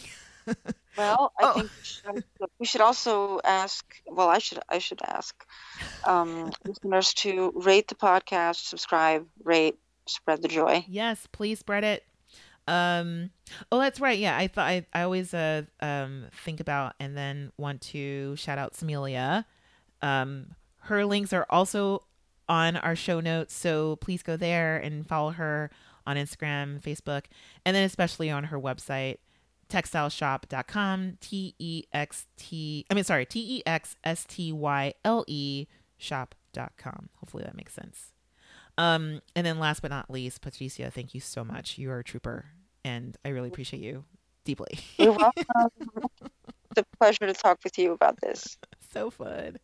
well, I oh. think we should, we should, also ask. Well, I should I should ask um, listeners to rate the podcast, subscribe, rate, spread the joy. Yes, please spread it. Um, oh, that's right. Yeah, I thought I, I always uh, um, think about and then want to shout out Samilia. Um, her links are also on our show notes, so please go there and follow her on Instagram, Facebook, and then especially on her website, texstyleshop.com, T E X T, I mean, sorry, T E X S T Y L E shop.com. Hopefully that makes sense. Um, and then last but not least, Patricia, thank you so much. You are a trooper, and I really appreciate you deeply. You're welcome. it's a pleasure to talk with you about this. so fun.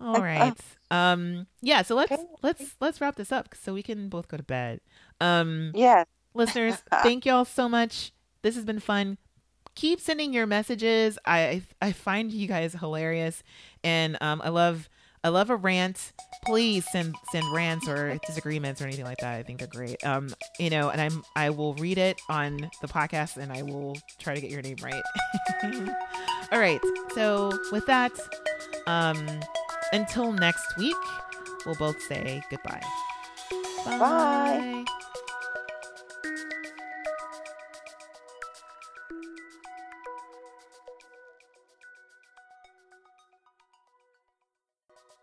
All right. Um yeah, so let's okay. let's let's wrap this up so we can both go to bed. Um Yeah. Listeners, thank y'all so much. This has been fun. Keep sending your messages. I I find you guys hilarious and um I love I love a rant. Please send send rants or disagreements or anything like that. I think they're great. Um, you know, and I'm I will read it on the podcast and I will try to get your name right. All right. So with that, um, until next week, we'll both say goodbye. Bye. Bye.